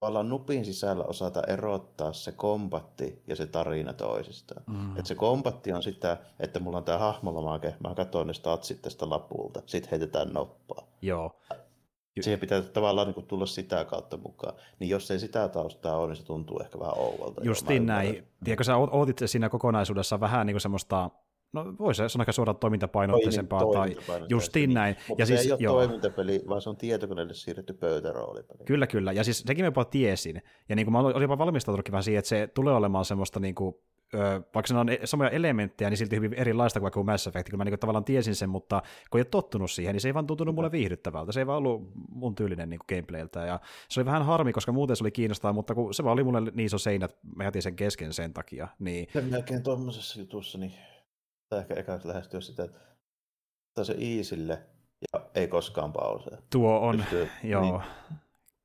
tavallaan nupin sisällä osata erottaa se kompatti ja se tarina toisistaan. Mm. Et se kompatti on sitä, että mulla on tämä hahmolomake, mä katson ne statsit tästä lapulta, sitten heitetään noppaa. Joo. Siihen pitää tavallaan niin tulla sitä kautta mukaan. Niin jos ei sitä taustaa ole, niin se tuntuu ehkä vähän ouvalta. Justiin näin. Tiedätkö, sä ootit siinä kokonaisuudessa vähän niin kuin semmoista No voisi sanoa suoraan toimintapainotteisempaa tai justiin näin. Mutta ja se siis, ei ole joo. toimintapeli, vaan se on tietokoneelle siirretty pöytäroolipeli. Kyllä, kyllä. Ja siis sekin mä jopa tiesin. Ja niin kuin mä olin jopa valmistautunutkin vähän siihen, että se tulee olemaan semmoista niin kuin, vaikka siinä on e- samoja elementtejä, niin silti hyvin erilaista kuin vaikka Mass Effect, kun mä niin tavallaan tiesin sen, mutta kun ei ole tottunut siihen, niin se ei vaan tuntunut mulle viihdyttävältä. Se ei vaan ollut mun tyylinen niin gameplayltä, ja se oli vähän harmi, koska muuten se oli kiinnostavaa, mutta kun se vaan oli mulle niin iso seinä, että mä jätin sen kesken sen takia. Niin... Sen melkein tuommoisessa jutussa, niin tai ehkä ekaksi lähestyä sitä, että ottaa se iisille ja ei koskaan pausea. Tuo on, Pystyy, joo. Niin.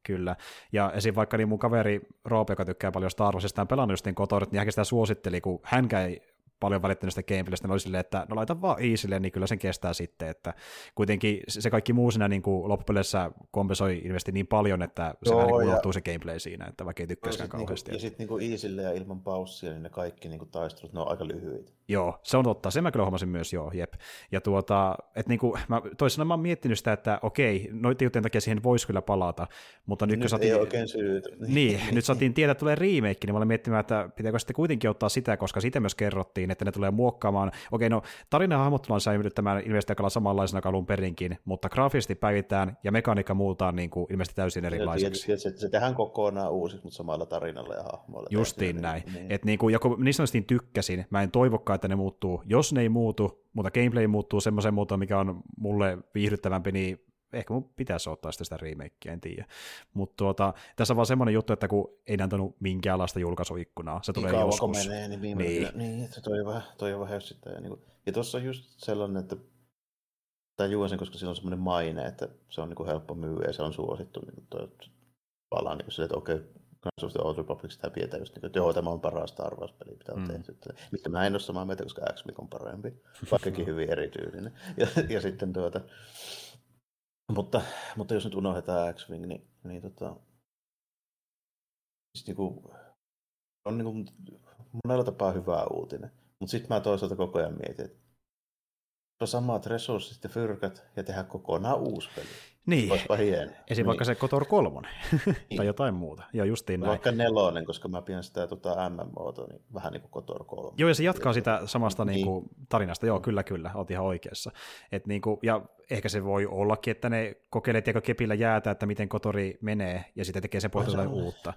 Kyllä. Ja esim. vaikka niin mun kaveri Roope, joka tykkää paljon Star Warsista, on pelannut just niin kotorit, niin hän sitä suositteli, kun hän ei paljon välittänyt sitä gameplaystä, niin oli silleen, että no laita vaan easille, niin kyllä sen kestää sitten, että kuitenkin se kaikki muu siinä niin loppupeleissä kompensoi ilmeisesti niin paljon, että se vähän niin unohtuu se gameplay siinä, että vaikka ei tykkäisikään kauheasti. Niin kuin, ja sitten niin easille ja ilman paussia, niin ne kaikki niin kuin taistelut, ne on aika lyhyitä. Joo, se on totta. Sen mä kyllä huomasin myös, joo, jep. Ja tuota, että niinku, mä, toisena mä oon miettinyt sitä, että okei, noiden juttujen takia siihen voisi kyllä palata, mutta nyt, nyt kun saatiin, ei oikein syytä. niin, nyt saatiin tietää, että tulee remake, niin mä olen miettimään, että pitääkö sitten kuitenkin ottaa sitä, koska siitä myös kerrottiin, että ne tulee muokkaamaan. Okei, no tarina ja hahmot tullaan säilyttämään ilmeisesti aika samanlaisena kalun perinkin, mutta graafisesti päivitään ja mekaniikka muutaan niin kuin ilmeisesti täysin erilaiseksi. Se, se, se tehdään kokonaan uusiksi, mutta samalla tarinalla ja hahmoilla. Justiin näin. Niin. Et niin kuin, ja kun niistä tykkäsin, mä en toivokaan, että ne muuttuu. Jos ne ei muutu, mutta gameplay muuttuu semmoisen muotoon, mikä on mulle viihdyttävämpi, niin ehkä mun pitäisi ottaa sitä, sitä remakea, en tiedä. Mutta tuota, tässä on vaan semmoinen juttu, että kun ei antanut minkäänlaista julkaisuikkunaa, se tulee niin joskus. menee, niin viime niin. niin että toi on vähän, toi on vähän sitä. Ja, niin kuin, ja tuossa on just sellainen, että tajuan sen, koska sillä on semmoinen maine, että se on niin kuin helppo myyä ja se on suosittu. Niin toi, palaan niin sille, että okei, okay, Guns of the Old Republic sitä pidetään just niin kuin, että joo, tämä on paras Star Wars-peli, mitä on mm. tehty. Mitä mä en ole samaa mieltä, koska x on parempi, vaikkakin hyvin erityinen. Ja, ja sitten tuota, mutta, mutta jos nyt unohdetaan X-Wing, niin, niin tota, siis niinku, on niinku monella tapaa hyvä uutinen. Mutta sitten mä toisaalta koko ajan mietin, että samat resurssit ja fyrkät ja tehdä kokonaan uusi peli. Niin, Olisipa hieno. esim. Niin. vaikka se Kotor 3 niin. tai jotain muuta. Ja justiin näin. Vaikka nelonen, koska mä pidän sitä tota MMOta, niin vähän niin kuin Kotor 3. Joo, ja se jatkaa sitä samasta niin. Niin kuin, tarinasta. Joo, kyllä, kyllä, oot ihan oikeassa. Et niin kuin, ja ehkä se voi ollakin, että ne kokeilee tiedätkö, kepillä jäätä, että miten Kotori menee, ja sitten tekee se pohjalta uutta.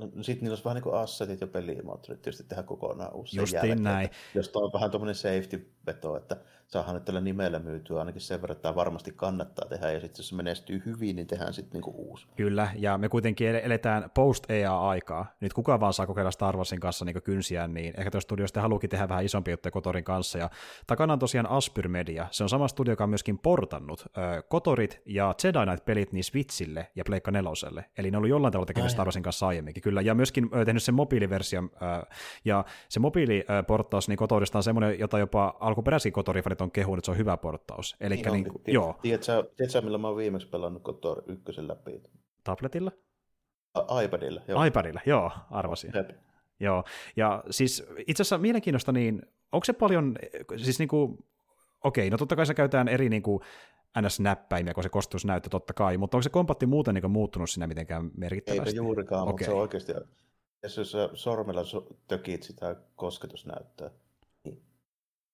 Sitten niillä olisi vähän niin kuin assetit ja pelimoottorit tietysti tehdä kokonaan uusi. Justiin näin. Jos tuo on vähän tuommoinen safety-veto, että saahan nyt tällä nimellä myytyä ainakin sen verran, että tämä varmasti kannattaa tehdä, ja sitten jos se menestyy hyvin, niin tehdään sitten niinku uusi. Kyllä, ja me kuitenkin eletään post-EA-aikaa. Nyt kuka vaan saa kokeilla Star Warsin kanssa niin kynsiään, niin ehkä tuossa studio sitten haluukin tehdä vähän isompi juttuja Kotorin kanssa, ja takana on tosiaan Aspyr Media. Se on sama studio, joka on myöskin portannut äh, Kotorit ja Jedi Knight-pelit niin Switchille ja Pleikka neloselle, eli ne on ollut jollain tavalla tekemistä Star Warsin kanssa aiemminkin, kyllä, ja myöskin tehnyt sen mobiiliversion, ja se mobiiliportaus niin Kotorista on semmoinen, jota jopa alkuperäisiä Kotori-fanit on kehunut, että se on hyvä porttaus. Eli niin niin, tiedät, joo. Tiedätkö, tiedätkö, millä mä oon viimeksi pelannut Kotor ykkösen läpi? Tabletilla? A- iPadilla, joo. iPadilla, joo, arvasin. Jep. Joo, ja siis itse asiassa mielenkiinnosta, niin onko se paljon, siis niin kuin, okei, no totta kai se käytetään eri niin kuin, NS-näppäimiä, kun se kostus näyttää totta kai, mutta onko se kompatti muuten niin muuttunut siinä mitenkään merkittävästi? Eipä juurikaan, okay. mutta se on oikeasti, jos sä sormella tökit sitä kosketusnäyttöä,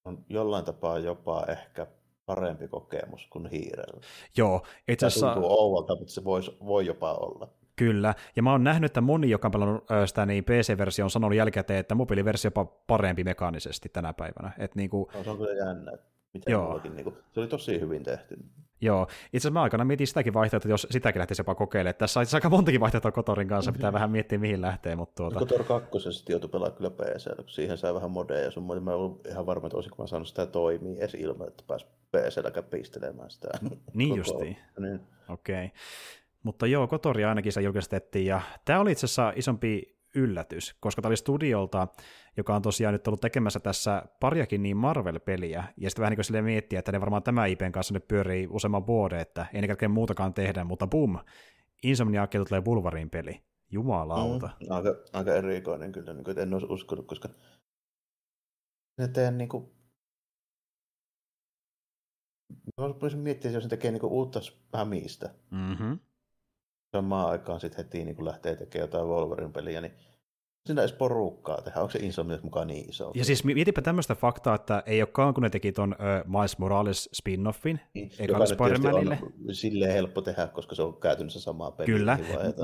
on jollain tapaa jopa ehkä parempi kokemus kuin hiirellä. Joo, itse asiassa... tuntuu ouvalta, mutta se voi, voi jopa olla. Kyllä, ja mä oon nähnyt, että moni, joka on pelannut sitä niin PC-versio, on sanonut jälkikäteen, että mobiiliversio jopa parempi mekaanisesti tänä päivänä. Et niinku... no, se on kyllä jännä. Miten Joo. Niin kuin, se oli tosi hyvin tehty. Joo, itse asiassa mä aikana mietin sitäkin vaihtoehtoa, jos sitäkin lähtisi jopa kokeilemaan. Tässä on aika montakin vaihtoehtoa Kotorin kanssa, pitää mm-hmm. vähän miettiä mihin lähtee. Mutta tuota... Kotor 2 sitten joutui pelaa kyllä PC, kun siihen sai vähän modeja ja sun muuta. Mä olin ihan varma, että olisinko mä saanut sitä toimia edes ilman, että pääsi PC-lläkään pistelemään sitä. niin justiin, niin. okei. Okay. Mutta joo, Kotori ainakin se julkistettiin, ja tämä oli itse asiassa isompi yllätys, koska tämä oli studiolta, joka on tosiaan nyt ollut tekemässä tässä pariakin niin Marvel-peliä, ja sitten vähän niin kuin miettiä, että ne varmaan tämä IPn kanssa nyt pyörii useamman vuoden, että ei ne kaikkea muutakaan tehdä, mutta bum, Insomniakilta tulee Bulvarin peli. Jumalauta. Mm, aika, aika erikoinen kyllä, niin kuin, en olisi uskonut, koska ne teen niin kuin... Mä voisin miettiä, jos ne tekee niin kuin uutta Spamista. Mm-hmm samaan aikaan sitten heti niin kun lähtee tekemään jotain Wolverine-peliä, niin siinä edes porukkaa tehdä. Onko se Insomniac mukaan niin iso? Ja siis mietipä tämmöistä faktaa, että ei olekaan, kun ne teki ton uh, Miles Morales spin-offin, niin, Spider-Manille. On silleen helppo tehdä, koska se on käytännössä samaa peliä. Kyllä,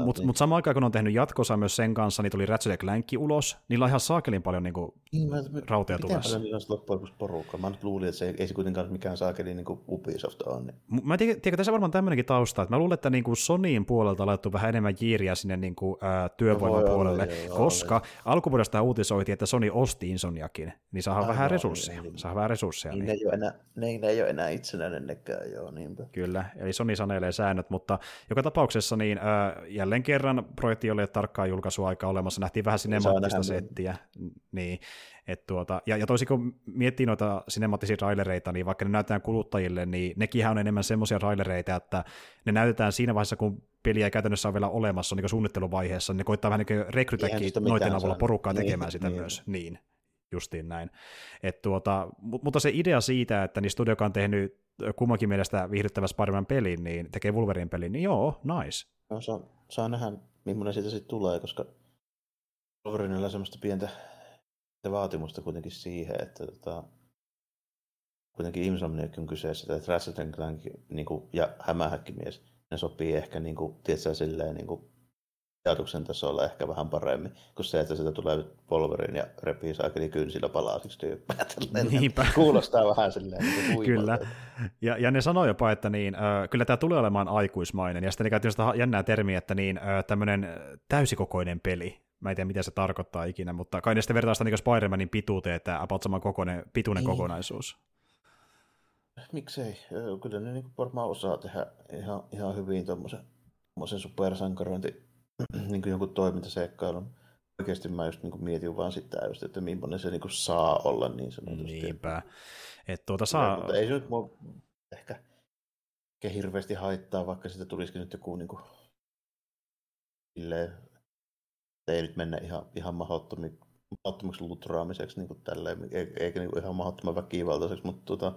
mutta niin. mut samaan aikaan kun on tehnyt jatkossa myös sen kanssa, niin tuli Ratchet Clank ulos, niillä on ihan saakelin paljon niinku niin, mä, rautia tulossa. Miten niillä on loppujen lopuksi porukkaa? Mä nyt luulin, että se ei, ei se kuitenkaan mikään saakelin niin Ubisoft on. Niin. Mä tiedän, tiedän, tässä on varmaan tämmöinenkin tausta, että mä luulen, että niinku Sonyin puolelta on laittu vähän enemmän jiiriä sinne niinku, uh, työvoiman no, puolelle, joo, koska alkuvuodesta uutisoitiin, että Sony osti Insomniakin, niin saa ah, vähän resursseja. Niin, saa vähän resursseja. Niin, niin. Ne, ei ole enää, ne, ne ei ole enää itsenäinen nekään, joo, niinpä. Kyllä, eli Sony sanelee säännöt, mutta joka tapauksessa niin äh, jälleen kerran projekti oli tarkkaa julkaisuaika olemassa, nähtiin vähän sinemaattista settiä, niin, et tuota, ja, ja toisin kun miettii noita sinemaattisia trailereita, niin vaikka ne näytetään kuluttajille, niin nekin on enemmän semmoisia trailereita, että ne näytetään siinä vaiheessa, kun peli ei käytännössä ole vielä olemassa niin suunnitteluvaiheessa, niin ne koittaa vähän niin rekrytäkin noiden avulla porukkaa tekemään niin, sitä niin. myös. Niin. justiin näin. Et tuota, mutta se idea siitä, että niin studio, joka on tehnyt kummankin mielestä viihdyttävä Spider-Man pelin, niin tekee Wolverine pelin, niin joo, nice. No, saa, saa nähdä, millainen siitä sitten tulee, koska Wolverinella on semmoista pientä, pientä vaatimusta kuitenkin siihen, että tota, kuitenkin Insomniac on kyseessä, että Ratchet Clank niin kuin, ja Hämähäkkimies, ne sopii ehkä niin kuin, tiedätkö, silleen, niin kuin, ajatuksen tasolla ehkä vähän paremmin, kuin se, että sitä tulee Wolverine ja repii saakeli kynsillä palaasiksi tyyppää. Niinpä. Kuulostaa vähän silleen niin Kyllä. Ja, ja ne sanoi jopa, että niin, äh, kyllä tämä tulee olemaan aikuismainen, ja sitten ne käytti sitä jännää termiä, että niin, äh, tämmöinen täysikokoinen peli, mä en tiedä mitä se tarkoittaa ikinä, mutta kai ne sitten vertaa sitä niin Spider-Manin pituuteen, että about saman kokoinen, pituinen niin. kokonaisuus. Miksei, kyllä ne niin varmaan osaa tehdä ihan, ihan hyvin tuommoisen supersankarointi niin kuin jonkun toimintaseikkailun. Oikeasti mä just niin kuin mietin vaan sitä just, että millainen se niin kuin saa olla niin sanotusti. Niinpä. Että tuota saa... Ja, mutta ei se nyt mua ehkä hirveästi haittaa, vaikka sitä tulisikin nyt joku niin kuin, silleen, ei nyt mennä ihan, ihan mahdottomaksi lutraamiseksi niin kuin tälleen, eikä niin kuin ihan mahdottoman väkivaltaiseksi, mutta tuota,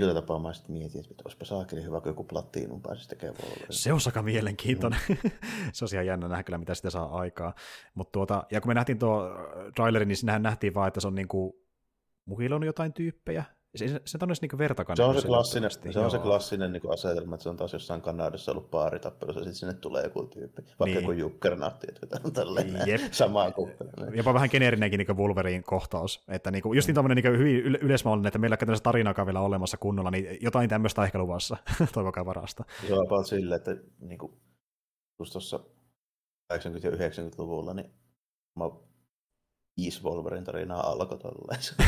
Sillä tapaa mä sitten mietin, että olisipa saakeli hyvä, kun joku plattiinun pääsisi tekemään Se on aika mielenkiintoinen. Mm. se on ihan jännä nähdä kyllä, mitä sitä saa aikaa. Mut tuota, ja kun me nähtiin tuo traileri, niin sinähän nähtiin vaan, että se on niinku muhilon jotain tyyppejä, se, se, on edes niin vertakaan. Se on se klassinen, se, on se klassinen niin asetelma, että se on taas jossain Kanadassa ollut paaritappelussa, ja sitten sinne tulee joku tyyppi, vaikka niin. joku jukkernaatti, että on tällainen Jep. samaa. Jopa vähän geneerinenkin niin Wolverine kohtaus, että niin kuin, just niin tämmöinen niin hyvin yleismallinen, että meillä on tarinaakaan vielä olemassa kunnolla, niin jotain tämmöistä ehkä luvassa, toivokaa varasta. On about silleen, että niin kuin, just tuossa 80- ja 90-luvulla, niin mä viisi Wolverine tarinaa alkoi tolleen.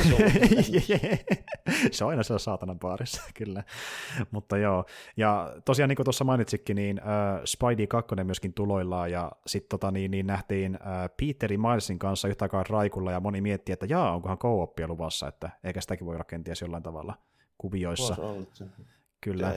se on aina siellä saatanan baarissa, kyllä. Mutta joo, ja tosiaan niin kuin tuossa mainitsikin, niin äh, Spidey 2 myöskin tuloillaan, ja sitten tota, niin, niin nähtiin äh, Peteri Milesin kanssa yhtä aikaa Raikulla, ja moni mietti, että jaa, onkohan co luvassa, että eikä sitäkin voi olla kenties jollain tavalla kuvioissa. Kyllä.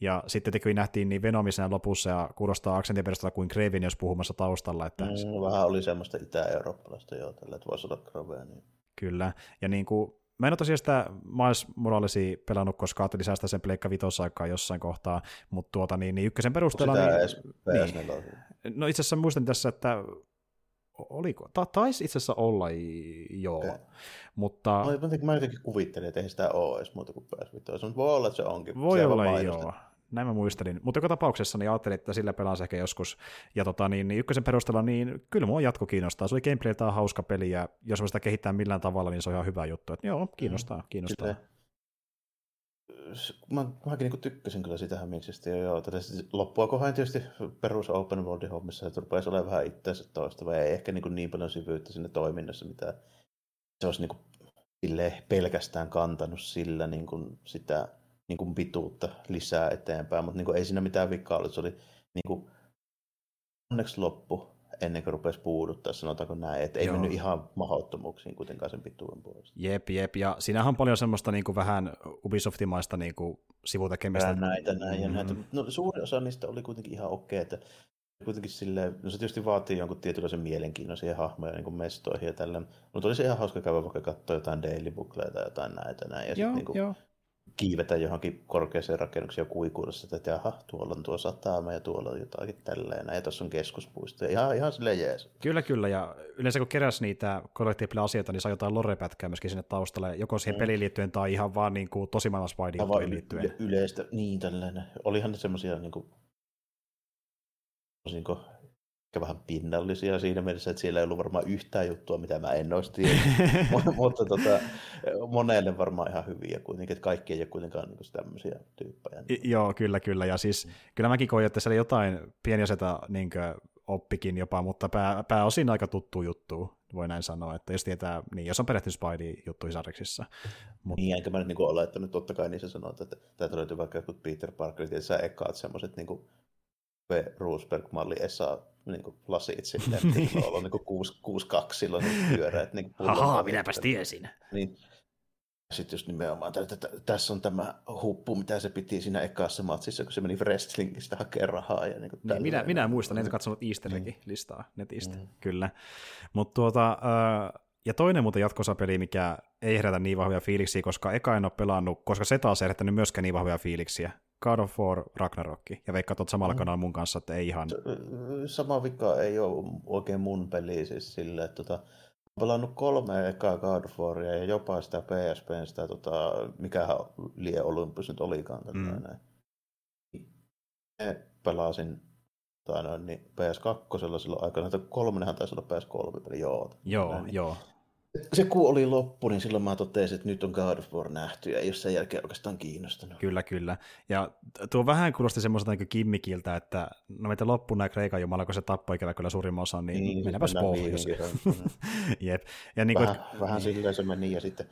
Ja sitten tietenkin nähtiin niin Venomisen lopussa ja kuulostaa aksentin perusteella kuin Kraven, jos puhumassa taustalla. Että... Mm, vähän oli semmoista itä-eurooppalaista jo tällä, että voisi olla Kraven. Niin. Kyllä, ja niin kuin, mä en ole tosiaan sitä Miles Moralesia pelannut, koska ajattelin säästää sen Pleikka vitosaikaa jossain kohtaa, mutta tuota, niin, niin ykkösen perusteella... Niin, niin, no itse asiassa muistan tässä, että oliko, ta, taisi itse asiassa olla joo, okay. mutta... No, mä jotenkin kuvittelin, että ei sitä ole edes muuta kuin PS Vita. Voi olla, että se onkin. Voi se olla, joo. Näin mä muistelin. Mutta joka tapauksessa niin ajattelin, että sillä pelaan ehkä joskus. Ja tota, niin, niin ykkösen perusteella, niin kyllä mua jatko kiinnostaa. Se oli gameplayltaan hauska peli, ja jos mä sitä kehittää millään tavalla, niin se on ihan hyvä juttu. Että joo, kiinnostaa, kiinnostaa. Kyllä mä, mäkin niin tykkäsin kyllä sitä Hämiksestä. Ja joo, loppua kohan tietysti perus open world hommissa, että rupesi olemaan vähän itseänsä toistava. Ei ehkä niin, niin paljon syvyyttä sinne toiminnassa, mitä se olisi niin kuin, pelkästään kantanut sillä niin kuin sitä niin kuin pituutta lisää eteenpäin. Mutta niin ei siinä mitään vikaa ollut. Se oli niin kuin, onneksi loppu ennen kuin rupesi puuduttaa, sanotaanko näin, että ei Joo. mennyt ihan mahdottomuuksiin kuitenkaan sen pituuden puolesta. Jep, jep, ja siinähän on paljon semmoista niin kuin vähän Ubisoftimaista niin kuin sivutekemistä. Näitä, näin, mm-hmm. ja näitä. No, suuri osa niistä oli kuitenkin ihan okei, että kuitenkin silleen, no se tietysti vaatii jonkun tietynlaisen mielenkiinnon siihen hahmoja niin kuin mestoihin ja tällä, mutta olisi ihan hauska käydä vaikka katsoa jotain daily bookleja tai jotain näitä näin, ja sitten niin kuin, kiivetä johonkin korkeaseen rakennukseen ja kuikuudessa, että jaha, tuolla on tuo satama ja tuolla on jotakin tälleen, ja tuossa on keskuspuisto, ja ihan, ihan silleen jees. Kyllä, kyllä, ja yleensä kun keräs niitä collectible asioita, niin saa jotain lore-pätkää myöskin sinne taustalle, joko siihen mm. peliin liittyen tai ihan vaan niin kuin tosi maailman Spidey liittyen. Y- yleistä, niin tällainen. Olihan ne semmoisia niin kuin, ehkä vähän pinnallisia siinä mielessä, että siellä ei ollut varmaan yhtään juttua, mitä mä en olisi mutta tota, monelle varmaan ihan hyviä kuitenkin, että kaikki ei ole kuitenkaan niin tämmöisiä tyyppejä. I, joo, kyllä, kyllä, ja siis kyllä mäkin koin, että siellä jotain pieniä asioita niin oppikin jopa, mutta pää, pääosin aika tuttu juttu, voi näin sanoa, että jos tietää, niin jos on perehtynyt Spidey-juttuihin sarjaksissa. Mutta... Niin, enkä mä nyt niin olettanut, totta kai niin se sanoo, että täältä löytyy vaikka jotkut Peter Parker, että sä ekaat semmoiset niin kuin Roosberg-malli Esa niin kuin lasit sitten, niin on niin 6-2 silloin pyöreät. Niin Haha, minäpäs tiesin. Niin, sitten just nimenomaan, että tässä on tämä huppu, mitä se piti siinä ekassa matsissa, kun se meni wrestlingistä hakemaan rahaa. Ja niin niin, minä, minä muistan, en katsonut Easter listaa netistä, mm. kyllä. Mutta tuota, Ja toinen muuten jatkosapeli, mikä ei herätä niin vahvoja fiiliksiä, koska eka en ole pelannut, koska se taas ei herättänyt myöskään niin vahvoja fiiliksiä. God of War Ragnarok. Ja veikkaa tuot samalla mm. kanalla mun kanssa, että ei ihan... Sama vika ei ole oikein mun peli siis sille, että tota, pelannut kolme ekaa God of Waria ja jopa sitä PSPn sitä, tota, mikähän liian Olympus nyt olikaan. Mm. Näin. pelasin tai noin, niin PS2 silloin aikana, että kolmonenhan taisi olla PS3-peli, joo. Joo, näin. joo se kun oli loppu, niin silloin mä totesin, että nyt on God of War nähty, ja ei ole sen jälkeen oikeastaan kiinnostanut. Kyllä, kyllä. Ja tuo vähän kuulosti semmoista niin kimmikiltä, että no meitä loppu nämä Kreikan jumala, kun se tappoi ikävä kyllä suurimman osan, niin, niin mennäänpäs pohjois. Jep. Ja niin kuin, vähän, että, vähän niin. silleen se meni, ja sitten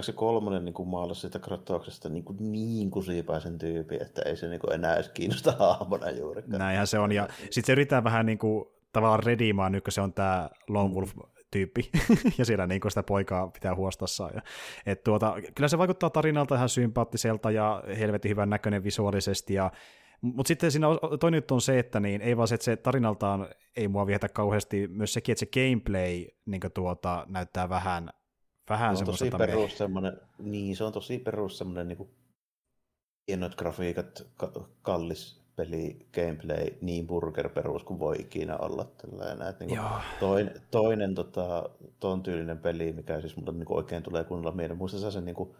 se kolmonen niin maalasi sitä Kratouksesta niin, kuin niin kusipäisen tyypin, että ei se niin kuin enää edes kiinnosta hahmona juurikaan. Näinhän se on, ja sitten se yrittää vähän niin kuin tavallaan redimaan nyt, kun se on tämä Lone Wolf tyyppi, ja siellä niin sitä poikaa pitää huostassa. Ja, et tuota, kyllä se vaikuttaa tarinalta ihan sympaattiselta ja helvetin hyvän näköinen visuaalisesti, ja mutta sitten siinä toinen juttu on se, että niin, ei vaan se, että se tarinaltaan ei mua vietä kauheasti, myös sekin, että se gameplay niin tuota, näyttää vähän, vähän se on tosi perus semmoinen, niin se on tosi perus semmoinen niin kuin hienot grafiikat, kallis peli gameplay niin burger-perus kuin voi ikinä olla. Tällainen. Että niin toinen, toinen tota, ton tyylinen peli, mikä siis mulle niin oikein tulee kunnolla mieleen, muistan sen niin kuin,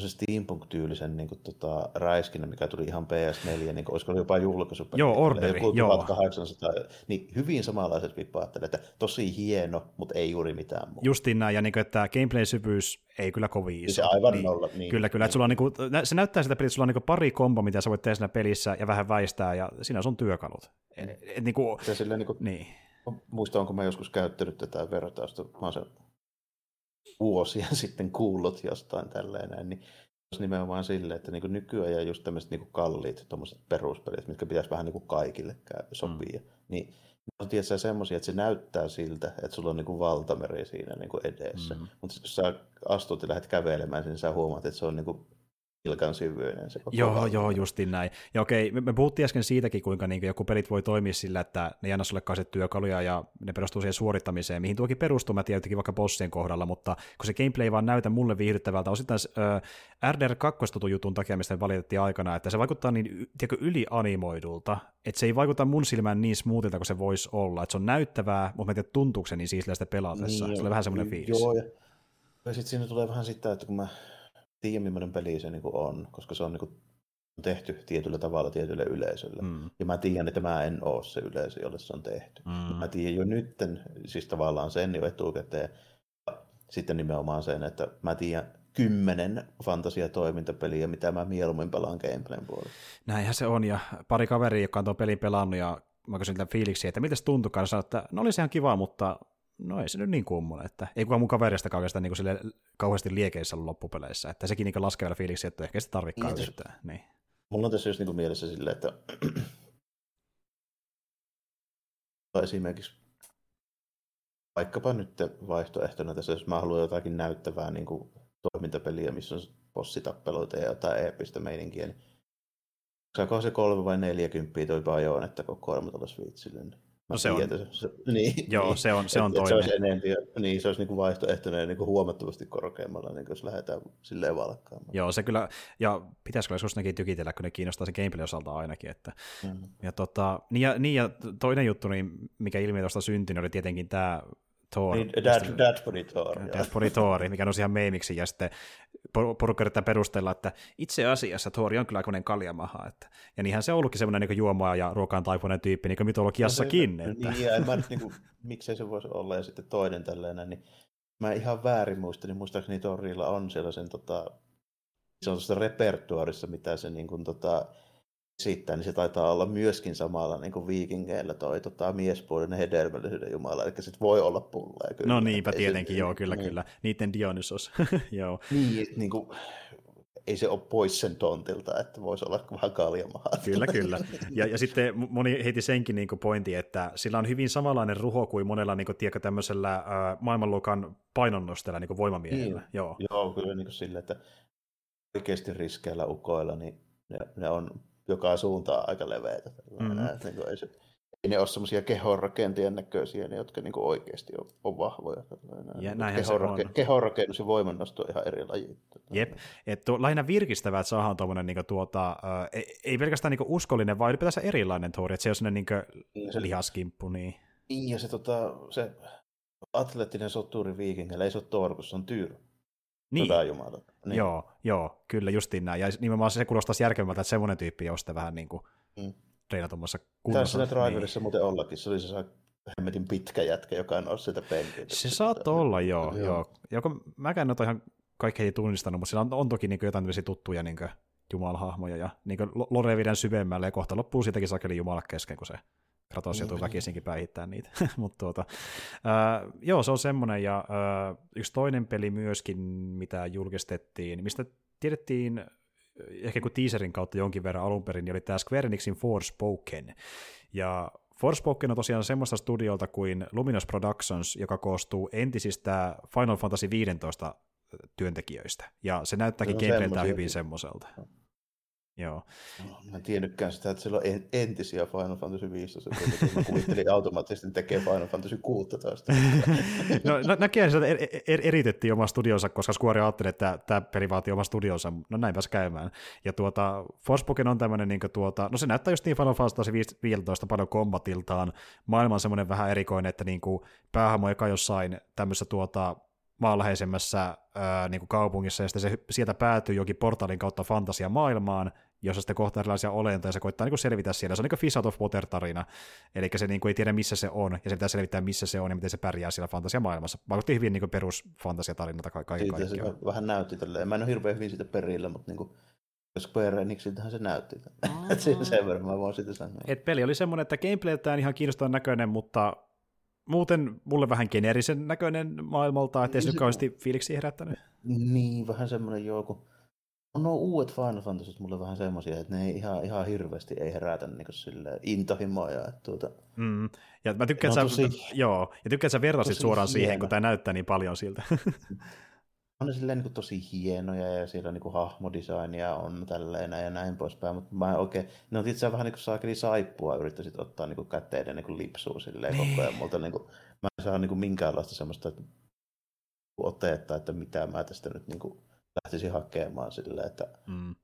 se steampunk-tyylisen niin kuin, tota, räiskinä, mikä tuli ihan PS4, niin kuin, olisiko jopa julkaisu. Joo, orderi, joku joo. 1800, niin hyvin samanlaiset vippaat, että tosi hieno, mutta ei juuri mitään muuta. Justiin näin, ja niin kuin, että gameplay-syvyys ei kyllä kovin iso. Se aivan niin, nolla. Niin, kyllä, kyllä. Niin. Että sulla on, niin kuin, se näyttää sitä peliä, että sulla on niin pari kombo, mitä sä voit tehdä siinä pelissä ja vähän väistää, ja siinä on sun työkalut. Et, et, niin kuin, se silleen, niin kuin, niin. Muista, onko mä joskus käyttänyt tätä vertausta, mä oon se vuosia sitten kuullut jostain tälleen, niin nimenomaan sille, että niin nykyään just tämmöiset niin kalliit peruspelit, mitkä pitäisi vähän niin kaikille sopia, mm. niin on tietysti semmoisia, että se näyttää siltä, että sulla on niin valtameri siinä niin edessä. Mm. Mutta jos sä astut ja lähdet kävelemään, niin sä huomaat, että se on niin pilkan syvyyden. Se joo, valta. joo, justin näin. Ja okei, me, me puhuttiin äsken siitäkin, kuinka niin joku pelit voi toimia sillä, että ne ei anna sulle työkaluja ja ne perustuu siihen suorittamiseen, mihin tuokin perustuu, mä tiedän vaikka bossien kohdalla, mutta kun se gameplay ei vaan näytä mulle viihdyttävältä, osittain äh, RDR 2 jutun takia, mistä valitettiin aikana, että se vaikuttaa niin tiedätkö, ylianimoidulta, että se ei vaikuta mun silmään niin smoothilta kuin se voisi olla, että se on näyttävää, mutta mä tiedän, tuntuuko se niin siisillä sitä pelaatessa, niin, se oli vähän semmoinen fiilis. Joo, ja, ja sitten siinä tulee vähän sitä, että kun mä tiedä, millainen peli se niin on, koska se on niin tehty tietyllä tavalla tietylle yleisölle. Mm. Ja mä tiedän, että mä en ole se yleisö, jolle se on tehty. Mm. Mä tiedän jo nytten, siis tavallaan sen jo etukäteen, sitten nimenomaan sen, että mä tiedän kymmenen fantasiatoimintapeliä, mitä mä mieluummin pelaan gameplayn puolella. Näinhän se on, ja pari kaveria, joka on tuon pelin pelannut, ja mä kysyin tämän fiiliksi, että miltä se tuntukaan, sanoin, että no oli sehän kiva, mutta no ei se nyt niin kummonen, että ei kukaan mun kaverista oikeastaan niin sille kauheasti liekeissä ollut loppupeleissä, että sekin niin laskee vielä fiiliksi, että ehkä sitä tarvikaan niin, yhtään. Niin. Mulla on tässä just niin mielessä silleen, että esimerkiksi vaikkapa nyt vaihtoehtona tässä, jos mä haluan jotakin näyttävää niin kuin toimintapeliä, missä on bossitappeluita ja jotain eeppistä meininkiä, niin saako se kolme vai neljäkymppiä toi Bajonetta kokoelma tuolla Switchille, niin No se on. Se, niin, Joo, se on, se on toinen. Se olisi enempi, niin se olisi niin vaihtoehtoinen niin huomattavasti korkeammalla, niin jos lähdetään silleen valkkaamaan. Joo, se kyllä, ja pitäisikö joskus nekin tykitellä, kun ne kiinnostaa se gameplay osalta ainakin. Että, mm-hmm. ja, tota, niin, ja, niin, ja toinen juttu, niin, mikä ilmiö tuosta syntyi, oli tietenkin tämä Thor. Niin, Dad, Dad Body Thor. Dad Body Thor, mikä on ihan meemiksi, ja sitten porukka yrittää perustella, että itse asiassa Thor on kyllä aikainen kaljamaha. Että, ja niinhän se on ollutkin semmoinen niin juomaa ja ruokaan taipuinen tyyppi, niin kuin mytologiassakin. No se, että... Niin, ja en mä nyt, niin kuin, miksei se voisi olla, ja sitten toinen tällainen, niin mä ihan väärin muistan, niin muistaakseni Thorilla on sellaisen tota, se on repertuarissa, mitä se niin kuin, tota, esittää, niin se taitaa olla myöskin samalla niin kuin viikingeillä toi tota, miespuolinen hedelmällisyyden jumala, eli se voi olla pulleja. Kyllä. No niinpä tietenkin, se, joo, kyllä, niin. kyllä. Niiden Dionysos, joo. Niin, niin kuin, ei se ole pois sen tontilta, että voisi olla vähän kaljamaha. Kyllä, kyllä. Ja, ja sitten moni heiti senkin niin pointti, että sillä on hyvin samanlainen ruho kuin monella niin kuin, tiedätkö, tämmöisellä äh, maailmanluokan painonnosteella niin voimamiehellä. Niin, joo. joo, kyllä niin kuin sille, että oikeasti riskeillä ukoilla, niin ne, ne on joka suuntaan aika leveitä. Mm-hmm. Niin ei se, ei ne ole semmoisia kehonrakentajien näköisiä, ne, jotka niin oikeasti on, on vahvoja. Ja näinhän Kehonrake- se on. Kehonrakennus ja voimannosto on ihan eri laji. Jep, että lähinnä virkistävää, että saadaan tuommoinen niin tuota, äh, ei, ei pelkästään niin uskollinen, vaan ylipäätään erilainen tuori, että se on sellainen niin se, lihaskimppu. Niin. niin, ja se, tota, se atleettinen soturi viikingillä ei se ole Thor, kun se on Tyr. Niin. Jumala. Niin. Joo, joo, kyllä justiin näin. Ja nimenomaan se kuulostaisi järkevältä, että semmoinen tyyppi on sitten vähän niin kuin mm. treenatummassa kunnossa. Tässä Driverissa niin. muuten ollakin, se oli se hemmetin pitkä jätkä, joka nousi sieltä penkiltä. Se saattoi olla, joo. joo. joo. Joko mäkään en ole ihan kaikkea tunnistanut, mutta sillä on, on toki niin jotain tuttuja niin jumalhahmoja ja niin Lore viedään syvemmälle ja kohta loppuu siitäkin sakeli jumala kesken, kun se Kratos joutuu mm. väkisinkin päihittämään niitä. Mutta tuota, äh, joo, se on semmoinen, ja äh, yksi toinen peli myöskin, mitä julkistettiin, mistä tiedettiin ehkä kuin teaserin kautta jonkin verran alun perin, niin oli tämä Square Enixin Forspoken. Ja Forspoken on tosiaan semmoista studiolta kuin Luminous Productions, joka koostuu entisistä Final Fantasy 15 työntekijöistä, ja se näyttääkin no, gameplayltään hyvin semmoiselta. Joo. No, mä en tiennytkään sitä, että siellä on entisiä Final Fantasy 15, mä kuvittelin automaattisesti tekee Final Fantasy 16. no, nä- näkee että er- er- eritettiin oma studionsa, koska Square ajatteli, että tämä peli vaatii oma studionsa. No näinpäs käymään. Ja tuota, Forspoken on tämmöinen, niin tuota, no se näyttää just niin Final Fantasy 15 paljon kombatiltaan. Maailma on semmoinen vähän erikoinen, että niin kuin päähahmo eka jossain tämmöisessä tuota, maanläheisemmässä ää, niin kuin kaupungissa, ja sitten se sieltä päätyy jokin portaalin kautta fantasiamaailmaan, jossa sitten kohtaa erilaisia olentoja, ja se koittaa niin kuin selvitä siellä. Se on niin kuin Fish Out of Water-tarina, eli se niin kuin ei tiedä, missä se on, ja se pitää selvittää, missä se on, ja miten se pärjää siellä fantasiamaailmassa. Vaikutti hyvin niin kuin perusfantasiatarinalta ka- kaiken kaikkiaan. Se vähän näytti tälleen. Mä en ole hirveän hyvin siitä perillä, mutta niin kuin Square Enixiltähän se näytti. sen verran mä voin sitä sanoa. Et peli oli semmoinen, että gameplayltään ihan kiinnostavan näköinen, mutta muuten mulle vähän geneerisen näköinen maailmalta, ettei se nyt kauheasti fiiliksi herättänyt. Niin, vähän semmoinen joku. On nuo uudet Final Fantasy mulle vähän semmoisia, että ne ei ihan, ihan hirveästi ei herätä niin sille intohimoja. Että tuota... mm. Ja mä tykkään, sä, tosi, joo, ja tykkään, sä vertasit suoraan hieno. siihen, kun tämä näyttää niin paljon siltä. on ne silleen niin tosi hienoja ja siellä niin hahmodesignia on tälleen ja näin poispäin, mutta mä oikein, ne on itse vähän niin kuin saakeli saippua yrittäisit ottaa niin kuin käteiden niin kuin lipsua silleen niin. koko ajan, mutta niin kuin, mä en saa niin kuin minkäänlaista semmoista että otetta, että mitä mä tästä nyt niin kuin lähtisin hakemaan silleen, että mm.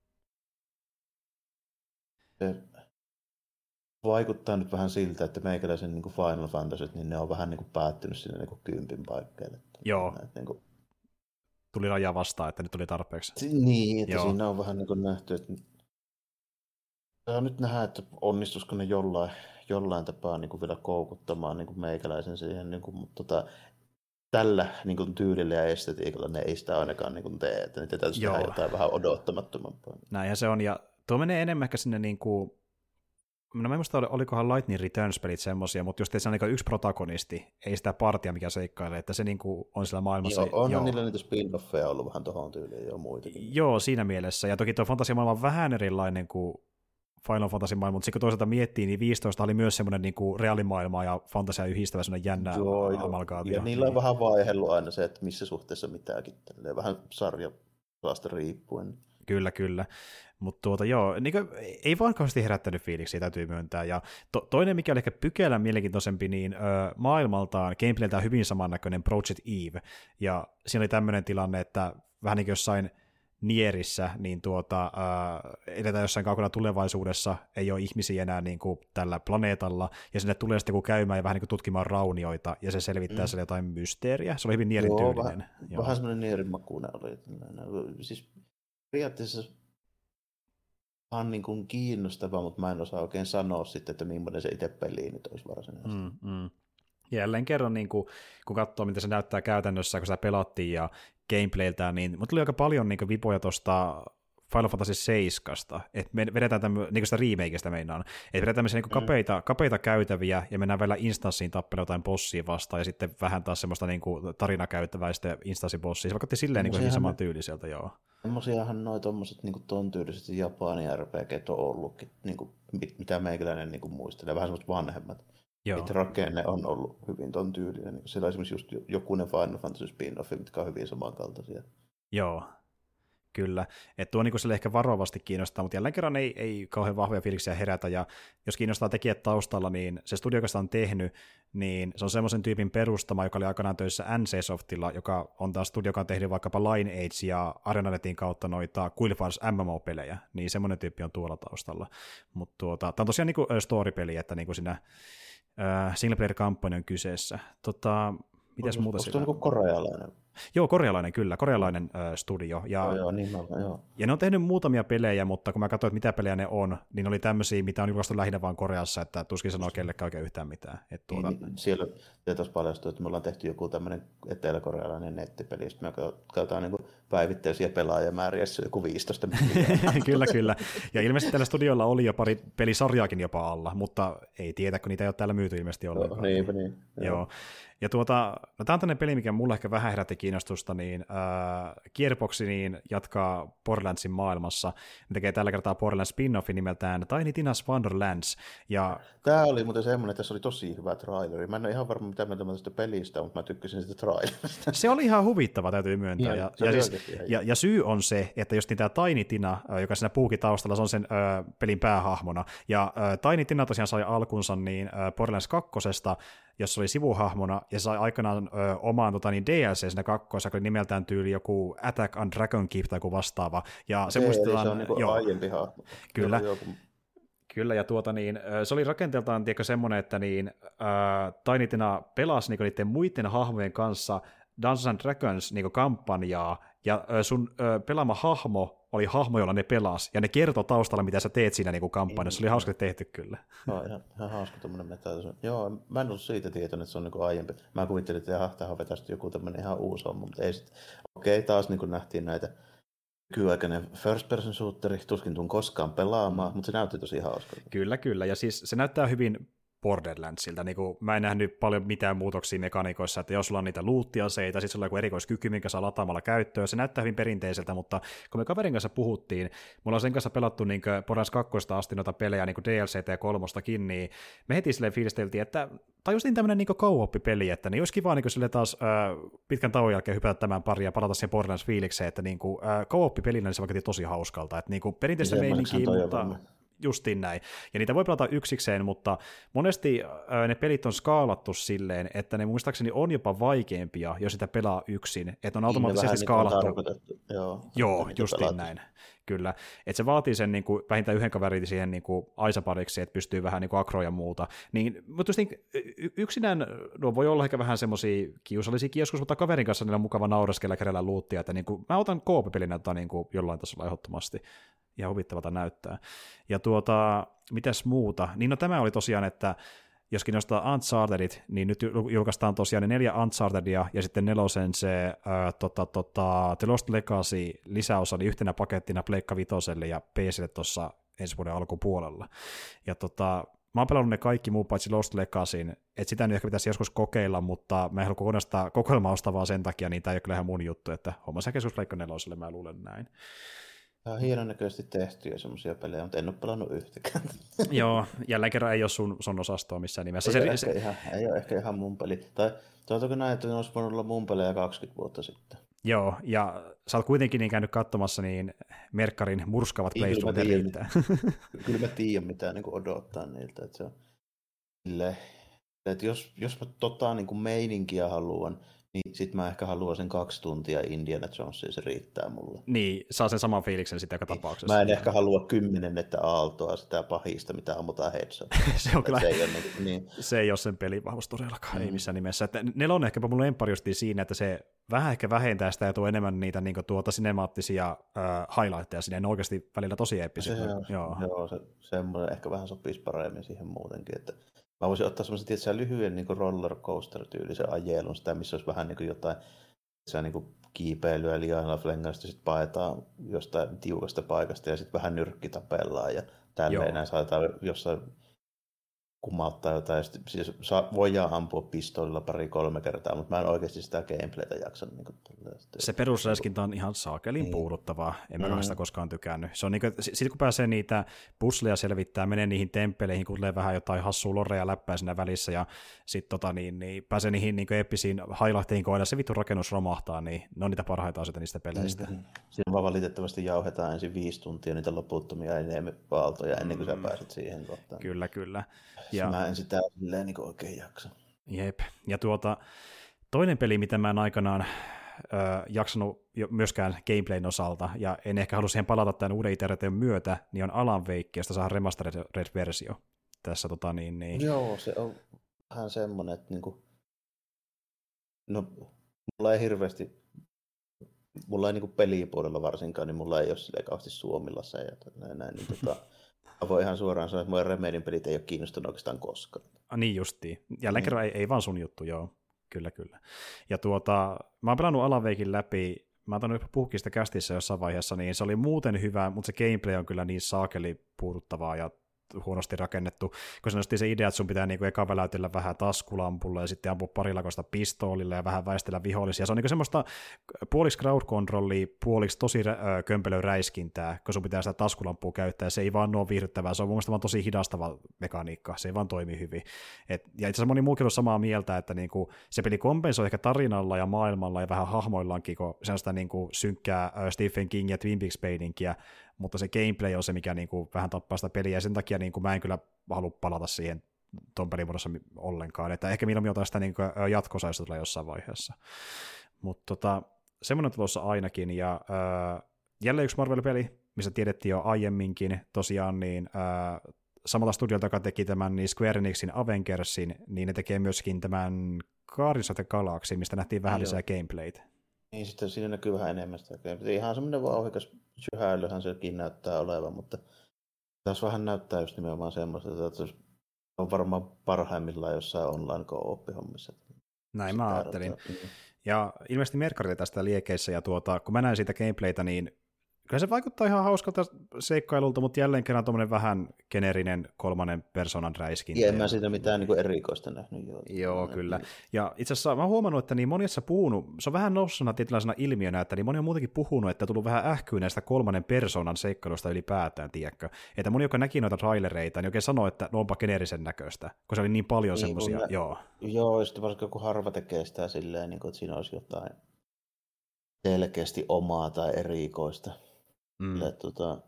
se vaikuttaa nyt vähän siltä, että meikäläisen niin kuin Final Fantasy, niin ne on vähän niin kuin päättynyt sinne niin kuin kympin paikkeille. Joo. Että, niin kuin, tuli raja vastaan, että nyt tuli tarpeeksi. Niin, että Joo. siinä on vähän niin kuin nähty, että Saa nyt nähdä, että onnistuisiko ne jollain, jollain tapaa niin kuin vielä koukuttamaan niin kuin meikäläisen siihen, niin kuin, mutta tota, tällä niin kuin, tyylillä ja estetiikalla ne ei sitä ainakaan niin kuin, tee, että niitä täytyisi tehdä jotain vähän odottamattomampaa. Näinhän se on, ja tuo menee enemmän ehkä sinne niin kuin, no mä en muista, olikohan Lightning Returns-pelit semmosia, mutta just se on niin yksi protagonisti, ei sitä partia, mikä seikkailee, että se niin kuin on siellä maailmassa. Joo, on joo. niillä niitä spin-offeja ollut vähän tuohon tyyliin jo muitakin. Joo, siinä mielessä, ja toki tuo fantasiamaailma on vähän erilainen kuin Final Fantasy maailma, mutta sitten kun toisaalta miettii, niin 15 oli myös semmoinen niin kuin reaalimaailmaa ja fantasia yhdistävä semmoinen jännä joo, amalgaatio. Ja niillä on vähän vaihellut aina se, että missä suhteessa mitäkin, vähän sarja riippuen. Kyllä, kyllä. Mutta tuota, joo, niin kuin, ei vaan kauheasti herättänyt fiiliksi, täytyy myöntää. Ja to, toinen, mikä oli ehkä pykälän mielenkiintoisempi, niin ö, maailmaltaan gameplayltä hyvin samannäköinen Project Eve. Ja siinä oli tämmöinen tilanne, että vähän niin kuin jossain Nierissä, niin tuota, äh, edetään jossain kaukana tulevaisuudessa, ei ole ihmisiä enää niin kuin tällä planeetalla, ja sinne tulee sitten käymään ja vähän niin kuin tutkimaan raunioita, ja se selvittää mm. siellä jotain mysteeriä. Se oli hyvin Nierin Joo, tyylinen. Vähän, Joo. vähän semmoinen Nierin makuinen oli. Siis periaatteessa on niin kuin kiinnostava, mutta mä en osaa oikein sanoa sitten, että millainen se itse peli nyt olisi varsinaisesti. Mm, mm. Jälleen kerran, niin kuin, kun katsoo, miten se näyttää käytännössä, kun sitä pelattiin ja gameplayltään, niin mutta tuli aika paljon niin vipoja tuosta Final Fantasy 7, että me vedetään tämmö, niin sitä remakeista meinaan, että vedetään tämmöisiä niin kapeita, kapeita käytäviä ja mennään vielä instanssiin tappelemaan jotain bossia vastaan ja sitten vähän taas semmoista niin tarinakäyttävää ja sitten instanssibossia. Se vaikutti silleen niin hyvin saman tyyliseltä, joo. Semmoisiahan noin tommoset niin ton tyyliset Japanin RPG on ollutkin, niin kuin, mitä meikäläinen niin kuin muistelee, vähän semmoista vanhemmat. Joo. Että rakenne on ollut hyvin ton tyylinen. Niin siellä on esimerkiksi just jokunen Final Fantasy spin-offi, mitkä on hyvin samankaltaisia. Joo, Kyllä, että tuo niin ehkä varovasti kiinnostaa, mutta jälleen kerran ei, ei kauhean vahvoja fiiliksiä herätä, ja jos kiinnostaa tekijät taustalla, niin se studio, joka sitä on tehnyt, niin se on semmoisen tyypin perustama, joka oli aikanaan töissä NC-softilla, joka on taas studio, joka on tehnyt vaikkapa Lineage ja Arenanetin kautta noita Quillfars MMO-pelejä, niin semmoinen tyyppi on tuolla taustalla. Mutta tuota, tämä on tosiaan niin story-peli, että niin kuin siinä äh, single player kampanja on kyseessä. Tota, mitäs muuta Onko se niin korealainen? Joo, korealainen kyllä, korealainen ö, studio. Ja, joo, joo, niin mä, joo. ja ne on tehnyt muutamia pelejä, mutta kun mä katsoin, että mitä pelejä ne on, niin oli tämmöisiä, mitä on julkaistu lähinnä vain Koreassa, että tuskin sanoo kellekään oikein yhtään mitään. Et tuota... niin, siellä tuossa paljastui, että me ollaan tehty joku tämmöinen eteläkorealainen nettipeli, ja me katsotaan niin päivittäisiä pelaajamääriä, joku 15 Kyllä, kyllä. Ja ilmeisesti tällä studiolla oli jo pari pelisarjaakin jopa alla, mutta ei tiedä, kun niitä ei ole täällä myyty ilmeisesti ollenkaan. No, niinpä niin. Joo. joo. Ja tuota, no tämä on tämmöinen peli, mikä mulle ehkä vähän herätti kiinnostusta, niin äh, Gearbox niin jatkaa Borderlandsin maailmassa. Ne tekee tällä kertaa Borderlands spin-offin nimeltään Tiny Tina's Wonderlands. Ja... Tämä oli muuten semmoinen, että tässä oli tosi hyvä traileri. Mä en ole ihan varma, mitä mieltä tästä pelistä, mutta mä tykkäsin sitä trailerista. Se oli ihan huvittava, täytyy myöntää. Ja, ja, ja, siis, ja, ja, syy on se, että jos niin tämä Tiny Tina, joka siinä puukitaustalla, se on sen ö, pelin päähahmona. Ja ö, Tiny Tina tosiaan sai alkunsa niin ö, Borderlands 2 jossa oli sivuhahmona, ja sai aikanaan ö, omaan tota, niin DLC siinä kakkoissa, oli nimeltään tyyli joku Attack on Dragon Keep tai joku vastaava. Ja se, muistetaan, se on niin joo, aiempi hahmo. Kyllä. Joku, joku... Kyllä, ja tuota niin, se oli rakenteeltaan tiedätkö, semmoinen, että niin, äh, Tainitina pelasi niin niiden muiden hahmojen kanssa Dungeons and Dragons niin kampanjaa, ja sun pelaama hahmo oli hahmo, jolla ne pelas, ja ne kertoo taustalla, mitä sä teet siinä niin kampanjassa. Se oli hauska tehty kyllä. No, ihan, ihan hauska tämmöinen meta. Joo, mä en ollut siitä tietoinen, että se on niin aiempi. Mä kuvittelin, että jaha, tähän on joku tämmöinen ihan uusi homma, mutta ei sitten. Okei, taas niin nähtiin näitä nykyaikainen first person shooteri, tuskin tuun koskaan pelaamaan, mutta se näytti tosi hauskalta. Kyllä, kyllä, ja siis se näyttää hyvin Borderlandsilta. Niin kuin, mä en nähnyt paljon mitään muutoksia mekaniikoissa, että jos sulla on niitä luuttiaseita, sitten sulla on joku erikoiskyky, minkä saa lataamalla käyttöön. Se näyttää hyvin perinteiseltä, mutta kun me kaverin kanssa puhuttiin, mulla on sen kanssa pelattu niin Borderlands 2 asti noita pelejä, niin kuin DLC ja kolmostakin, niin me heti silleen fiilisteltiin, että tai niin tämmöinen niin co-op-peli, että niin olisi kiva niin sille taas äh, pitkän tauon jälkeen hypätä tämän pari ja palata siihen Borderlands-fiilikseen, että niin kuin, äh, co-op-pelinä niin se vaikka tosi hauskalta, että niin kuin perinteistä meininkiä, mutta justiin näin. Ja niitä voi pelata yksikseen, mutta monesti ne pelit on skaalattu silleen, että ne muistaakseni on jopa vaikeampia, jos sitä pelaa yksin, että on niin, automaattisesti niin, skaalattu. Joo, Joo justiin näin. Kyllä. Että se vaatii sen niin kuin, vähintään yhden kaverin siihen niin kuin, aisapariksi, että pystyy vähän niin kuin akroja ja muuta. Niin, mutta just niin, yksinään no, voi olla ehkä vähän semmoisia kiusallisia joskus, mutta kaverin kanssa niillä on mukava nauraskella kerralla luuttia, että niin kuin, mä otan koopipelinä niin kuin, jollain tasolla ehdottomasti ja huvittavalta näyttää. Ja tuota, mitäs muuta? Niin no tämä oli tosiaan, että jos kiinnostaa Unchartedit, niin nyt julkaistaan tosiaan ne neljä Unchartedia ja sitten nelosen se ää, tota, tota, The Lost Legacy lisäosa oli yhtenä pakettina Pleikka Vitoselle ja PClle tuossa ensi vuoden alkupuolella. Ja tota, mä oon pelannut ne kaikki muu paitsi Lost Legacyn, että sitä nyt ehkä pitäisi joskus kokeilla, mutta mä en halua kokonaista kokoelmaa ostaa vaan sen takia, niin tämä ei ole kyllä ihan mun juttu, että homma sekä joskus Pleikka neloselle, mä luulen näin. Tämä on hienon näköisesti tehtyjä semmoisia pelejä, mutta en ole pelannut yhtäkään. Joo, jälleen kerran ei ole sun, sun osastoa missään nimessä. Ei, se, ole se... Ehkä ihan, ei ole ehkä ihan mun peli. Tai toki näin, että ne olisi voinut olla mun pelejä 20 vuotta sitten. Joo, ja sä oot kuitenkin niin käynyt katsomassa niin Merkkarin murskavat playthroughit riittää. Kyllä mä tiedän, mitä niin odottaa niiltä. Että se on, että jos, jos mä tota niin kuin meininkiä haluan, niin sit mä ehkä haluaisin kaksi tuntia Indiana Jonesia, se riittää mulle. Niin, saa sen saman fiiliksen sitten joka niin. tapauksessa. Mä en ehkä halua kymmenennettä aaltoa sitä pahista, mitä ammutaan headshot. se on kyllä, se ei, ole, niin, niin. se ei ole sen pelin vahvuus todellakaan, mm. ei missään nimessä. Että on ehkäpä mun lemppari siinä, että se vähän ehkä vähentää sitä ja tuo enemmän niitä niin tuota sinemaattisia uh, highlightteja sinne, ne oikeasti välillä tosi eeppisiä. Se, joo, joo se, semmoinen ehkä vähän sopisi paremmin siihen muutenkin, että Mä voisin ottaa semmoisen tietysti lyhyen niin roller coaster tyylisen ajelun, sitä missä olisi vähän niin kuin jotain se niin kuin kiipeilyä liailla flengasta, sitten paetaan jostain tiukasta paikasta ja sitten vähän nyrkkitapellaan ja tälleen näin saadaan jossain kumauttaa jotain. Sitten, siis saa, voidaan ampua pistoolilla pari-kolme kertaa, mutta mä en oikeasti sitä gameplaytä jaksa. Niin kuin, se perusräiskintä on ihan saakelin niin. puuduttavaa. En mä mm. sitä koskaan tykännyt. Se on niin kuin, sit kun pääsee niitä pusleja selvittää, menee niihin temppeleihin, kuulee vähän jotain hassua loreja läppää siinä välissä ja sitten tota, niin, niin, pääsee niihin niin eeppisiin hailahteihin, kun se vittu rakennus romahtaa, niin ne on niitä parhaita asioita niistä peleistä. Mm-hmm. Siinä vaan valitettavasti jauhetaan ensin viisi tuntia niitä loputtomia enemmänpaaltoja ennen kuin mm. sä pääset siihen kohtaan. Kyllä, kyllä. Ja... Mä en sitä silleen niin oikein jaksa. Jep. Ja tuota, toinen peli, mitä mä en aikanaan ö, jaksanut myöskään gameplayn osalta, ja en ehkä halua siihen palata tämän uuden iteraation myötä, niin on Alan Wake, josta saa remastered-versio. Tässä tota niin, niin... Joo, se on vähän semmoinen, että niinku... No, mulla ei hirveästi mulla ei niinku pelipuolella varsinkaan, niin mulla ei ole sille kauheasti Suomilla se ja näin, niin tota, Mä voin ihan suoraan sanoa, että mun Remedin pelit ei ole kiinnostunut oikeastaan koskaan. Ah, niin justiin. Jälleen mm. kerran ei, ei vaan sun juttu, joo. Kyllä, kyllä. Ja tuota, mä oon pelannut Alaveikin läpi, mä oon puhukin sitä kästissä jossain vaiheessa, niin se oli muuten hyvä, mutta se gameplay on kyllä niin saakeli puuduttavaa ja huonosti rakennettu, kun se nosti se idea, että sun pitää niinku eka väläytellä vähän taskulampulla ja sitten ampua parilakosta pistoolilla ja vähän väistellä vihollisia. Se on niinku semmoista puoliksi crowd controllia, puoliksi tosi äh, kömpelö räiskintää, kun sun pitää sitä taskulampua käyttää. Se ei vaan ole viihdyttävää, se on mun vaan tosi hidastava mekaniikka, se ei vaan toimi hyvin. Et, ja itse asiassa moni muukin on samaa mieltä, että niinku, se peli kompensoi ehkä tarinalla ja maailmalla ja vähän hahmoillaankin, kun se on sitä niinku synkkää Stephen King ja Twin Peaks mutta se gameplay on se, mikä niin kuin vähän tappaa sitä peliä, ja sen takia niin kuin mä en kyllä halua palata siihen tuon pelimuodossa ollenkaan, että ehkä milloin jotain sitä niin jatkosaista tulee jossain vaiheessa. Mutta tota, semmoinen tulossa ainakin, ja ää, jälleen yksi Marvel-peli, missä tiedettiin jo aiemminkin, tosiaan niin ää, samalla studiolta, joka teki tämän niin Square Enixin Avengersin, niin ne tekee myöskin tämän Guardians of the Galaxy, mistä nähtiin vähän Joo. lisää gameplaytä. Niin, sitten siinä näkyy vähän enemmän sitä Ihan semmoinen vauhikas syhäilyhän sekin näyttää olevan, mutta tässä vähän näyttää just nimenomaan semmoista, että se on varmaan parhaimmillaan jossain online co-op-hommissa. Näin mä ajattelin. Ja ilmeisesti Merkari tästä liekeissä, ja tuota, kun mä näin siitä gameplaytä, niin Kyllä se vaikuttaa ihan hauskalta seikkailulta, mutta jälleen kerran tuommoinen vähän generinen kolmannen persoonan räiskintä. En mä siitä mitään niin erikoista nähnyt. Joo, joo kyllä. Ja itse asiassa mä oon huomannut, että niin monessa puhunut, se on vähän noussuna tietynlaisena ilmiönä, että niin moni on muutenkin puhunut, että on tullut vähän ähkyä näistä kolmannen persoonan seikkailusta ylipäätään, tiedätkö? Että moni, joka näki noita trailereita, niin oikein sanoi, että ne onpa generisen näköistä, kun se oli niin paljon niin, semmoisia. Joo. Joo, sitten varsinkin kun harva tekee sitä silleen, niin kuin, että siinä olisi jotain selkeästi omaa tai erikoista. Mm. Ja, tota,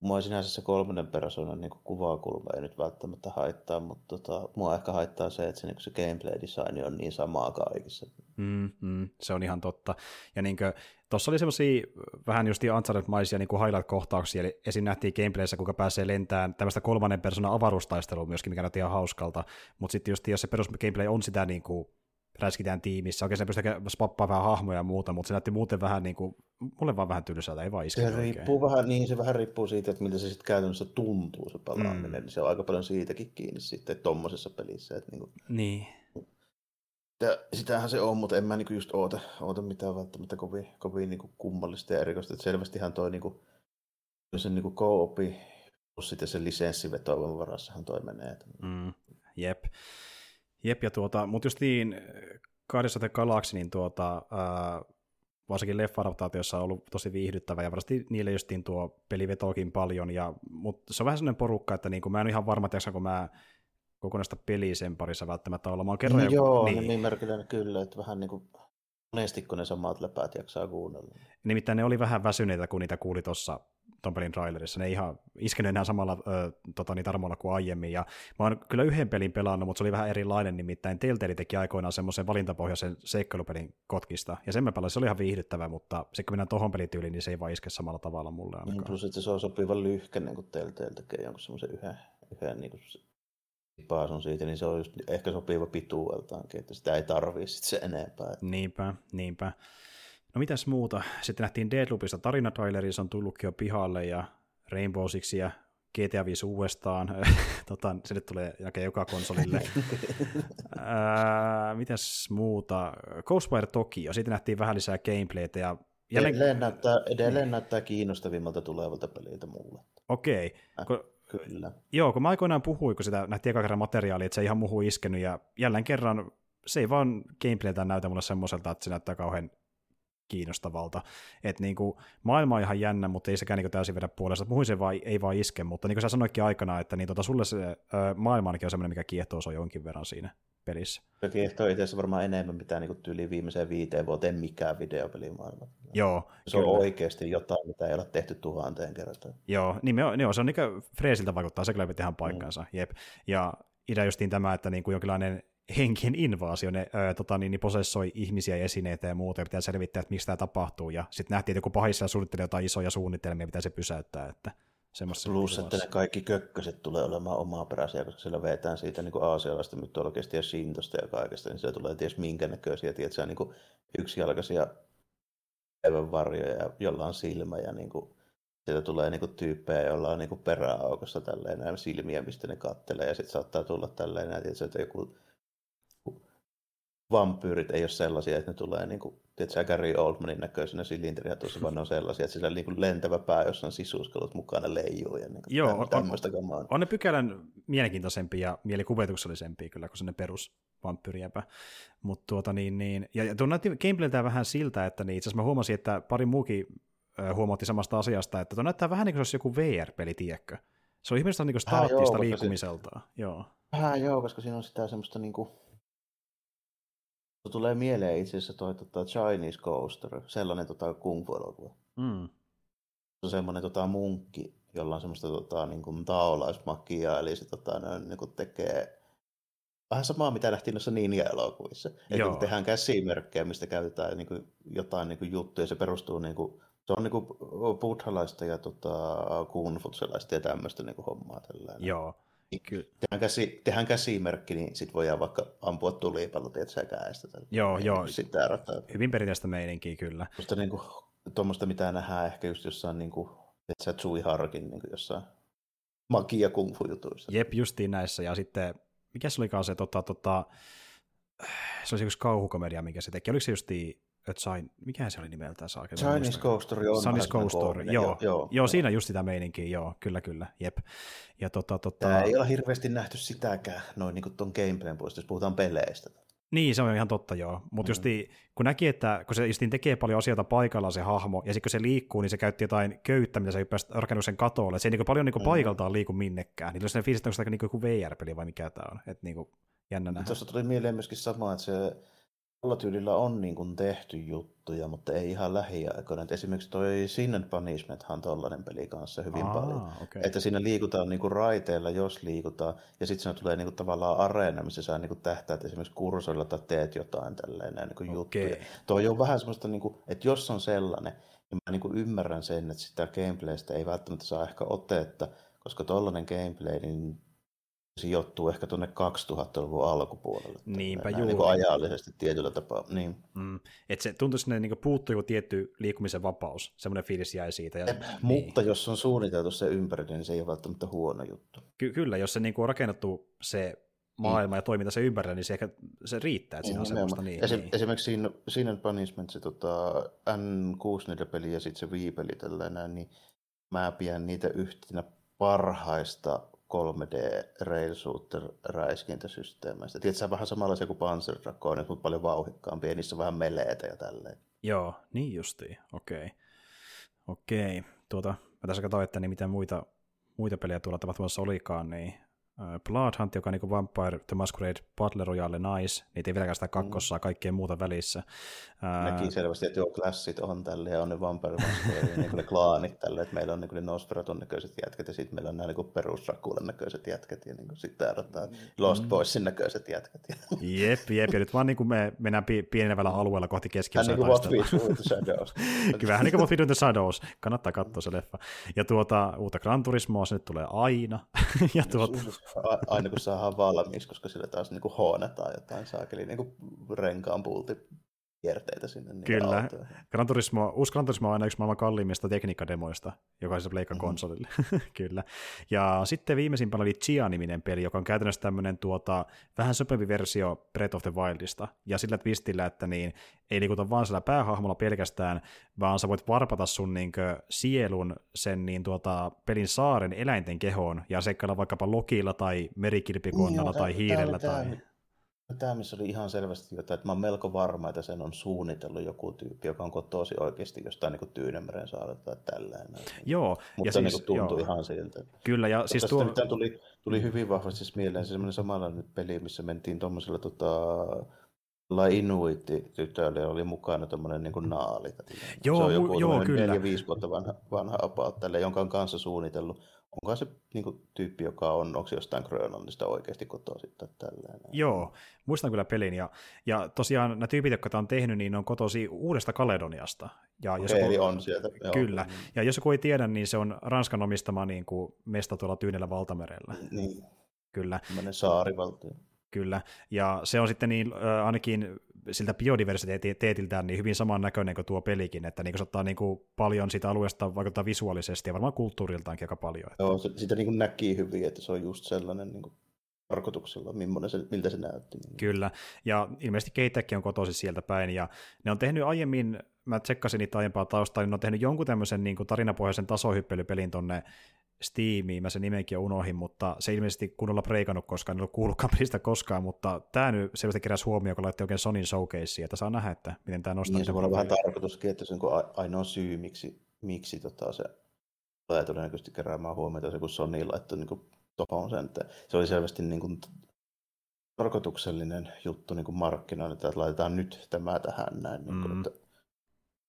mua sinänsä se kolmannen persoonan niin kuvakulma ei nyt välttämättä haittaa, mutta tota, mua ehkä haittaa se, että se, niin se gameplay design on niin samaa kaikissa. Mm, mm, se on ihan totta. Ja niin tuossa oli semmoisia vähän just Uncharted-maisia niin highlight-kohtauksia, eli esim. nähtiin gameplayssä, kuinka pääsee lentämään tämmöistä kolmannen persoonan avaruustaistelua myöskin, mikä näytti ihan hauskalta, mutta sitten just jos se perus gameplay on sitä niin kuin räiskitään tiimissä. Oikein se pystyy spappaa vähän hahmoja ja muuta, mutta se näytti muuten vähän niin kuin, mulle vaan vähän tylsältä, ei vaan Se riippuu vähän, niin se vähän riippuu siitä, että miltä se sitten käytännössä tuntuu se pelaaminen, mm. se on aika paljon siitäkin kiinni sitten tuommoisessa pelissä. Että niin, kuin... niin. Ja sitähän se on, mutta en mä niinku just oota, oota mitään välttämättä kovin, kovin niinku kummallista ja erikoista. Että selvästihän toi niinku, sen niinku co-opi plus sitten sen lisenssivetoivan varassahan toi menee. Mm, jep. Jep, ja tuota, mutta niin Guardians of the Galaxy, niin tuota, ää, varsinkin leffa on ollut tosi viihdyttävä, ja varmasti niille justiin tuo peli vetoakin paljon, ja, mutta se on vähän sellainen porukka, että niin kuin, mä en ihan varma, että kun mä kokonaista peliä sen parissa välttämättä olla. Mä oon kerran no, Joo, niin. niin kyllä, että vähän niin kuin monesti kun ne samat läpäät jaksaa kuunnella. Nimittäin ne oli vähän väsyneitä, kun niitä kuuli tuossa ton pelin trailerissa. Ne ei ihan iskenyt enää samalla ö, tota, niin tarmolla kuin aiemmin. Ja mä oon kyllä yhden pelin pelannut, mutta se oli vähän erilainen, nimittäin Telltale teki aikoinaan semmoisen valintapohjaisen seikkailupelin kotkista. Ja sen mä pelasin, se oli ihan viihdyttävä, mutta se kun mennään tohon pelityyliin, niin se ei vaan iske samalla tavalla mulle ainakaan. Niin, plus, että se on sopiva lyhkäinen, kun Telltale tekee jonkun semmoisen yhden, yhden niin kuin paasun siitä, niin se on just ehkä sopiva pituudeltaankin, että sitä ei tarvii sitten se enempää. Niinpä, niinpä. No mitäs muuta? Sitten nähtiin Deadloopista tarinatraileri, se on tullutkin jo pihalle ja Rainbow ja GTA 5 uudestaan. tota, se nyt tulee jälkeen joka konsolille. Ää, mitäs muuta? Ghostwire Tokyo, siitä nähtiin vähän lisää gameplaytä ja Jälleen... Edelleen, näyttää, edelleen näyttää kiinnostavimmalta tulevalta peliltä mulle. Okei. Okay. Äh. Kyllä. Joo, kun mä aikoinaan puhuin, kun sitä nähtiin eka kerran materiaalia, että se ei ihan muuhun iskenyt, ja jälleen kerran se ei vaan gameplayltä näytä mulle semmoiselta, että se näyttää kauhean kiinnostavalta. Että niinku, maailma on ihan jännä, mutta ei sekään niinku täysin vedä puolesta. Puhuin se vaan, ei vaan iske, mutta niin kuin sä sanoitkin aikana, että niin tota, sulle se ö, maailma ainakin on semmoinen, mikä kiehtoo se jonkin verran siinä pelissä. Se kiehtoo itse asiassa varmaan enemmän, mitä niinku tyyliin viimeiseen viiteen vuoteen mikään videopelimaailma. Joo, Se on kyllä. oikeasti jotain, mitä ei ole tehty tuhanteen kertaan. Joo, niin, me, joo, se on niin freesiltä vaikuttaa, se kyllä pitää ihan paikkansa. Mm. Jep. Ja idea justiin tämä, että niin kuin jonkinlainen henkien invaasio, ne ää, tota, niin, niin posessoi ihmisiä ja esineitä ja muuta, ja pitää selvittää, että mistä tämä tapahtuu, ja sitten nähtiin, että joku pahissa suunnittelee jotain isoja suunnitelmia, mitä se pysäyttää, että semmoista. Plus, että ne kaikki kökköset tulee olemaan omaa peräisiä, koska siellä vetään siitä niin aasialaista mytologiasta ja shintosta ja kaikesta, niin se tulee ties minkä näköisiä, tiedätkö, niin yksijalkaisia varjoja, jolla on silmä ja niin kuin, sieltä tulee niin kuin, tyyppejä, joilla on niin kuin, peräaukossa tälleen silmiä, mistä ne kattelee ja sitten saattaa tulla tälleen, että joku vampyyrit ei ole sellaisia, että ne tulee niin kuin, tiedätkö, Gary Oldmanin näköisenä tuossa, vaan ne on sellaisia, että sillä on niin lentävä pää, jossa on sisuskelut mukana leijuu ja niin kuin, Joo, on, on, on, ne pykälän mielenkiintoisempia ja mielikuvituksellisempia kyllä kuin se perus vampyyriäpä. Mutta tuota niin, niin, ja, ja tuon näytti gameplayltä vähän siltä, että niin itse asiassa mä huomasin, että pari muukin huomautti samasta asiasta, että tuo näyttää vähän niin kuin se olisi joku VR-peli, tiedätkö? Se on ihmisestä niin staattista liikkumiselta. Se, joo. Vähän joo, koska siinä on sitä semmoista niin kuin, tulee mieleen itse asiassa toi tota, Chinese Coaster, sellainen tota, kung fu-elokuva. Mm. Se on semmoinen tota, munkki, jolla on semmoista tota, niin kuin, taolaismakia, eli se tota, ne, niin kuin, tekee vähän samaa, mitä nähtiin noissa ninja-elokuvissa. Eli kun tehdään käsimerkkejä, mistä käytetään niin kuin, jotain niin kuin, juttuja, se perustuu niin kuin, se on niin buddhalaista ja tota, kung ja tämmöistä niin kuin, hommaa. Tällainen. Joo. Niin Kyllä. Tehdään, käsi, tehdään käsimerkki, niin sitten voidaan vaikka ampua tulipallo, käestä. Tällä. Joo, joo. Sitä Hyvin perinteistä meininkiä, kyllä. Tuosta niin kuin, tuommoista, mitä nähdään ehkä just jossain, niin kuin, että Tsui Harkin niin kuin jossain magia kung fu jutuissa. Jep, justiin näissä. Ja sitten, mikä se olikaan se, tota, tota, se olisi yksi kauhukomedia, mikä se teki. Oliko se justiin Chain, mikä se oli nimeltään saa? Chinese Ghost Story on Chinese Ghost Story, joo, joo, joo, joo, siinä just sitä meininkiä, joo, kyllä, kyllä, jep. Ja tota, tota... Tämä ei ole hirveästi nähty sitäkään, noin niin kuin tuon gameplayn puolesta, jos puhutaan peleistä. Niin, se on ihan totta, joo. Mutta mm. kun näki, että kun se justiin tekee paljon asioita paikallaan se hahmo, ja sitten kun se liikkuu, niin se käytti jotain köyttä, mitä se hyppäsi rakennuksen katolle. Se ei niin paljon niin mm. paikaltaan liiku minnekään. Niin ne fiilis, onko se niin kuin VR-peli vai mikä tämä on. Että niin kuin, jännä nähdä. Tuossa tuli mieleen myöskin sama, että se Tällä tyylillä on niin kuin tehty juttuja, mutta ei ihan lähiaikoina. esimerkiksi toi Sin and Punishment on tollainen peli kanssa hyvin Aa, paljon. Okay. Että siinä liikutaan niin kuin raiteilla, jos liikutaan, ja sitten siinä tulee niin kuin tavallaan areena, missä sä niin kuin tähtäät esimerkiksi kursorilla tai teet jotain tälleen niin kuin okay. juttuja. Tuo on vähän semmoista, niin kuin, että jos on sellainen, niin mä niin kuin ymmärrän sen, että sitä gameplaystä ei välttämättä saa ehkä otetta, koska tollainen gameplay, niin sijoittuu ehkä tuonne 2000-luvun alkupuolelle. Niinpä juuri. Niin ajallisesti tietyllä tapaa. Niin. Mm. Et se tuntuu, että niin puuttuu joku tietty liikkumisen vapaus. Semmoinen fiilis jäi siitä. Ja, Ep, niin. Mutta jos on suunniteltu se ympärille, niin se ei ole välttämättä huono juttu. Ky- kyllä, jos se niin on rakennettu se maailma mm. ja toiminta se ympärillä, niin se ehkä se riittää, että siinä on semmoista. Niin, Esi- niin. Esimerkiksi siinä, siinä Punishment, se tota, N64-peli ja sitten se Wii-peli tällainen, niin mä pidän niitä yhtenä parhaista 3D rail shooter räiskintäsysteemeistä. Tiedätkö, vähän samanlaisia kuin Panzer Dragoon, mutta paljon vauhikkaampia, niissä on vähän meleitä ja tälleen. Joo, niin justiin, okei. Okay. Okei, okay. tuota, mä tässä katsoin, että niin mitä muita, muita pelejä tuolla tapahtumassa olikaan, niin Bloodhunt, joka on niin Vampire The Masquerade Battle Royale Nice, niitä ei vieläkään sitä kakkossa, mm. kaikkea muuta välissä. Näki selvästi, että joo, klassit on tälle ja on ne Vampire Masquerade, niin ne klaanit tälle, että meillä on niin ne Nosferatun näköiset jätket ja sitten meillä on nämä niin perusrakuulen näköiset jätket ja niin sitten täällä Lost mm. Boysin näköiset jätket. Jep, jep, ja nyt vaan niin kuin me mennään pienenevällä alueella kohti keskiössä. Niin kuin What We Do the Shadows. Kyllä, vähän niin kuin What We Do the Shadows. Kannattaa katsoa se leffa. Ja tuota, uutta Gran Turismoa, se nyt tulee aina. ja tuota aina kun saadaan valmiiksi, koska sillä taas niin huonetaan jotain saakeli niin renkaan pulti kierteitä sinne. Kyllä. Autoihin. Gran Turismo, uusi Gran Turismo on aina yksi maailman kalliimmista tekniikkademoista jokaisessa Pleikka-konsolille. Mm-hmm. Kyllä. Ja sitten viimeisimpänä oli Chia-niminen peli, joka on käytännössä tämmöinen tuota, vähän söpömpi versio Breath of the Wildista. Ja sillä twistillä, että niin, ei liikuta vaan sillä päähahmolla pelkästään, vaan sä voit varpata sun niinkö, sielun sen niin tuota, pelin saaren eläinten kehoon ja seikkailla vaikkapa lokilla tai merikilpikonnalla niin, tai hiirellä. Tai... Tämä, Tämä, missä oli ihan selvästi jotain, että mä oon melko varma, että sen on suunnitellut joku tyyppi, joka on kotoisin oikeasti jostain niin Tyynemeren saarelta tai tällainen. Joo. Mutta ja siis, niin tuntui joo. ihan siltä. Kyllä, ja siis tuo... tuli, tuli hyvin vahvasti siis mieleen semmoinen samanlainen peli, missä mentiin tuommoisella tota, La Inuitti-tytölle oli mukana tuommoinen niin naali. Joo, se on joku joo, kyllä. 4-5 vuotta vanha, vanha about tälle, jonka on kanssa suunnitellut onko se niin kuin, tyyppi, joka on, onko jostain Grönlannista oikeasti kotoisin tai tällainen? Joo, muistan kyllä pelin, ja, ja tosiaan nämä tyypit, jotka tämä on tehnyt, niin ne on kotosi uudesta Kaledoniasta. Ja jos okay, joku, on sieltä. Joo. Kyllä, ja jos joku ei tiedä, niin se on Ranskan omistama niin kuin mesta tuolla Tyynellä valtamerellä. Niin. Kyllä. Tällainen saarivaltio. Kyllä, ja se on sitten niin, äh, ainakin siltä biodiversiteetiltään niin hyvin samannäköinen kuin tuo pelikin, että niin se ottaa niin kuin paljon sitä alueesta vaikuttaa visuaalisesti ja varmaan kulttuuriltaankin aika paljon. Että... Joo, se, sitä niin kuin näki hyvin, että se on just sellainen niin kuin tarkoituksella, se, miltä se näytti. Kyllä, ja ilmeisesti keittäkin on kotoisin sieltä päin, ja ne on tehnyt aiemmin, mä tsekkasin niitä aiempaa taustaa, niin ne on tehnyt jonkun tämmöisen niin kuin tarinapohjaisen tasohyppelypelin tonne Steamiin, mä sen nimenkin jo unohin, mutta se ilmeisesti kunnolla preikannut koskaan, en ole kuullutkaan pelistä koskaan, mutta tämä nyt selvästi keräsi huomioon, kun laitti oikein Sonin showcaseen, että saa nähdä, että miten tämä nostaa. Niin, se voi olla vähän tarkoituskin, että se on ainoa syy, miksi, miksi tota, se tulee todennäköisesti keräämään huomiota, se kun Sony laittoi niin tuohon sen, että se oli selvästi niin kuin, tarkoituksellinen juttu niin kuin markkinoille, että laitetaan nyt tämä tähän näin, niin kuin, mm. että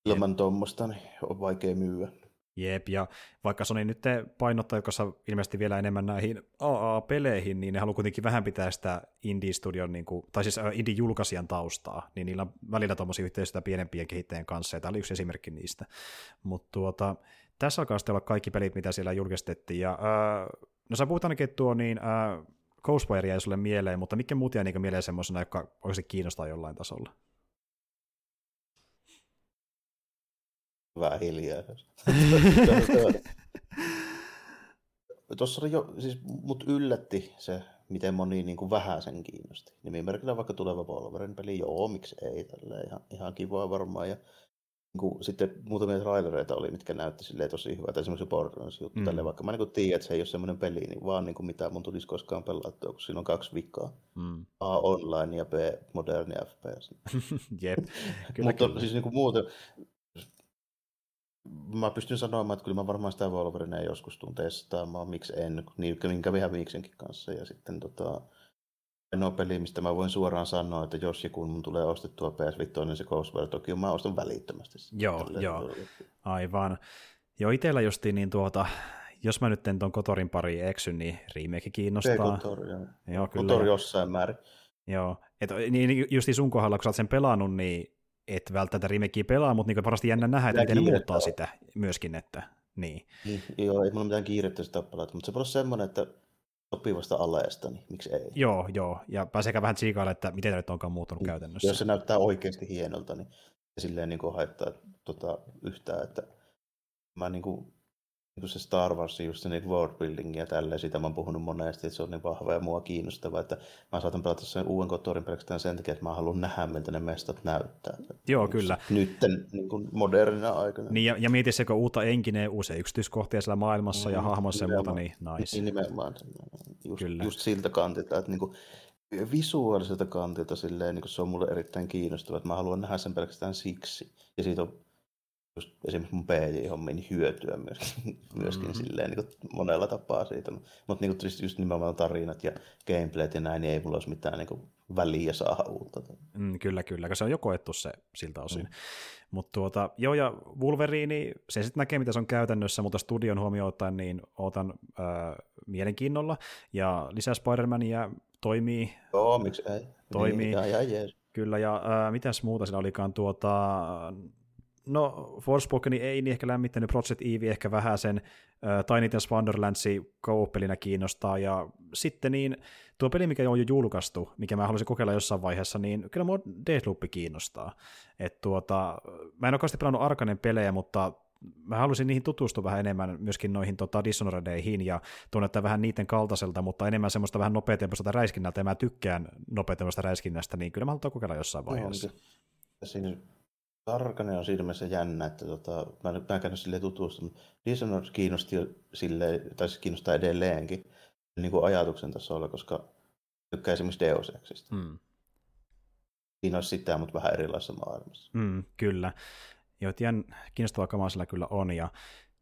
ilman tuommoista niin on vaikea myyä. Jep, ja vaikka Sony nyt painottaa jossa ilmeisesti vielä enemmän näihin AA-peleihin, niin ne haluaa kuitenkin vähän pitää sitä indie-studion, niin kuin, tai siis indie-julkaisijan taustaa, niin niillä on välillä tuommoisia yhteistyötä pienempien kehittäjien kanssa, ja tämä oli yksi esimerkki niistä. Mutta tuota, tässä alkaa sitten olla kaikki pelit, mitä siellä julkistettiin, ja no sä puhut ainakin, että tuo niin, ää, Ghostwire jäi sulle mieleen, mutta mikä muut jäi niin mieleen semmoisena, joka oikeasti kiinnostaa jollain tasolla? Vähän hiljaa. Tuossa oli jo, siis mut yllätti se, miten moni niin kuin vähän sen kiinnosti. Nimimerkillä vaikka tuleva Wolverine peli, joo, miksi ei, tällä ihan, ihan kivaa varmaan. Ja niin kuin, sitten muutamia trailereita oli, mitkä näytti silleen tosi hyvältä, esimerkiksi Borderlands juttu, mm. vaikka mä niin tiedän, että se ei ole semmoinen peli, niin vaan niin kuin mitä mun tulisi koskaan pelattua, kun siinä on kaksi vikkaa. Mm. A online ja B moderni FPS. Jep, kyllä, Mutta kyllä. siis niin kuin muuten, mä pystyn sanomaan, että kyllä mä varmaan sitä Wolverinea joskus tuun testaamaan, miksi en, niin minkä vähän Viiksenkin kanssa. Ja sitten tota, ainoa peli, mistä mä voin suoraan sanoa, että jos ja kun mun tulee ostettua PS Vita, niin se Ghostwire Tokyo, mä ostan välittömästi. Joo, Tälle joo, aivan. Jo itsellä justiin niin tuota, jos mä nyt tuon Kotorin pari eksy, niin remake kiinnostaa. Kotor, joo. joo kyllä. Kotor jossain määrin. Joo, et, niin justi sun kohdalla, kun sä oot sen pelannut, niin et välttämättä remakeä pelaa, mutta niin parasti jännä nähdä, että miten ne muuttaa sitä myöskin, että niin. niin. Joo, ei mulla mitään kiirettä sitä pelata, mutta se voi olla semmoinen, että sopivasta aleesta, niin miksi ei? Joo, joo, ja pääseekään vähän tsiikaille, että miten tämä nyt onkaan muuttunut niin. käytännössä. Jos se näyttää oikeasti hienolta, niin silleen niin kuin haittaa tota, yhtään, että mä niin kuin niin se Star Wars, just se niin worldbuilding ja tälleen, siitä mä oon puhunut monesti, että se on niin vahva ja mua kiinnostava, että mä saatan pelata sen uuden kotorin pelkästään sen takia, että mä haluan nähdä, miltä ne mestat näyttää. Joo, niin kyllä. Nyt niin kuin modernina aikana. Niin, ja, ja mieti se, kun uutta enkineen, uusia yksityiskohtia siellä maailmassa mm, ja hahmoissa ja muuta, niin nice. Niin nimenomaan, just, kyllä. just siltä kantilta, että niin kuin, visuaaliselta kantilta silleen, niin se on mulle erittäin kiinnostava, että mä haluan nähdä sen pelkästään siksi. Ja siitä on just esimerkiksi mun PJ-hommiin niin hyötyä myöskin, myöskin mm-hmm. silleen, niin monella tapaa siitä. Mutta niin just, just nimenomaan tarinat ja gameplayt ja näin, niin ei mulla olisi mitään niin väliä saada uutta. Mm, kyllä, kyllä, se on jo koettu se siltä osin. Mm. Mutta tuota, joo, ja Wolverine, se sitten näkee, mitä se on käytännössä, mutta studion huomioon ottaen, niin otan äh, mielenkiinnolla. Ja lisää Spider-Mania toimii. Joo, miksi ei. Toimii. Niin, ja, ja, Kyllä, ja äh, mitäs muuta siinä olikaan tuota, No, Forspoken ei niin ehkä lämmittänyt, Project Eve ehkä vähän sen uh, Tiny Tina's Wonderlandsi pelinä kiinnostaa, ja sitten niin tuo peli, mikä on jo julkaistu, mikä mä haluaisin kokeilla jossain vaiheessa, niin kyllä mua Deathloop kiinnostaa. Et tuota, mä en ole kauheasti pelannut Arkanen pelejä, mutta mä halusin niihin tutustua vähän enemmän myöskin noihin tota, Dishonoredeihin ja tunnetta vähän niiden kaltaiselta, mutta enemmän semmoista vähän nopeatempoista räiskinnältä, ja mä tykkään nopeatempoista räiskinnästä, niin kyllä mä haluan kokeilla jossain vaiheessa. No, siinä Tarkanen on siinä mielessä jännä, että tota, mä en mä käynyt silleen tutustunut. Dishonored kiinnosti sille, tai siis kiinnostaa edelleenkin niin kuin ajatuksen tasolla, koska tykkää esimerkiksi Deus Exista. Mm. Siinä olisi sitä, mutta vähän erilaisessa maailmassa. Mm, kyllä. Joo, tien kiinnostavaa kamaa sillä kyllä on. Ja,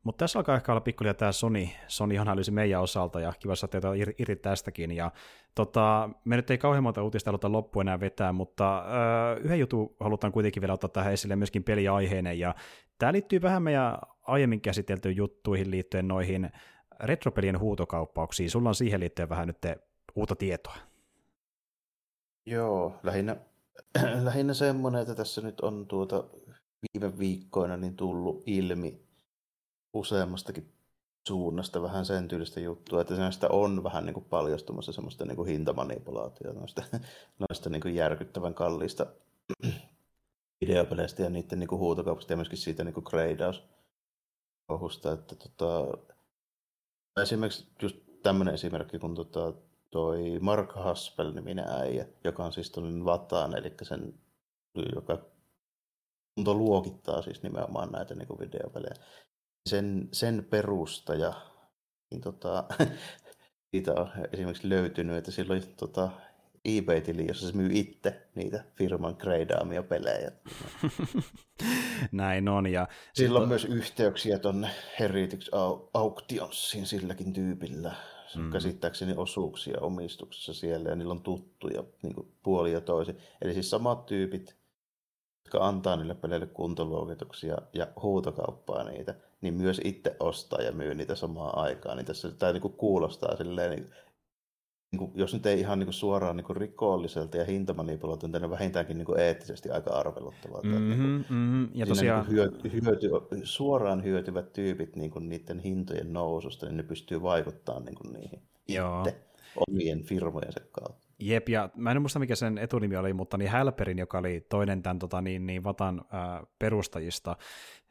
mutta tässä alkaa ehkä olla pikkulia tämä Sony, Sony analyysi meidän osalta, ja kiva saada teitä irti tästäkin. Ja, tota, me nyt ei kauhean monta uutista haluta loppu enää vetää, mutta öö, yhden jutun halutaan kuitenkin vielä ottaa tähän esille myöskin peliaiheinen, ja tämä liittyy vähän meidän aiemmin käsiteltyihin juttuihin liittyen noihin retropelien huutokauppauksiin. Sulla on siihen liittyen vähän nyt uutta tietoa. Joo, lähinnä, lähinnä semmoinen, että tässä nyt on tuota viime viikkoina niin tullut ilmi useammastakin suunnasta vähän sen tyylistä juttua, että näistä on vähän niin kuin paljastumassa semmoista niin kuin hintamanipulaatiota noista, noista niin kuin järkyttävän kalliista videopeleistä ja niiden niin kuin huutokaupasta ja myöskin siitä niin kuin gradaus kohusta, että tota, esimerkiksi just tämmöinen esimerkki, kun tota, toi Mark Haspel-niminen äijä, joka on siis tuollainen Vataan, eli sen, joka luokittaa siis nimenomaan näitä niin kuin videopelejä. Sen, sen perustaja, niin tota, siitä on esimerkiksi löytynyt, että sillä oli tota, eBay-tili, jossa se myy itse niitä firman greidaamia pelejä. Näin on. Ja Sillä on to... myös yhteyksiä tuonne Heritage Auctionsiin silläkin tyypillä. Mm. Käsittääkseni osuuksia omistuksessa siellä ja niillä on tuttuja niin puoli ja toisin. Eli siis samat tyypit, jotka antaa niille peleille kuntoluokituksia ja huutokauppaa niitä, niin myös itse ostaa ja myy niitä samaan aikaan. Niin tässä tämä niin kuulostaa silleen, niin, niin kuin, jos nyt ei ihan niin kuin suoraan niin kuin rikolliselta ja hintamanipuloitunta, niin vähintäänkin niin kuin eettisesti aika arveluttavaa. Mm-hmm, niin mm-hmm. Ja tosiaan... niin hyöty, hyöty, suoraan hyötyvät tyypit niin kuin niiden hintojen noususta, niin ne pystyy vaikuttamaan niin kuin niihin Joo. itse omien firmojensa kautta. Jep, ja mä en muista mikä sen etunimi oli, mutta niin Hälperin, joka oli toinen tämän tota, niin, niin Vatan ää, perustajista,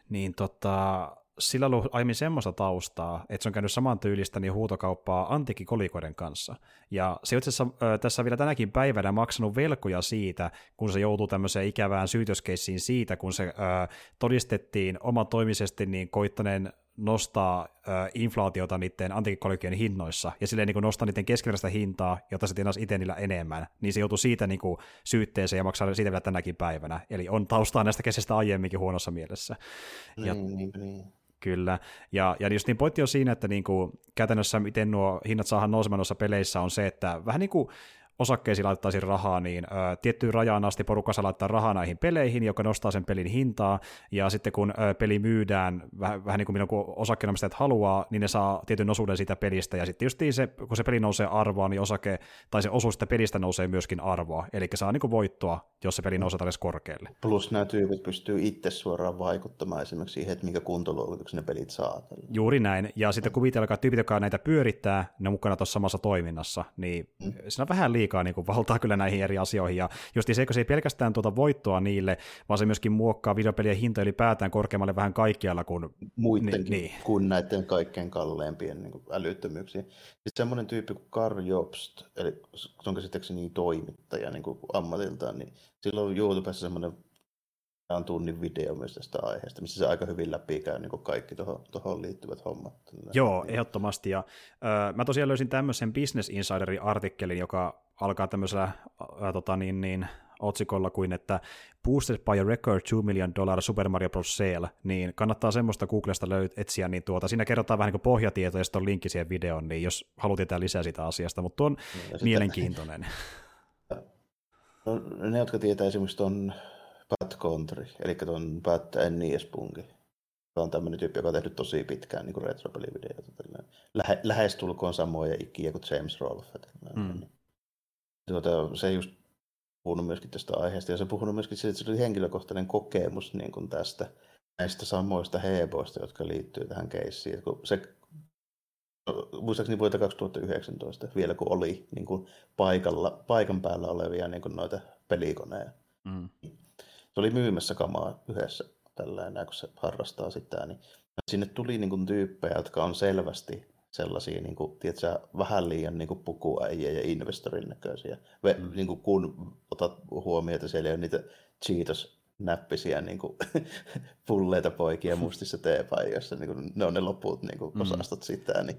niin tota, sillä ollut aiemmin semmoista taustaa, että se on käynyt saman tyylistä niin huutokauppaa antiikkikolikoiden kanssa. Ja se itse asiassa äh, tässä vielä tänäkin päivänä maksanut velkoja siitä, kun se joutuu tämmöiseen ikävään syytöskeissiin siitä, kun se äh, todistettiin omatoimisesti niin koittaneen nostaa äh, inflaatiota niiden antiikkikollegien hinnoissa, ja silleen niin kuin nostaa niiden keskeneräistä hintaa, jotta se tienasi itse niillä enemmän, niin se joutuu siitä niin kuin syytteeseen ja maksaa siitä vielä tänäkin päivänä. Eli on taustaa näistä kesistä aiemminkin huonossa mielessä. Ja, niin, niin, niin. Kyllä, ja, ja just niin pointti on siinä, että niin kuin, käytännössä miten nuo hinnat saadaan nousemaan noissa peleissä on se, että vähän niin kuin osakkeisiin laittaisiin rahaa, niin ö, tiettyyn rajaan asti porukassa laittaa rahaa näihin peleihin, joka nostaa sen pelin hintaa, ja sitten kun ö, peli myydään, vähän, vähän niin kuin osakkeenomistajat haluaa, niin ne saa tietyn osuuden siitä pelistä, ja sitten just se, kun se peli nousee arvoa, niin osake, tai se osuus sitä pelistä nousee myöskin arvoa, eli saa niin kuin voittoa, jos se peli nousee tällaisen korkealle. Plus nämä tyypit pystyy itse suoraan vaikuttamaan esimerkiksi siihen, että minkä kuntoluokituksen ne pelit saa. Juuri näin, ja sitten kuvitelkaa, että tyypit, jotka näitä pyörittää, ne on mukana tuossa samassa toiminnassa, niin mm. siinä on vähän liikaa liikaa niin kuin valtaa kyllä näihin eri asioihin. Ja just se, se ei pelkästään tuota voittoa niille, vaan se myöskin muokkaa videopelien hinta ylipäätään korkeammalle vähän kaikkialla kuin... Muidenkin niin, kuin näiden kaikkein kalleimpien niin kuin älyttömyyksiä. Sitten semmoinen tyyppi kuin Carl Jobst, eli se on käsittääkseni niin toimittaja niin kuin ammatiltaan, niin silloin on YouTubessa semmoinen on tunnin video myös tästä aiheesta, missä se aika hyvin läpikäy niin kaikki tuohon liittyvät hommat. Joo, ehdottomasti. Ja, ö, mä tosiaan löysin tämmöisen Business Insiderin artikkelin, joka alkaa tämmöisellä ää, tota, niin, niin, otsikolla kuin, että Boosted by a record 2 million dollar Super Mario Bros. sale, niin kannattaa semmoista Googlesta löyt, etsiä, niin tuota, siinä kerrotaan vähän niin pohjatietoja, ja sitten on linkki siihen videoon, niin jos haluat tietää lisää sitä asiasta, mutta on no, mielenkiintoinen. No, ne, jotka tietää esimerkiksi tuon Pat Country, eli tuon Pat Niespungi, on tämmöinen tyyppi, joka on tehnyt tosi pitkään niin retropelivideoita. Lähe, lähestulkoon samoja ikiä kuin James Rolfe. Mm. Tuota, se just puhunut myöskin tästä aiheesta, ja se puhunut myöskin siitä, että se oli henkilökohtainen kokemus niin kuin tästä, näistä samoista heboista, jotka liittyy tähän keissiin. Kun se, muistaakseni vuotta 2019, vielä kun oli niin kuin paikalla, paikan päällä olevia niin kuin noita pelikoneja. Mm. Se oli myymässä kamaa yhdessä tällä kun se harrastaa sitä, niin sinne tuli niin kuin, tyyppejä, jotka on selvästi sellaisia niin kuin, tiedätkö, vähän liian niin pukuäijä ja investorin näköisiä. Mm. Niin kuin, kun otat huomioon, että siellä ei ole niitä Cheetos näppisiä niin kuin, pulleita poikia mustissa teepaijassa, niin kuin, ne on ne loput niin kuin, mm. osastot mm. sitä, niin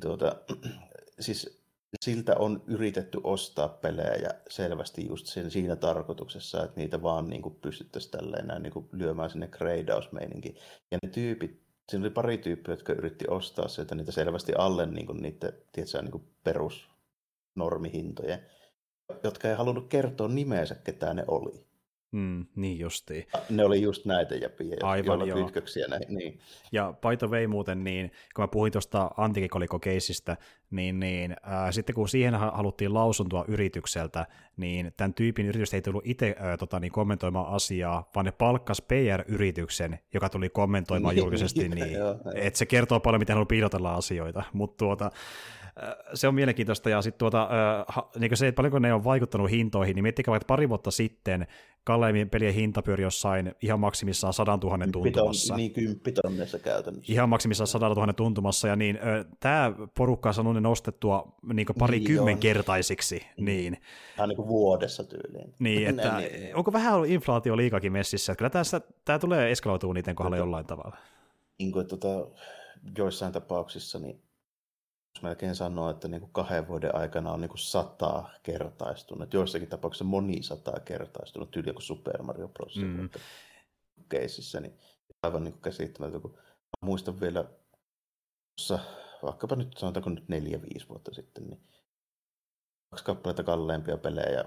tuota, siis siltä on yritetty ostaa pelejä selvästi just sen, siinä tarkoituksessa, että niitä vaan niin kuin pystyttäisiin tälleen näin, niin kuin lyömään sinne greidausmeininki. Ja ne tyypit, siinä oli pari tyyppiä, jotka yritti ostaa sieltä niitä selvästi alle niin kuin niiden tiedätkö, niin kuin perusnormihintojen, jotka ei halunnut kertoa nimeensä, ketä ne oli. Mm, niin justiin. Ne oli just näitä jäpiä, Aivan, joilla joo. kytköksiä näihin. Niin. Ja Paito vei muuten, niin, kun mä puhuin tuosta antikikoliko-keisistä, niin, niin äh, sitten kun siihen haluttiin lausuntoa yritykseltä, niin tämän tyypin yritys ei tullut itse äh, tota, niin, kommentoimaan asiaa, vaan ne palkkas PR-yrityksen, joka tuli kommentoimaan niin, julkisesti, niin, että se kertoo paljon, miten haluaa piilotella asioita. Mutta tuota, se on mielenkiintoista, ja sitten tuota, äh, niin se, että paljonko ne on vaikuttanut hintoihin, niin miettikää vaikka pari vuotta sitten kalleimpien pelien hinta pyöri jossain ihan maksimissaan 100 000 tuntumassa. Niin, kymppitonnessa käytännössä. Ihan maksimissaan 100 000 tuntumassa, ja niin tämä porukka on saanut ne nostettua niin pari niin, kymmenkertaisiksi. Mm. Niin. Ihan niin kuin vuodessa tyyliin. Niin, että niin. onko vähän ollut inflaatio liikakin messissä? Kyllä tässä, tämä tulee eskaloitua niiden kohdalla jollain tavalla. Niin kuin, tuota, joissain tapauksissa niin melkein sanoa, että niin kuin kahden vuoden aikana on niin kuin sata kertaistunut. Joissakin tapauksissa moni sata kertaistunut, tyyli kuin Super Mario Bros. Mm. keisissä, niin aivan niin käsittämätöntä. Kun muistan vielä, vaikkapa nyt sanotaanko nyt neljä-viisi vuotta sitten, niin kaksi kappaletta kalleimpia pelejä,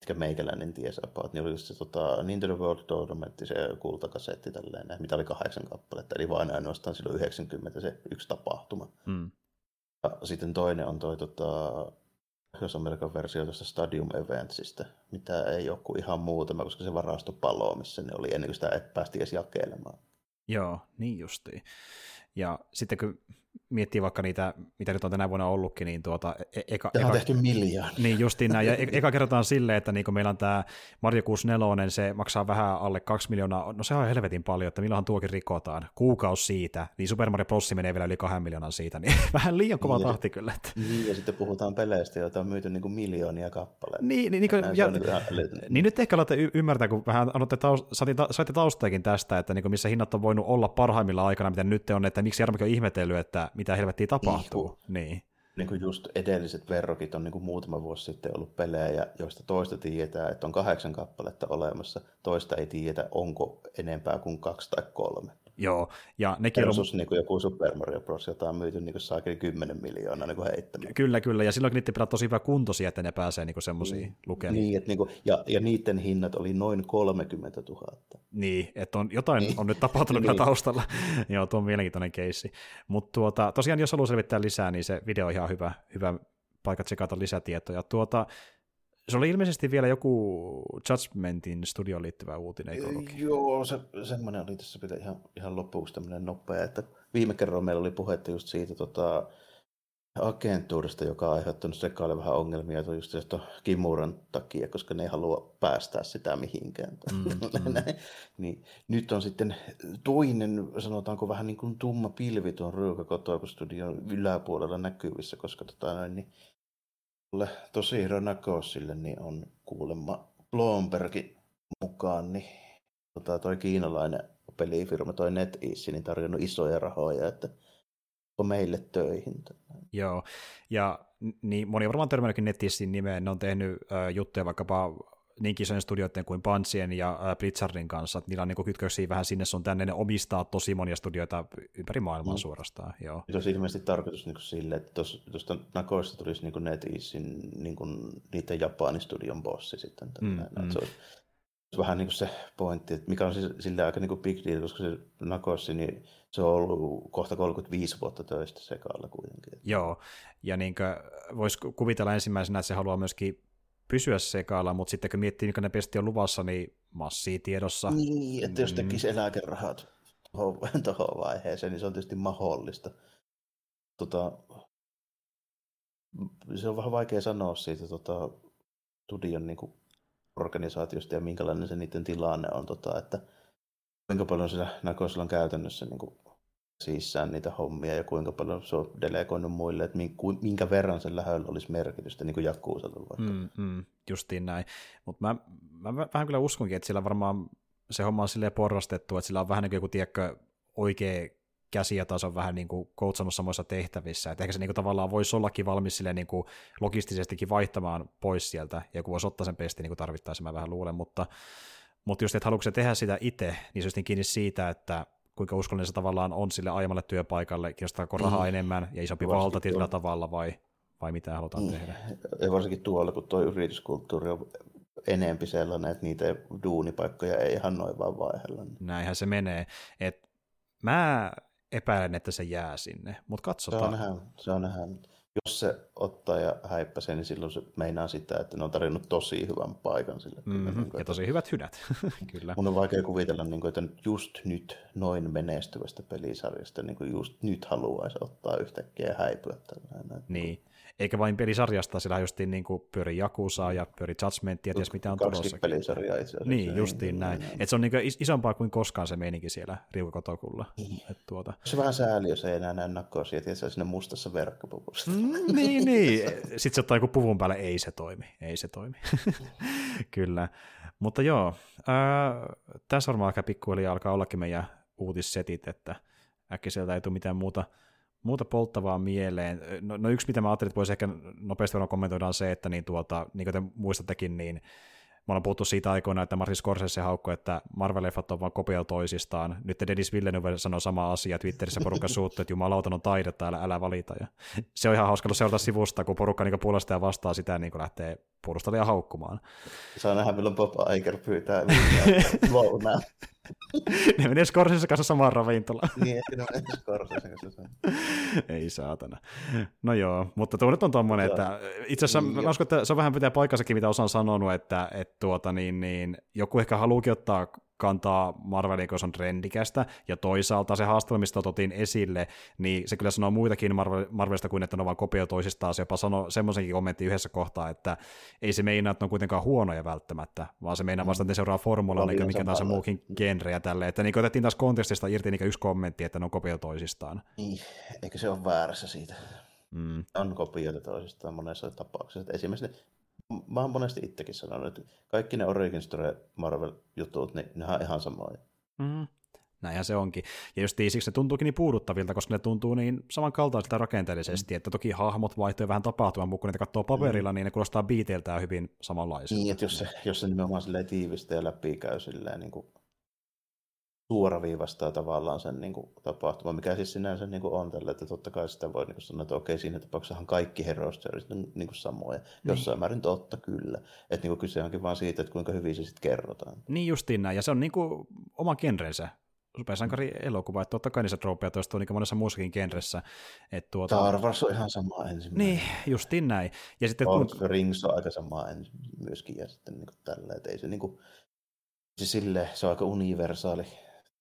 mitkä meikäläinen ties about, niin oli se tota, Nintendo World Tournament, se kultakasetti tälleen, mitä oli kahdeksan kappaletta, eli vain ainoastaan silloin 90 se yksi tapahtuma. Mm. Ja sitten toinen on toi tota, Pohjois-Amerikan versio tuosta Stadium Eventsistä, mitä ei ole kuin ihan muutama, koska se varasto paloo, missä ne oli ennen kuin sitä et päästi edes jakelemaan. Joo, niin justiin. Ja sitten kun miettii vaikka niitä, mitä nyt on tänä vuonna ollutkin, niin tuota, e-, e- eka, Tämä on eka, tehty miljoona. Niin justiin näin, ja e- eka kerrotaan silleen, että niin meillä on tämä Mario 64, se maksaa vähän alle 2 miljoonaa, no se on helvetin paljon, että milloinhan tuokin rikotaan, kuukausi siitä, niin Super Mario Bros. menee vielä yli 2 miljoonaa siitä, niin vähän liian kova niin, tahti kyllä. Että. Niin, ja sitten puhutaan peleistä, joita on myyty niin kuin miljoonia kappaleita. Niin, niin, niin, ja, niin, niin nyt ehkä olette y- ymmärtää, kun vähän annoitte taust, saitte, taustaakin tästä, että niin missä hinnat on voinut olla parhaimmilla aikana, mitä nyt on, että miksi Jarmokin on ihmetellyt, että mitä helvettiä tapahtuu. Niin. niin. niin kuin just edelliset verrokit on niin kuin muutama vuosi sitten ollut pelejä, joista toista tietää, että on kahdeksan kappaletta olemassa, toista ei tiedetä, onko enempää kuin kaksi tai kolme. Joo, ja nekin on... niin kuin joku Super Mario Bros., jota on myyty niin saakeli 10 miljoonaa niin heittämään. Kyllä, kyllä, ja silloin niiden pitää tosi hyvä kuntoisia, että ne pääsee niin semmoisiin mm. lukemiin. Niin, että niin kuin, ja, ja niiden hinnat oli noin 30 000. Niin, että on, jotain niin. on nyt tapahtunut niin. taustalla. Joo, tuo on mielenkiintoinen keissi. Mutta tuota, tosiaan, jos haluaa selvittää lisää, niin se video on ihan hyvä, hyvä paikka tsekata lisätietoja. Tuota, se oli ilmeisesti vielä joku Judgmentin studioon liittyvä uutinen, eikö ollutkin? Joo, se, semmoinen oli tässä pitää ihan, ihan lopuksi tämmöinen nopea, että viime kerralla meillä oli puhetta just siitä tota, agentuurista, joka on aiheuttanut sekaalle vähän ongelmia että just sitä Kimuran takia, koska ne ei halua päästää sitä mihinkään. Mm, mm. niin, nyt on sitten toinen, sanotaanko vähän niin kuin tumma pilvi tuon Ruukakotoiku-studion yläpuolella näkyvissä, koska tota, niin, tosi Ronakosille niin on kuulemma Blombergin mukaan, niin tota, toi kiinalainen pelifirma, toi NetEase, niin tarjonnut isoja rahoja, että on meille töihin. Joo, ja niin moni on varmaan törmännytkin NetEasein nimeen, ne on tehnyt äh, juttuja vaikkapa niin isojen studioiden kuin Bunchien ja Blizzardin kanssa, että niillä on niin kytköksiä vähän sinne sun tänne, ne omistaa tosi monia studioita ympäri maailmaa mm. suorastaan. Joo. Se olisi ilmeisesti tarkoitus niin sille, että tuosta Nakoista tulisi niin NetEasein niin niiden Japanin studion bossi sitten. Mm, mm. Se olisi vähän niin kuin se pointti, että mikä on siis sillä aika niin kuin big deal, koska se Nakossi, niin se on ollut kohta 35 vuotta töistä sekalla kuitenkin. Joo, ja niin voisi kuvitella ensimmäisenä, että se haluaa myöskin pysyä sekaalla, mutta sitten kun miettii, mikä ne pesti on luvassa, niin massia tiedossa. Niin, että jos mm. tekisi eläkerahat tuohon vaiheeseen, niin se on tietysti mahdollista. Tota, se on vähän vaikea sanoa siitä tota, studion niin kuin, organisaatiosta ja minkälainen se niiden tilanne on, tota, että kuinka paljon sillä Nakosilla on käytännössä niin kuin, siissään niitä hommia ja kuinka paljon se on delegoinut muille, että minkä verran sen lähellä olisi merkitystä, niin kuin Jakuusalla vaikka. Mm, mm, justiin näin. Mutta mä, mä, vähän kyllä uskonkin, että sillä varmaan se homma on silleen porrastettu, että sillä on vähän niin kuin joku, tiedätkö, oikea käsi ja taas on vähän niin kuin samoissa tehtävissä, että ehkä se niin kuin tavallaan voisi ollakin valmis silleen niin kuin logistisestikin vaihtamaan pois sieltä, ja kun voisi ottaa sen pesti niin kuin tarvittaessa, mä vähän luulen, mutta, mutta just, että haluatko se tehdä sitä itse, niin se on kiinni siitä, että kuinka uskollinen se tavallaan on sille aiemmalle työpaikalle, kiinnostaako rahaa mm. enemmän ja isompi valta tietyllä tavalla vai, vai mitä halutaan mm. tehdä. Ja varsinkin tuolla, kun tuo yrityskulttuuri on enempi sellainen, että niitä duunipaikkoja ei ihan noin vaan vaihella. Näinhän se menee. Et mä epäilen, että se jää sinne, mutta katsotaan. Se on se on. Jos se ottaa ja häippäsee, niin silloin se meinaa sitä, että ne on tarjonnut tosi hyvän paikan sille. Mm-hmm. Niin kuin, ja tosi hyvät hynät, kyllä. Mun on vaikea kuvitella, niin kuin, että just nyt noin menestyvästä pelisarjasta niin kuin just nyt haluaisi ottaa yhtäkkiä ja häipyä. Tällainen. Niin eikä vain pelisarjasta, sillä justiin niin kuin pyöri Jakusaa ja pyöri Judgmentia, ja ties mitä on tulossa. pelisarjaa itse asiassa. Niin, justiin näin. näin. Et se on niin isompaa kuin koskaan se meininki siellä Riukotokulla. Niin. Et tuota. Se vähän sääli, jos ei enää näe nakkoisia, tietysti sinne mustassa verkkopuvussa. Mm, niin, niin. Sitten se ottaa joku puvun päälle, ei se toimi, ei se toimi. Kyllä. Mutta joo, ää, tässä varmaan aika pikkuhiljaa alkaa ollakin meidän uutissetit, että äkkiseltä ei tule mitään muuta muuta polttavaa mieleen. No, no yksi, mitä mä ajattelin, että voisi ehkä nopeasti kommentoida, on se, että niin, tuota, niin kuin te muistattekin, niin me ollaan puhuttu siitä aikoina, että Martin Scorsese haukkoi, että Marvel-leffat on vaan kopio toisistaan. Nyt Dennis Villeneuve sanoi sama asia Twitterissä, porukka suuttu, että jumalauta on taidetta, älä, älä valita. Ja se on ihan hauska seurata sivusta, kun porukka niin puolesta ja vastaa sitä niin lähtee puolustelemaan ja haukkumaan. Saa nähdä, milloin Bob Iger pyytää lounaa. ne menee Scorsese kanssa samaan ravintolaan. niin, ne menee Scorsese kanssa Ei saatana. No joo, mutta tuo nyt on tommonen, että itse asiassa niin, mä uskon, että se on vähän pitää paikassakin, mitä osaan sanonut, että, että tuota, niin, niin, joku ehkä haluukin ottaa kantaa Marvelin, kun se on trendikästä, ja toisaalta se haastattelu, mistä otettiin esille, niin se kyllä sanoo muitakin Marvel, Marvelista kuin, että ne on vain kopio toisistaan, se jopa sanoi semmoisenkin kommentin yhdessä kohtaa, että ei se meinaa, että ne on kuitenkaan huonoja välttämättä, vaan se meinaa vasta, että ne seuraa formulaa, eikä mikä tahansa muukin genre ja tälleen, että niin otettiin taas kontekstista irti niin yksi kommentti, että ne on kopio toisistaan. Niin, eikö se ole väärässä siitä? Mm. On kopioita toisistaan monessa tapauksessa. Esimerkiksi mä oon monesti itsekin sanonut, että kaikki ne Origin Story Marvel-jutut, niin ne on ihan samoja. Mm. Näinhän se onkin. Ja just siksi ne tuntuukin niin puuduttavilta, koska ne tuntuu niin samankaltaisilta rakenteellisesti, mm. että toki hahmot vaihtoja vähän tapahtuman, mutta kun niitä katsoo paperilla, mm. niin ne kuulostaa biiteiltään hyvin samanlaisilta. Niin, että jos se, jos se nimenomaan tiivistä ja läpi käy silleen, niin kuin suoraviivastaa tavallaan sen niin kuin, tapahtuman, mikä siis sinänsä niin kuin on tällä, että totta kai sitä voi niin kuin sanoa, että okei, siinä tapauksessahan kaikki herostorit on niin kuin samoja. Niin. Jossain määrin totta kyllä. Että niin kuin kyse onkin vaan siitä, että kuinka hyvin se sitten kerrotaan. Niin justiin näin, ja se on niin kuin oma genrensä supersankari elokuva, että totta kai niissä troopia toistuu niin monessa muussakin genressä. Että tuota... Star Wars on ihan sama ensimmäinen. Niin, justiin näin. Ja sitten, Lord kun... Rings on aika sama myöskin, ja sitten niin kuin tällä, että ei se niin kuin, se, sille, se on aika universaali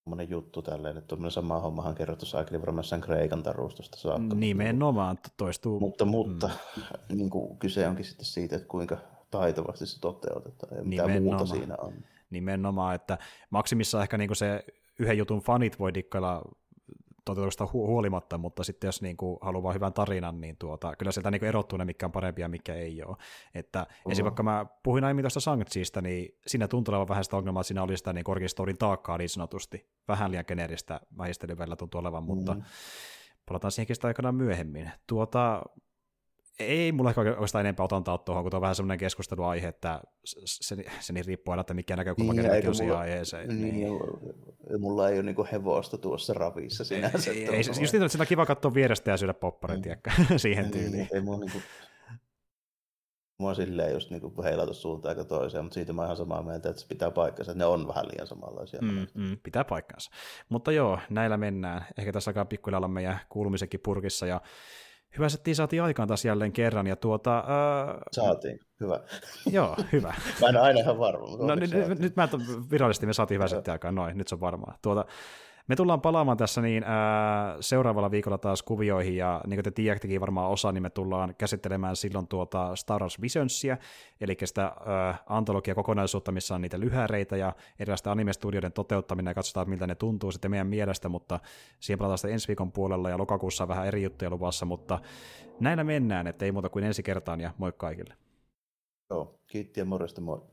semmoinen juttu tälleen, että tuommoinen sama hommahan kerrottu Saikeli varmaan Kreikan tarustosta saakka. Nimenomaan toistuu. Mutta, mutta mm. niin kuin, kyse onkin sitten siitä, että kuinka taitavasti se toteutetaan ja mitä Nimenomaan. muuta siinä on. Nimenomaan, että maksimissa ehkä niin kuin se yhden jutun fanit voi dikkailla toteutuksesta hu- huolimatta, mutta sitten jos niin kuin haluaa hyvän tarinan, niin tuota, kyllä sieltä niin erottuu ne, mikä on parempia ja mikä ei ole. Että uh-huh. esimerkiksi vaikka mä puhuin aiemmin tuosta Shang-Chiista, niin siinä tuntuu olevan vähän sitä ongelmaa, että siinä oli sitä niin Orkistorin taakkaa niin sanotusti. Vähän liian geneeristä vähistelyä välillä tuntuu olevan, mutta palataan siihenkin sitä aikanaan myöhemmin. Tuota, ei mulla ehkä oikeastaan enempää otantaa tuohon, kun tuo on vähän semmoinen keskusteluaihe, että se, se niin riippuu aina, että mikä näkökulma niin, on siihen aiheeseen. Niin, niin. Mulla ei ole niinku hevosta tuossa ravissa sinänsä. Ei, ei, just niin, että sitä on kiva katsoa vierestä ja syödä popparin, mm. siihen niin, tyyliin. Ei mulla niinku, mua silleen just niinku heilata suuntaan aika toiseen, mutta siitä mä oon ihan samaa mieltä, että se pitää paikkansa, että ne on vähän liian samanlaisia. Mm, mm, pitää paikkansa. Mutta joo, näillä mennään. Ehkä tässä alkaa pikkuhiljaa olla meidän kuulumisenkin purkissa, ja Hyvä, että saatiin aikaan taas jälleen kerran. Ja tuota, äh... Saatiin, hyvä. Joo, hyvä. mä en aina ihan varma. No, nyt, nyt mä virallisesti me saatiin hyvä setti aikaan, noin, nyt se on varmaa. Tuota, me tullaan palaamaan tässä niin ää, seuraavalla viikolla taas kuvioihin, ja niin kuin te tiedättekin varmaan osa, niin me tullaan käsittelemään silloin tuota Star Wars Visionsia, eli sitä ää, antologia-kokonaisuutta, missä on niitä lyhäreitä ja erilaisten anime-studioiden toteuttaminen, ja katsotaan, miltä ne tuntuu sitten meidän mielestä, mutta siihen palataan sitten ensi viikon puolella, ja lokakuussa on vähän eri juttuja luvassa, mutta näillä mennään, että ei muuta kuin ensi kertaan, ja moi kaikille. Joo, kiitti ja morjesta moi.